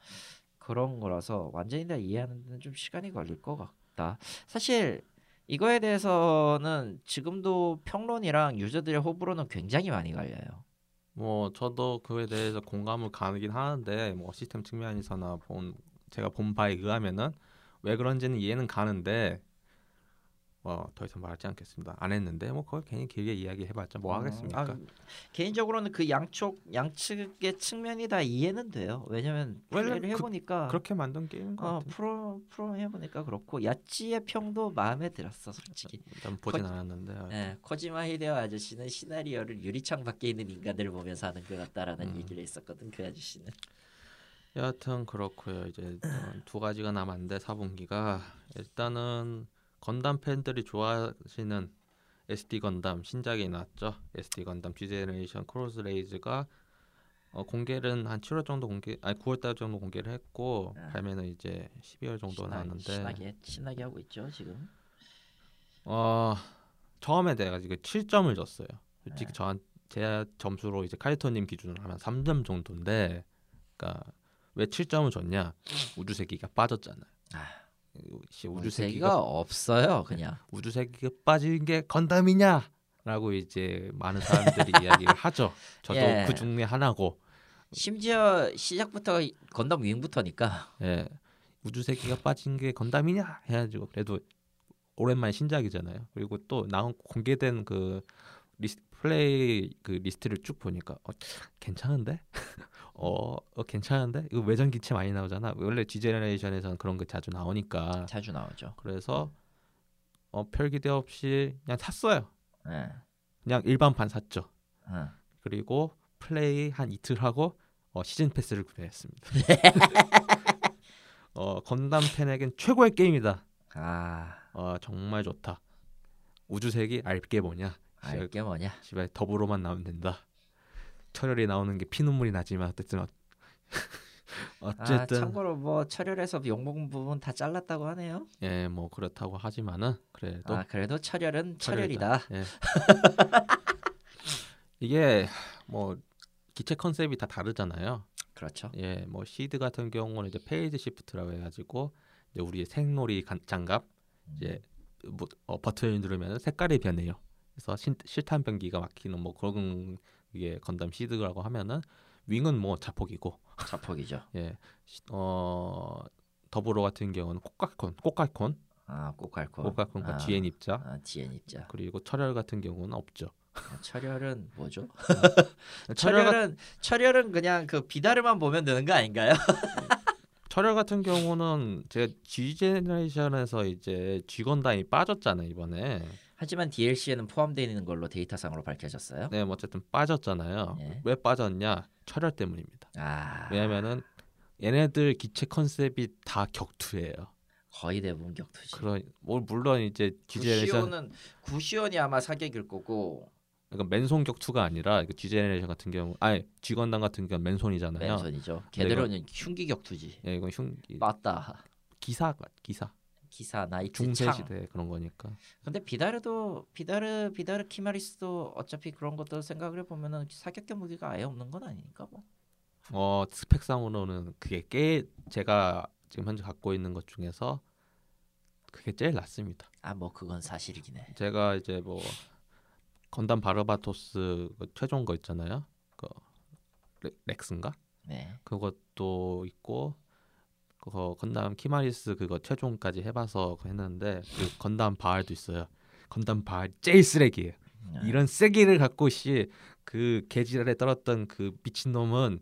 그런 거라서 완전히 다 이해하는 데는 좀 시간이 걸릴 것 같다. 사실 이거에 대해서는 지금도 평론이랑 유저들의 호불호는 굉장히 많이 갈려요.
뭐 저도 그에 대해서 공감을 가긴 하는데 뭐 시스템 측면에서나 본 제가 본 바에 의하면은 왜 그런지는 이해는 가는데 뭐더 이상 말하지 않겠습니다. 안 했는데 뭐 그걸 괜히 길게 이야기해봤자 뭐 하겠습니까?
아, 개인적으로는 그 양쪽 양측의 측면이 다 이해는 돼요. 왜냐면 플레이를
그-
해보니까
그 렇게 만든 게임인 것
어,
같아요.
프로 프로 해보니까 그렇고 야찌의 평도 마음에 들었어 솔직히.
난 보진
거-
않았는데
예, 코지마 히데오 아저씨는 시나리오를 유리창 밖에 있는 인간들을 보면서 하는 것 같다라는
음.
얘기를 했었거든 그 아저씨는.
여하튼 그렇고요. 이제 어, 두 가지가 남았는데 4분기가 일단은 건담 팬들이 좋아하시는 SD 건담 신작이 나왔죠. SD 건담 G제네레이션 크로스 레이즈가 어, 공개는 한 7월 정도 공개, 아니 9월 달 정도 공개를 했고
아.
발매는 이제 12월 정도 나왔는데
신나게 신나게 하고 있죠 지금.
어 처음에 내가 이거 7점을 줬어요. 솔직히
네.
저한 제 점수로 이제 카이토님 기준으로 하면 3점 정도인데, 그러니까 왜 7점을 줬냐? 우주세기가 빠졌잖아요.
아,
혹시
우주세기가
우주세기가
없어요 그냥.
우주세기가 빠진 게 건담이냐? 라고 이제 많은 사람들이 *laughs* 이야기를 하죠. 저도
예.
그 중에 하나고,
심지어 시작부터 건담 윙부터니까.
예, 우주세기가 빠진 게 건담이냐? 해가지고 그래도 오랜만에 신작이잖아요. 그리고 또 나온 공개된 그 리스, 플레이 그 리스트를 쭉 보니까 어, 괜찮은데? *laughs* 어, 어 괜찮은데? 이거 외전 기체 많이 나오잖아. 원래 G제너레이션에서는 그런 거 자주 나오니까.
자주 나오죠.
그래서 어, 별 기대 없이 그냥 샀어요.
예.
그냥 일반판 샀죠.
응.
그리고 플레이 한 이틀 하고 어, 시즌 패스를 구매했습니다. *laughs* *laughs* 어, 건담 팬에겐 최고의 게임이다.
아,
어, 정말 좋다. 우주색이 알게 뭐냐?
알게 뭐냐?
집에 더불어만 나오면 된다. 철혈이 나오는 게 피눈물이 나지만 어쨌든 어, *laughs*
아,
어쨌든
참고로 뭐 철혈에서 욕먹은 부분 다 잘랐다고 하네요.
예 뭐 그렇다고 하지만은 그래도
아, 그래도 철혈은
철혈이다.
철혈이다.
예. *laughs* 이게 뭐 기체 컨셉이 다 다르잖아요.
그렇죠.
예, 뭐 시드 같은 경우는 이제 페이즈 시프트라고 해가지고 이제 우리의 생놀이 간- 장갑 이제 뭐 어, 버튼을 누르면 색깔이 변해요. 그래서 신, 실탄 병기가 막히는 뭐 그런 이게 건담 시드라고 하면은 윙은 뭐 자폭이고
자폭이죠. *laughs*
예, 시- 어 더블오 같은 경우는 꼬깔콘, 꼬깔콘,
아, 꼬깔콘.
꼬깔콘과
아,
GN 입자
아, GN 입자.
그리고 철혈 같은 경우는 없죠.
아, 철혈은 뭐죠?
철혈, 가,
철혈은 철혈은 그냥 그 비다르만 보면 되는 거 아닌가요? *laughs*
철혈 같은 경우는 제가 G 제너레이션에서 이제 G 건담이 빠졌잖아요 이번에.
하지만 DLC에는 포함되어 있는 걸로 데이터상으로 밝혀졌어요.
네, 뭐 어쨌든 빠졌잖아요.
예.
왜 빠졌냐? 철혈 때문입니다.
아,
왜냐면은 얘네들 기체 컨셉이 다 격투예요.
거의 대부분 격투지.
그런 뭐 물론 이제
구시온은 구시온이 아마 사격일 거고
그러니까 맨손 격투가 아니라 그 G제네레이션 같은 경우 아니 건담 같은 경우 맨손이잖아요.
맨손이죠. 걔들은 흉기 격투지.
예, 이건 흉기
맞다.
기사 기사
기사 나이트
중세
창.
시대 그런 거니까.
근데 비다르도 비다르 비다르 키마리스도 어차피 그런 것도 생각을 해 보면은 사격격 무기가 아예 없는 건 아니니까 뭐.
어 스펙상으로는 그게 꽤 제가 지금 현재 갖고 있는 것 중에서 그게 제일 낫습니다.
아 뭐 그건 사실이긴 해.
제가 이제 뭐 건담 바르바토스 그 최종 거 있잖아요. 그 레- 렉스인가?
네.
그것도 있고 그거 건담 키마리스 그거 최종까지 해봐서 했는데 그 건담 바엘도 있어요. 건담 바엘 제일 쓰레기예요.
네.
이런 쓰레기를 갖고 씨, 그 개지랄을 떨었던 그 미친 놈은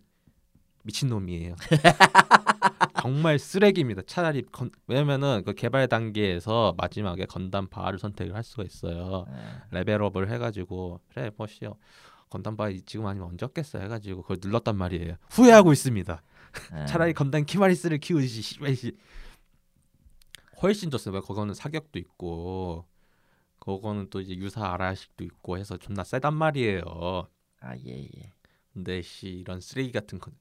미친 놈이에요. *laughs* 정말 쓰레기입니다. 차라리 건, 왜냐면은 그 개발 단계에서 마지막에 건담 바엘을 선택을 할 수가 있어요.
네.
레벨업을 해가지고 그래 뭐시요 건담 바알 지금 아니면 언제 얻겠어 해가지고 그걸 눌렀단 말이에요. 후회하고 있습니다.
네.
차라리 건담 키마리스를 키우지 씨발 씨. 훨씬 좋습니다. 왜 그거는 사격도 있고 그거는 또 이제 유사 아라식도 있고 해서 존나 세단 말이에요.
아 예예.
근데 씨 이런 쓰레기 같은 건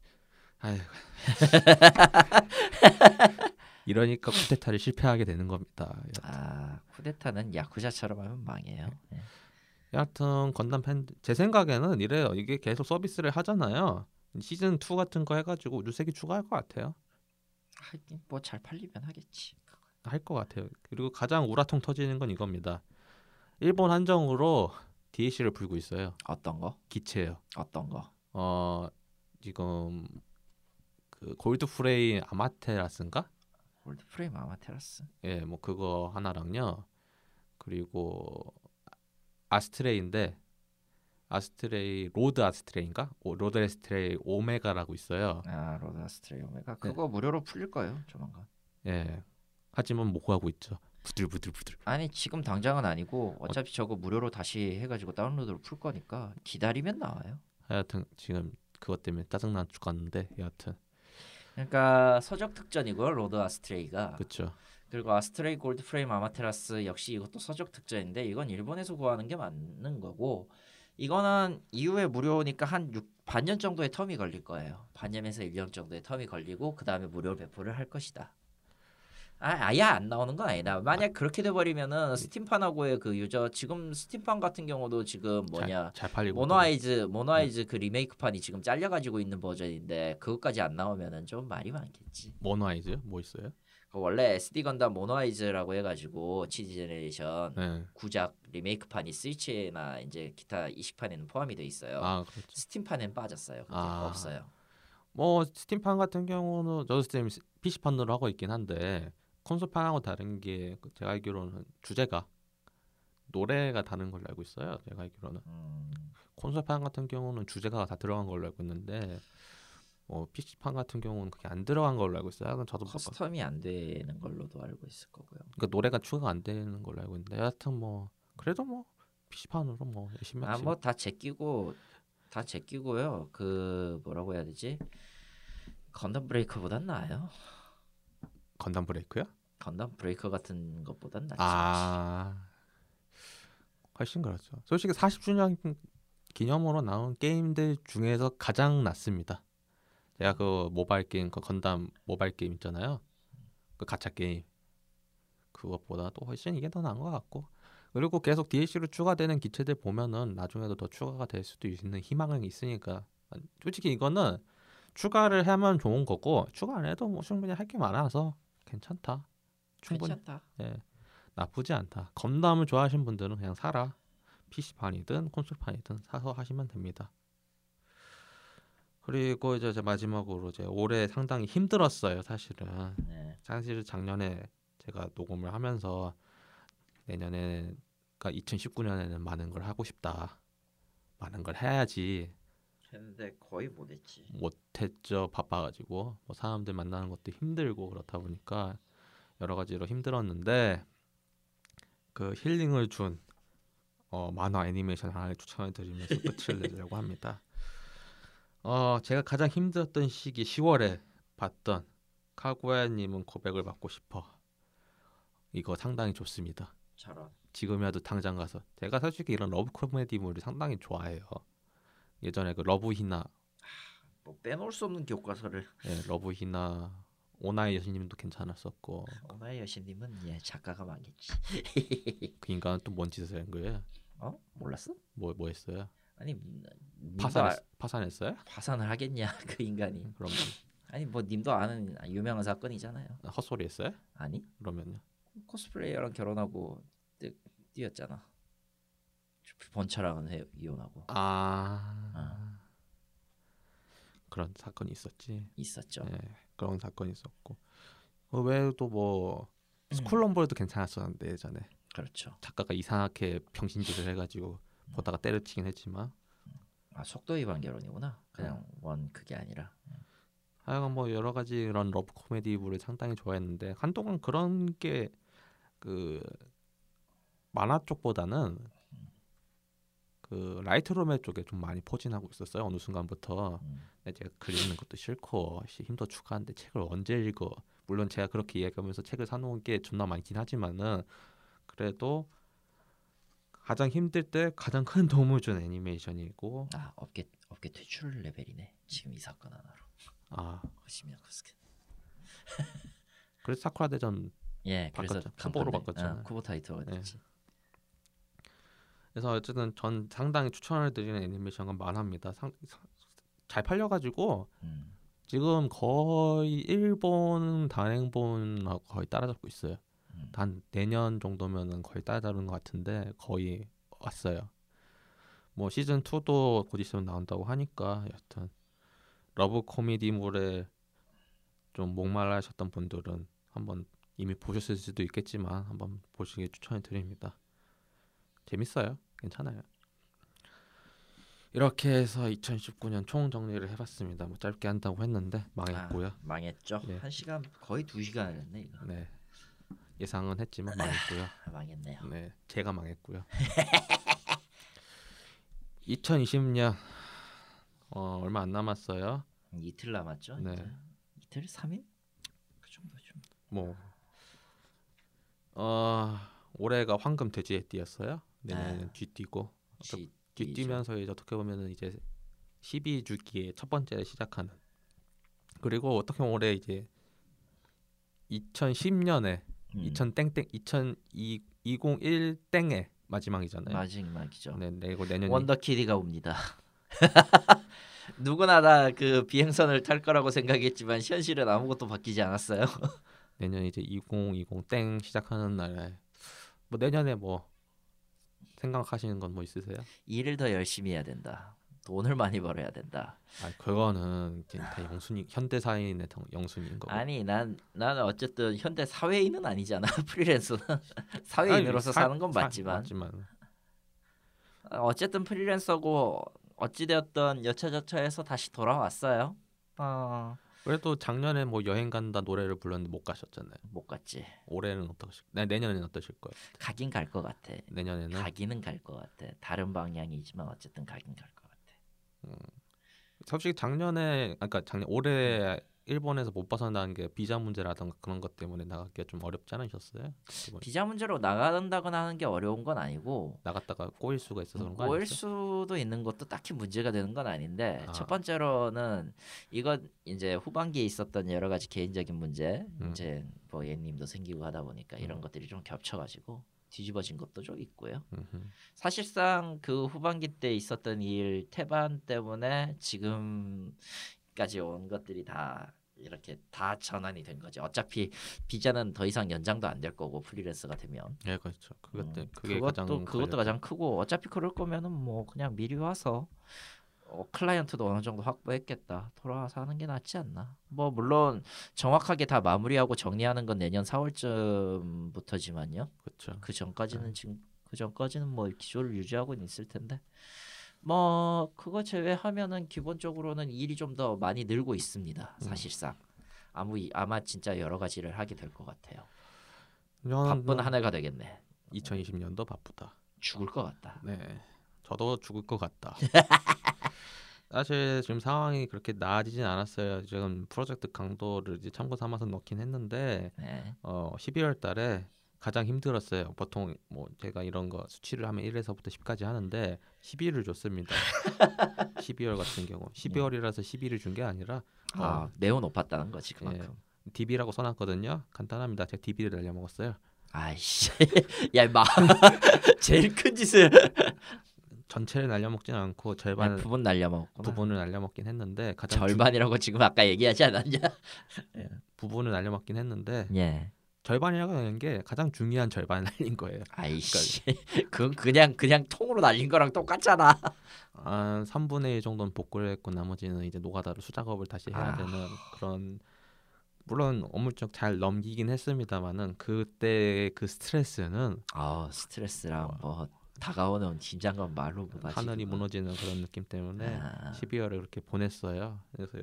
아휴 *laughs* 이러니까 쿠데타를 실패하게 되는 겁니다.
아 쿠데타는 야쿠자처럼 하면 망해요. 네.
여하튼 건담 팬 제 생각에는 이래요. 이게 계속 서비스를 하잖아요. 시즌 2 같은 거 해가지고 우주세기 추가할 것 같아요.
하긴 뭐 잘 팔리면 하겠지.
할 것 같아요. 그리고 가장 우라통 터지는 건 이겁니다. 일본 한정으로 DLC를 풀고 있어요.
어떤 거?
기체요.
어떤 거?
어 지금 그 골드 프레임 아마테라스인가?
골드 프레임 아마테라스.
예, 뭐 그거 하나랑요. 그리고 아스트레이인데 아스트레이 로드 아스트레이인가? 오, 로드 아스트레이 오메가라고 있어요.
아 로드 아스트레이 오메가 그거 무료로 풀릴 거예요 조만간.
예. 하지만 못 구하고 있죠. 부들부들부들.
아니 지금 당장은 아니고 어차피 저거 무료로 다시 해가지고 다운로드로 풀 거니까 기다리면 나와요.
하여튼 지금 그것 때문에 짜증나 죽겠는데 여하튼
그러니까 서적 특전이고요 로드 아스트레이가
그렇죠.
그리고 아스트레이 골드 프레임 아마테라스 역시 이것도 서적 특전인데 이건 일본에서 구하는 게 맞는 거고 이거는 이후에 무료니까 한 6, 반년 정도의 텀이 걸릴 거예요. 반년에서 1년 정도의 텀이 걸리고 그 다음에 무료 배포를 할 것이다. 아, 아예 안 나오는 건 아니다. 만약 그렇게 돼버리면은 스팀판하고의 그 유저 지금 스팀판 같은 경우도 지금 뭐냐
잘, 잘
모노아이즈 모노아이즈 그 리메이크판이 지금 잘려가지고 있는 버전인데 그것까지 안 나오면은 좀 말이 많겠지.
모노아이즈 뭐 있어요?
그 원래 SD 건담 모노아이즈라고 해가지고 G제네레이션
네.
구작 리메이크판이 스위치나 이제 기타 이식판에는 포함이 돼 있어요.
아 그렇죠.
스팀판엔 빠졌어요.
아.
없어요.
뭐 스팀판 같은 경우는 저도 스팀 PC판으로 하고 있긴 한데 콘솔판하고 다른 게 그 제가 알기로는 주제가 노래가 다른 걸로 알고 있어요. 제가 알기로는
음,
콘솔판 같은 경우는 주제가 다 들어간 걸로 알고 있는데 뭐 PC판 같은 경우는 그게 안 들어간 걸로 알고 있어요. 저도 못 봤-
커스텀이 안 되는 걸로도 알고 있을 거고요.
그러니까 노래가 추가가 안 되는 걸로 알고 있는데 여하튼 뭐 그래도 뭐 PC판으로 뭐 열심히
아
하지.
뭐 다 제끼고 다 제끼고요. 그 뭐라고 해야 되지? 건담 브레이커보단 나아요.
건담 브레이커야?
건담 브레이커 같은 것보단 낫지.
아 훨씬 그렇죠. 솔직히 40주년 기념으로 나온 게임들 중에서 가장 낫습니다. 제가 그 모바일 게임 그 건담 모바일 게임 있잖아요. 그 가챠 게임 그것보다 또 훨씬 이게 더 나은 것 같고 그리고 계속 DLC로 추가되는 기체들 보면은 나중에도 더 추가가 될 수도 있는 희망은 있으니까 솔직히 이거는 추가를 하면 좋은 거고 추가 안 해도 뭐 충분히 할 게 많아서 괜찮다. 충분히
괜찮다.
예, 나쁘지 않다. 건담을 좋아하시는 분들은 그냥 사라. PC판이든 콘솔판이든 사서 하시면 됩니다. 그리고 이제 제 마지막으로 이제 올해 상당히 힘들었어요, 사실은.
네.
사실 작년에 제가 녹음을 하면서 내년에 그러니까 2019년에는 많은 걸 하고 싶다. 많은 걸 해야지
했는데 거의 못했지.
못했죠 바빠가지고 뭐 사람들 만나는 것도 힘들고 그렇다 보니까 여러 가지로 힘들었는데 그 힐링을 준 어, 만화 애니메이션 하나를 추천해 드리면서 끝을 내려고 합니다. *laughs* 어 제가 가장 힘들었던 시기 10월에 봤던 카구야님은 고백을 받고 싶어 이거 상당히 좋습니다.
저런.
지금이라도 당장 가서 제가 솔직히 이런 러브 코미디물을 상당히 좋아해요. 예전에 그 러브 히나
뭐 빼놓을 수 없는 교과서를
예, 러브 히나 오나이 여신님도 괜찮았었고 *laughs*
오나의 여신님은 예 작가가 많겠지.
그 인간은 또 뭔 짓을 한 거예요?
어 몰랐어?
뭐뭐 했어요?
아니
파산했,
아-
파산했어요?
파산을 하겠냐 *laughs* 그 인간이.
그럼
아니 뭐 님도 아는 유명한 사건이잖아요.
헛소리 했어요?
아니
그러면요
코스플레이어랑 결혼하고 뛰, 뛰었잖아. 번처랑은 해, 이혼하고
아
아.
그런 사건이 있었지.
있었죠.
네, 그런 사건이 있었고 그 외에도 뭐
음.
스쿨럼블도 괜찮았었는데 예전에
그렇죠.
작가가 이상하게 병신짓을 해가지고 보다가 때려치긴 했지만
아 속도 위반 결혼이구나. 그냥 원 그게 아니라.
하여간 뭐 여러 가지 이런 러브 코미디물을 상당히 좋아했는데 한동안 그런 게 그 만화 쪽보다는 그 라이트 로맨 쪽에 좀 많이 포진하고 있었어요 어느 순간부터
음.
제가 글 읽는 것도 싫고 씨, 힘도 추가한데 책을 언제 읽어 물론 제가 그렇게 이야기하면서 책을 사놓은 게 존나 많긴 하지만은 그래도 가장 힘들 때 가장 큰 도움을 준 애니메이션이고
아 업계 업계 퇴출 레벨이네. 지금 이 사건 하나로.
아
거시미야 코스케. *laughs*
그래서 사쿠라 대전
예,
바꿨죠. 쿠보로
간판에,
바꿨잖아요.
어, 쿠보 타이틀가
네.
됐지.
그래서 어쨌든 전 상당히 추천을 드리는 애니메이션은. 상, 상- 잘 팔려가지고
음.
지금 거의 일본 단행본하고 거의 따라잡고 있어요.
음.
단 내년 정도면은 거의 따라잡는 것 같은데 거의 왔어요. 뭐 시즌 2도 곧 있으면 나온다고 하니까 여튼 러브 코미디물에 좀 목말라하셨던 분들은 한번 이미 보셨을 수도 있겠지만 한번 보시길 추천해 드립니다. 재밌어요. 괜찮아요. 이렇게 해서 2019년 총 정리를 해봤습니다. 뭐 짧게 한다고 했는데 망했고요.
아, 망했죠.
예.
한 시간 거의 두 시간을 했네 이거.
네 예상은 했지만 망했고요.
아, 망했네요.
네, 제가 망했고요. *laughs* 2020년 어, 얼마 안 남았어요.
이틀 남았죠.
네.
이틀 3일? 그 정도죠.
뭐 어, 올해가 황금 돼지의 띠였어요. 내년에는
아.
쥐띠고
지-
쥐띠면서 이제 어떻게 보면은 이제 12주기의 첫 번째 시작하는 그리고 어떻게 보면 올해 이제 2010년에
음,
2000 땡땡 2002 2001 땡의 마지막이잖아요.
마지막이죠.
네, 내고 내년
원더키디가 옵니다. *laughs* 누구나 다 그 비행선을 탈 거라고 생각했지만 현실은 아무것도 바뀌지 않았어요. *laughs*
내년 이제 2020땡 시작하는 날에 뭐 내년에 뭐 생각하시는 건 뭐 있으세요?
일을 더 열심히 해야 된다. 돈을 많이 벌어야 된다.
아 그거는 다 영순이 현대 사인의 정- 영순인 거고.
아니 난 나는 어쨌든 현대 사회인은 아니잖아. *laughs* 프리랜서는 사회인으로서
아니, 사-
사는 건
사-
맞지만
맞지만
어, 어쨌든 프리랜서고 어찌되었던 여차저차해서 다시 돌아왔어요. 어,
그래도 작년에 뭐 여행 간다 노래를 불렀는데 못 가셨잖아요.
못 갔지.
올해는 어떠실? 네, 내년에는 어떠실 거예요?
가긴 갈 것 같아.
내년에는
가기는 갈 것 같아. 다른 방향이지만 어쨌든 가긴 갈 것 같아.
솔직히 작년에 아까 작년 올해 일본에서 못 벗어나는 게 비자 문제라던가 그런 것 때문에 나가기가 좀 어렵지 않으셨어요? 이번-
비자 문제로 나간다거나 하는 게 어려운 건 아니고
나갔다가 꼬일 수가 있어서 그런 거
꼬일
아니었어요?
수도 있는 것도 딱히 문제가 되는 건 아닌데
아.
첫 번째로는 이건 이제 후반기에 있었던 여러 가지 개인적인 문제
음.
이제 뭐 예님도 생기고 하다 보니까 이런
음.
것들이 좀 겹쳐가지고 뒤집어진 것도 좀 있고요.
음흠.
사실상 그 후반기 때 있었던 일 태반 때문에 지금까지 온 것들이 다 이렇게 다 전환이 된 거지. 어차피 비자는 더 이상 연장도 안 될 거고 프리랜서가 되면.
예, 그렇죠. 그것 때
음, 그것도
가장
그것도. 가장 크고 어차피 그럴 거면은 뭐 그냥 미리 와서 어, 클라이언트도 어느 정도 확보했겠다. 돌아와서 하는 게 낫지 않나. 뭐 물론 정확하게 다 마무리하고 정리하는 건 내년 4월쯤부터지만요.
그렇죠.
그
네.
전까지는 지금 그 전까지는 뭐 기조를 유지하고는 있을 텐데 뭐 그거 제외하면은 기본적으로는 일이 좀 더 많이 늘고 있습니다.
음.
사실상 아무 이- 아마 진짜 여러 가지를 하게 될 것 같아요. 바쁜 한 해가 되겠네.
2020년도 바쁘다.
죽을 것 같다.
네, 저도 죽을 것 같다. *laughs* 사실 지금 상황이 그렇게 나아지진 않았어요. 지금 프로젝트 강도를 이제 참고 삼아서 넣긴 했는데
네.
어 12월 달에 가장 힘들었어요. 보통 뭐 제가 이런 거 수치를 하면 1에서부터 10까지 하는데 12를 줬습니다. *laughs* 12월 같은 경우 12월이라서 12를 준게 아니라 어,
아 매우 높았다는 거지 그만큼.
DB라고 써놨거든요. 간단합니다. 제가 DB를 날려 먹었어요.
아이씨, *laughs* 야 마, *laughs* 제일 큰 짓을
전체를 날려 먹지는 않고 절반
부분 날려먹었구나.
부분을 날려 먹긴 했는데 가장 주-
절반이라고 지금 아까 얘기하지 않았냐? *laughs*
부분을 날려 먹긴 했는데
예.
절반이라고 하는 게 가장 중요한 절반 날린 거예요.
아이씨, *laughs* 그건 그냥 그냥 통으로 날린 거랑 똑같잖아. *laughs*
한 3분의 1 정도는 복구를 했고 나머지는 이제 노가다로 수작업을 다시 해야
아.
되는 그런 물론 업무적 잘 넘기긴 했습니다만은 그때 그 스트레스는
아 스트레스랑 뭐 다가오는 긴장감 말로 못하지.
하늘이
그거.
무너지는 그런 느낌 때문에
아,
12월에 그렇게 보냈어요. 그래서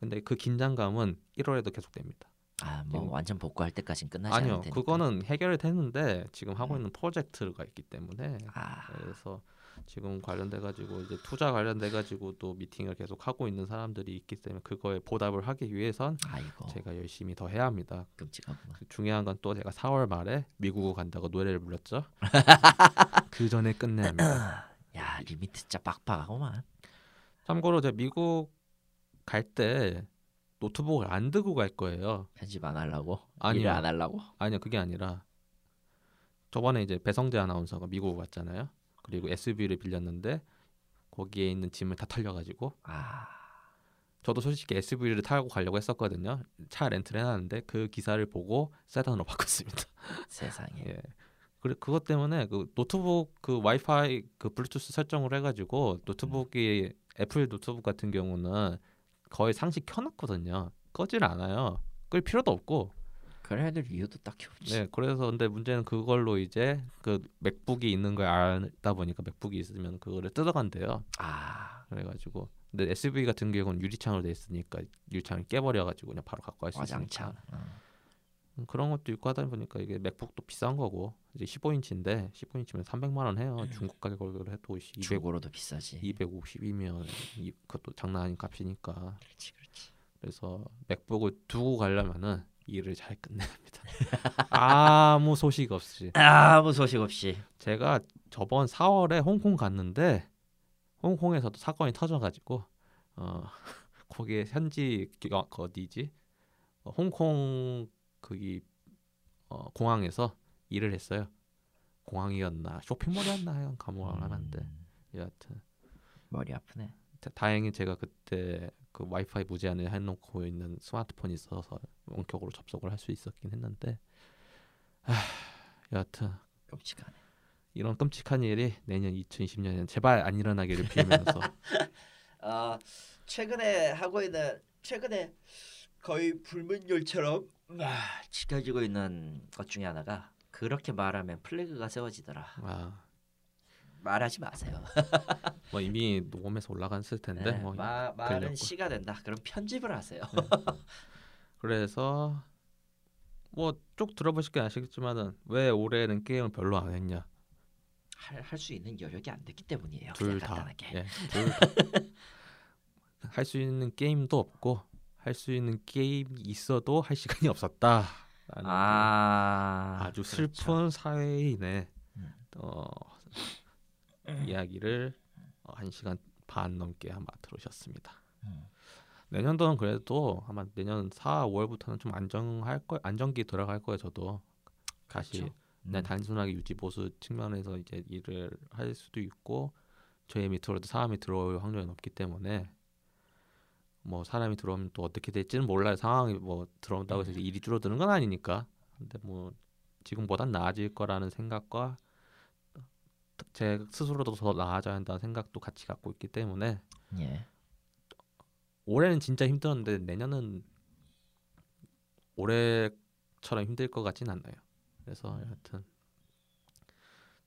근데 그 긴장감은 1월에도 계속됩니다.
아, 뭐 완전 복구할 때까지는 끝나지
아니요,
않을 테니까.
그거는 해결이 됐는데 지금 하고 있는 프로젝트가 있기 때문에
아,
그래서 지금 관련돼 가지고 이제 투자 관련돼 가지고 또 미팅을 계속 하고 있는 사람들이 있기 때문에 그거에 보답을 하기 위해선
아이고
제가 열심히 더 해야 합니다.
끔찍하구만.
그 중요한 건 또 제가 4월 말에 미국을 간다고 노래를 불렀죠. *laughs* 그 전에 끝내야 합니다. *clears throat*
야 limit 진짜 빡빡하구만.
참고로 제가 미국 갈 때 노트북을 안 들고 갈 거예요.
편집 안 하려고?
아니요.
안 하려고?
아니요, 그게 아니라 저번에 이제 배성재 아나운서가 미국 왔잖아요. 그리고 SUV를 빌렸는데 거기에 있는 짐을 다 털려가지고
아,
저도 솔직히 SUV를 타고 가려고 했었거든요. 차 렌트를 해놨는데 그 기사를 보고 세단으로 *laughs* 바꿨습니다.
세상에.
예. 그래 그것 때문에 그 노트북 그 와이파이 그 블루투스 설정을 해가지고 노트북이 애플 노트북 같은 경우는 거의 상시 켜놨거든요. 꺼질 않아요. 끌 필요도 없고.
그래야 될 이유도 딱히 없지.
네, 그래서 근데 문제는 그걸로 이제 그 맥북이 있는 걸 알다 보니까 맥북이 있으면 그거를 뜯어간대요.
아,
그래가지고 근데 SUV 같은 경우는 유리창으로 돼 있으니까 유리창을 깨버려가지고 그냥 바로 갖고 갈 수. 있으니까
어.
음, 그런 것도 있고 하다 보니까 이게 맥북도 비싼 거고 이제 15인치인데 15인치면 300만 원 해요. 중국 가격으로 해도 200,
중고로도 비싸지.
250이면 이, 그것도 장난 아닌 값이니까
그렇지, 그렇지.
그래서 맥북을 두고 가려면은 일을 잘 끝내야 합니다. *laughs* 아무 소식 없이
아무 소식 없이.
제가 저번 4월에 홍콩 갔는데 홍콩에서도 사건이 터져가지고 어 *laughs* 거기에 현지 그 어디지 어, 홍콩 거기 어, 공항에서 일을 했어요. 공항이었나 쇼핑몰이었나 하여간 감옥을 하는데
음,
여하튼
머리 아프네.
다- 다행히 제가 그때 그 와이파이 무제한을 해놓고 있는 스마트폰이 있어서 원격으로 접속을 할 수 있었긴 했는데 아, 여하튼
끔찍하네.
이런 끔찍한 일이 내년 2020년에는 제발 안 일어나기를 빌면서 *laughs*
아 최근에 하고 있는 최근에 거의 불문율처럼 아, 지켜지고 있는 것 중에 하나가 그렇게 말하면 플래그가 세워지더라.
아,
말하지 마세요. *laughs*
뭐 이미 녹음해서 올라갔을 텐데
네,
뭐
마, 말은
그러려고.
시가 된다. 그럼 편집을 하세요. *laughs*
그래서 뭐 쭉 들어보실 게 아시겠지만은 왜 올해는 게임을 별로 안 했냐
할수 있는 여력이 안 됐기 때문이에요.
둘 다. 예, *laughs* 할수 있는 게임도 없고 할 수 있는 게임이 있어도 할 시간이 없었다.
아
아주
그렇죠.
슬픈 사회인의
음.
어, 이야기를 어, 한 시간 반 넘게 한번 들으셨습니다.
음.
내년도는 그래도 아마 내년 4, 5월부터는 좀 안정할 거 안정기 들어갈 거예요. 저도 다시
그렇죠. 음.
단순하게 유지 보수 측면에서 이제 일을 할 수도 있고 저희 밑으로도 사람이 들어올 확률이 높기 때문에 뭐 사람이 들어오면 또 어떻게 될지는 몰라요. 상황이 뭐 들어온다고 해서 이제 일이 줄어드는 건 아니니까. 근데 뭐 지금보단 나아질 거라는 생각과 제 스스로도 더 나아져야 한다는 생각도 같이 갖고 있기 때문에
예.
올해는 진짜 힘들었는데 내년은 올해처럼 힘들 것 같진 않나요. 그래서 여하튼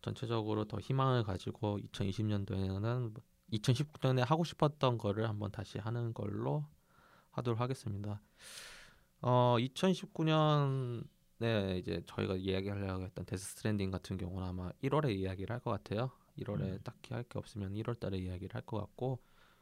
전체적으로 더 희망을 가지고 2020년도에는 2019년에 하고 싶었던 거를 한번 다시 하는 걸로 하도록 하겠습니다. 어 2019년 에 이제 저희가 이야기하려고 했던 데스 스트랜딩 같은 경우는 아마 1월에 이야기를 할 것 같아요. 1월에
음.
딱히 할 게 없으면 1월 달에 이야기를 할 것 같고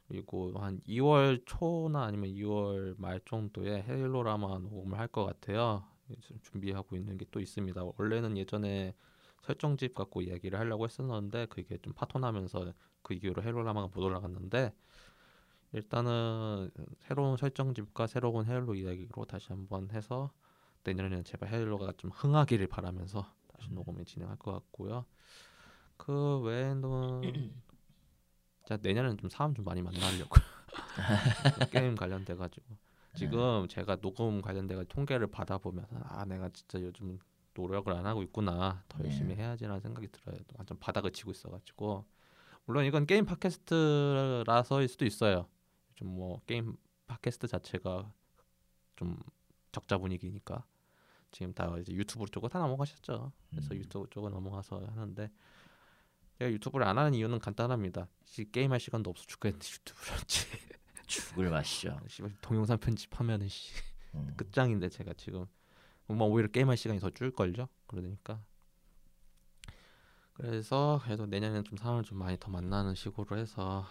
그리고 한 2월 초나 아니면 2월 말 정도에 헬로라마 녹음을 할 것 같아요. 지금 준비하고 있는 게 또 있습니다. 원래는 예전에 설정집 갖고 이야기를 하려고 했었는데 그게 좀 파토나면서 그 이후로 헬로라마가 못 올라갔는데 일단은 새로운 설정집과 새로운 헬로 이야기로 다시 한번 해서 내년에는 제발 헬로가 좀 흥하기를 바라면서 다시 녹음을 진행할 것 같고요. 그 외에는 자 *clears throat* 내년에는 좀 사람 좀 많이 만나려고 *laughs* 게임 관련돼 가지고 지금 제가 녹음 관련돼 통계를 받아보면서 아 내가 진짜 요즘 노력을 안 하고 있구나 더
네.
열심히 해야지라는 생각이 들어요. 완전 바닥을 치고 있어가지고 물론 이건 게임 팟캐스트라서일 수도 있어요. 좀 뭐 게임 팟캐스트 자체가 좀 적자 분위기니까 지금 다 이제 유튜브 쪽으로 다 넘어가셨죠. 그래서
음.
유튜브 쪽으로 넘어가서 하는데 제가 유튜브를 안 하는 이유는 간단합니다. 시- 게임할 시간도 없어 죽겠는데 유튜브를 하지. *laughs*
죽을 맛이죠. *laughs*
씨발, 동영상 편집하면은 씨,
음. *laughs*
끝장인데 제가 지금 뭐 오히려 게임할 시간이 더 줄 걸요. 그러니까 그래서 그래도 내년에는 좀 사람을 좀 많이 더 만나는 식으로 해서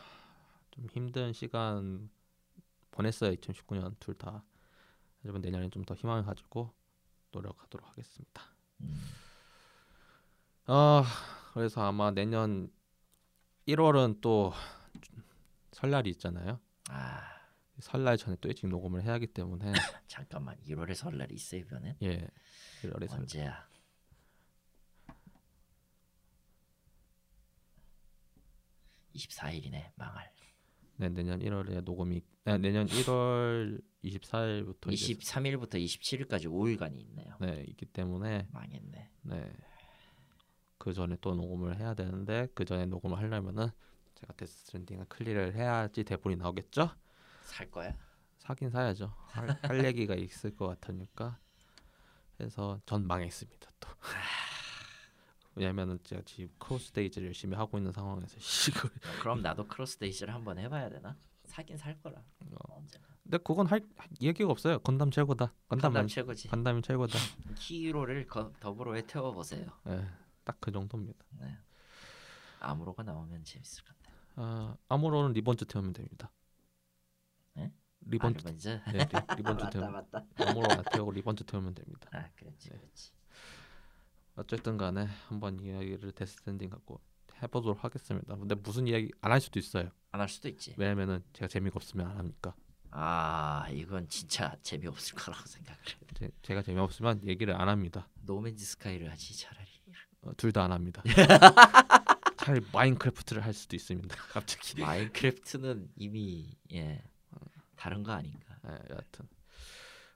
좀 힘든 시간 보냈어요. 2019년 둘 다. 하지만 내년에 좀 더 희망을 가지고 노력하도록 하겠습니다.
음.
아 그래서 아마 내년 1월은 또 설날이 있잖아요.
아
설날 전에 또 일찍 녹음을 해야 하기 때문에 *laughs*
잠깐만 1월에 설날이 있어 이번엔
예 1월에 설
언제야? 24일이네 망할.
네, 내년 1월에 녹음이 네, 내년 1월 24일부터
23일부터 27일까지 5일간이 있네요.
네 있기 때문에
망했네.
네. 그 전에 또 녹음을 해야 되는데 그 전에 녹음을 하려면은 제가 데스 스트랜딩을 클리어를 해야지 대본이 나오겠죠?
살 거야?
사긴 사야죠. 할, 할 얘기가 있을 것 같으니까 해서 전 망했습니다 또. 왜냐면은 제가 지금 크로스 데이즈를 열심히 하고 있는 상황에서 *laughs* 이걸
어, 그럼 나도 크로스 데이즈를 한번 해봐야 되나? 사긴 살 거라.
어.
언제나.
근데 그건 할 얘기가 없어요. 건담 최고다. 건담
건담 최고지.
건담이 최고다.
히로를 거, 더블오에 태워 보세요.
예, 딱 그 정도입니다.
네. 아무로가 나오면 재밌을 것 같아.
아, 아무로는 리본즈 태우면 됩니다.
예?
리본즈
아, 먼저.
네, 리, 리본즈 *laughs*
맞다
태우면
맞다.
아무로 안 태우고 리본즈 태우면 됩니다.
아 그렇지
네.
그렇지.
어쨌든 간에 한번 이야기를 데스 스트랜딩 갖고 해보도록 하겠습니다. 근데 무슨 이야기 안 할 수도 있어요.
안 할 수도 있지.
왜냐면은 제가 재미가 없으면 안 하니까.
아 이건 진짜 재미없을 거라고 생각을 해.
제, 제가 재미없으면 얘기를 안 합니다.
노맨즈 스카이를 하지 차라리.
어, 둘다 안 합니다. *laughs* 차라리 마인크래프트를 할 수도 있습니다. *laughs* 갑자기.
마인크래프트는 이미 예 다른 거 아닌가.
네, 여하튼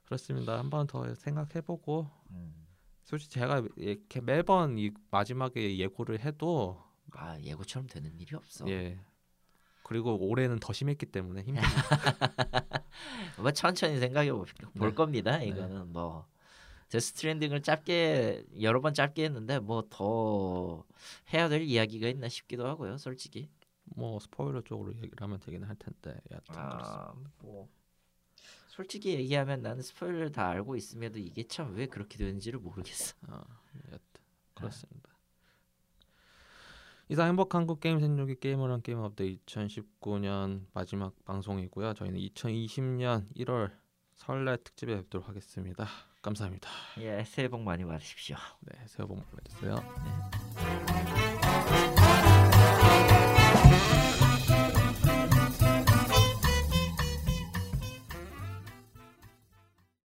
그렇습니다. 한번 더 생각해보고
음.
솔직히 제가 이렇게 매번 이 마지막에 예고를 해도
아 예고처럼 되는 일이 없어.
예 그리고 올해는 더 심했기 때문에 힘듭니다. *laughs*
뭐 천천히 생각해 볼볼
네.
겁니다. 이거는 뭐 데스트랜딩을 짧게 여러 번 짧게 했는데 뭐 더 해야 될 이야기가 있나 싶기도 하고요. 솔직히.
뭐 스포일러 쪽으로 얘기를 하면 되긴 할 텐데 여하튼 그렇습니다.
아뭐 솔직히 얘기하면 나는 스포일러 다 알고 있음에도 이게 참 왜 그렇게 되는지를 모르겠어.
아, 여하튼 그렇습니다. 이상 행복한 한국 게임 생존기 한 게임 업데이트 2019년 마지막 방송이고요. 저희는 2020년 1월 설날 특집에 뵙도록 하겠습니다. 감사합니다.
예, 새해 복 많이 받으십시오.
네, 새해 복 많이 받으세요.
네.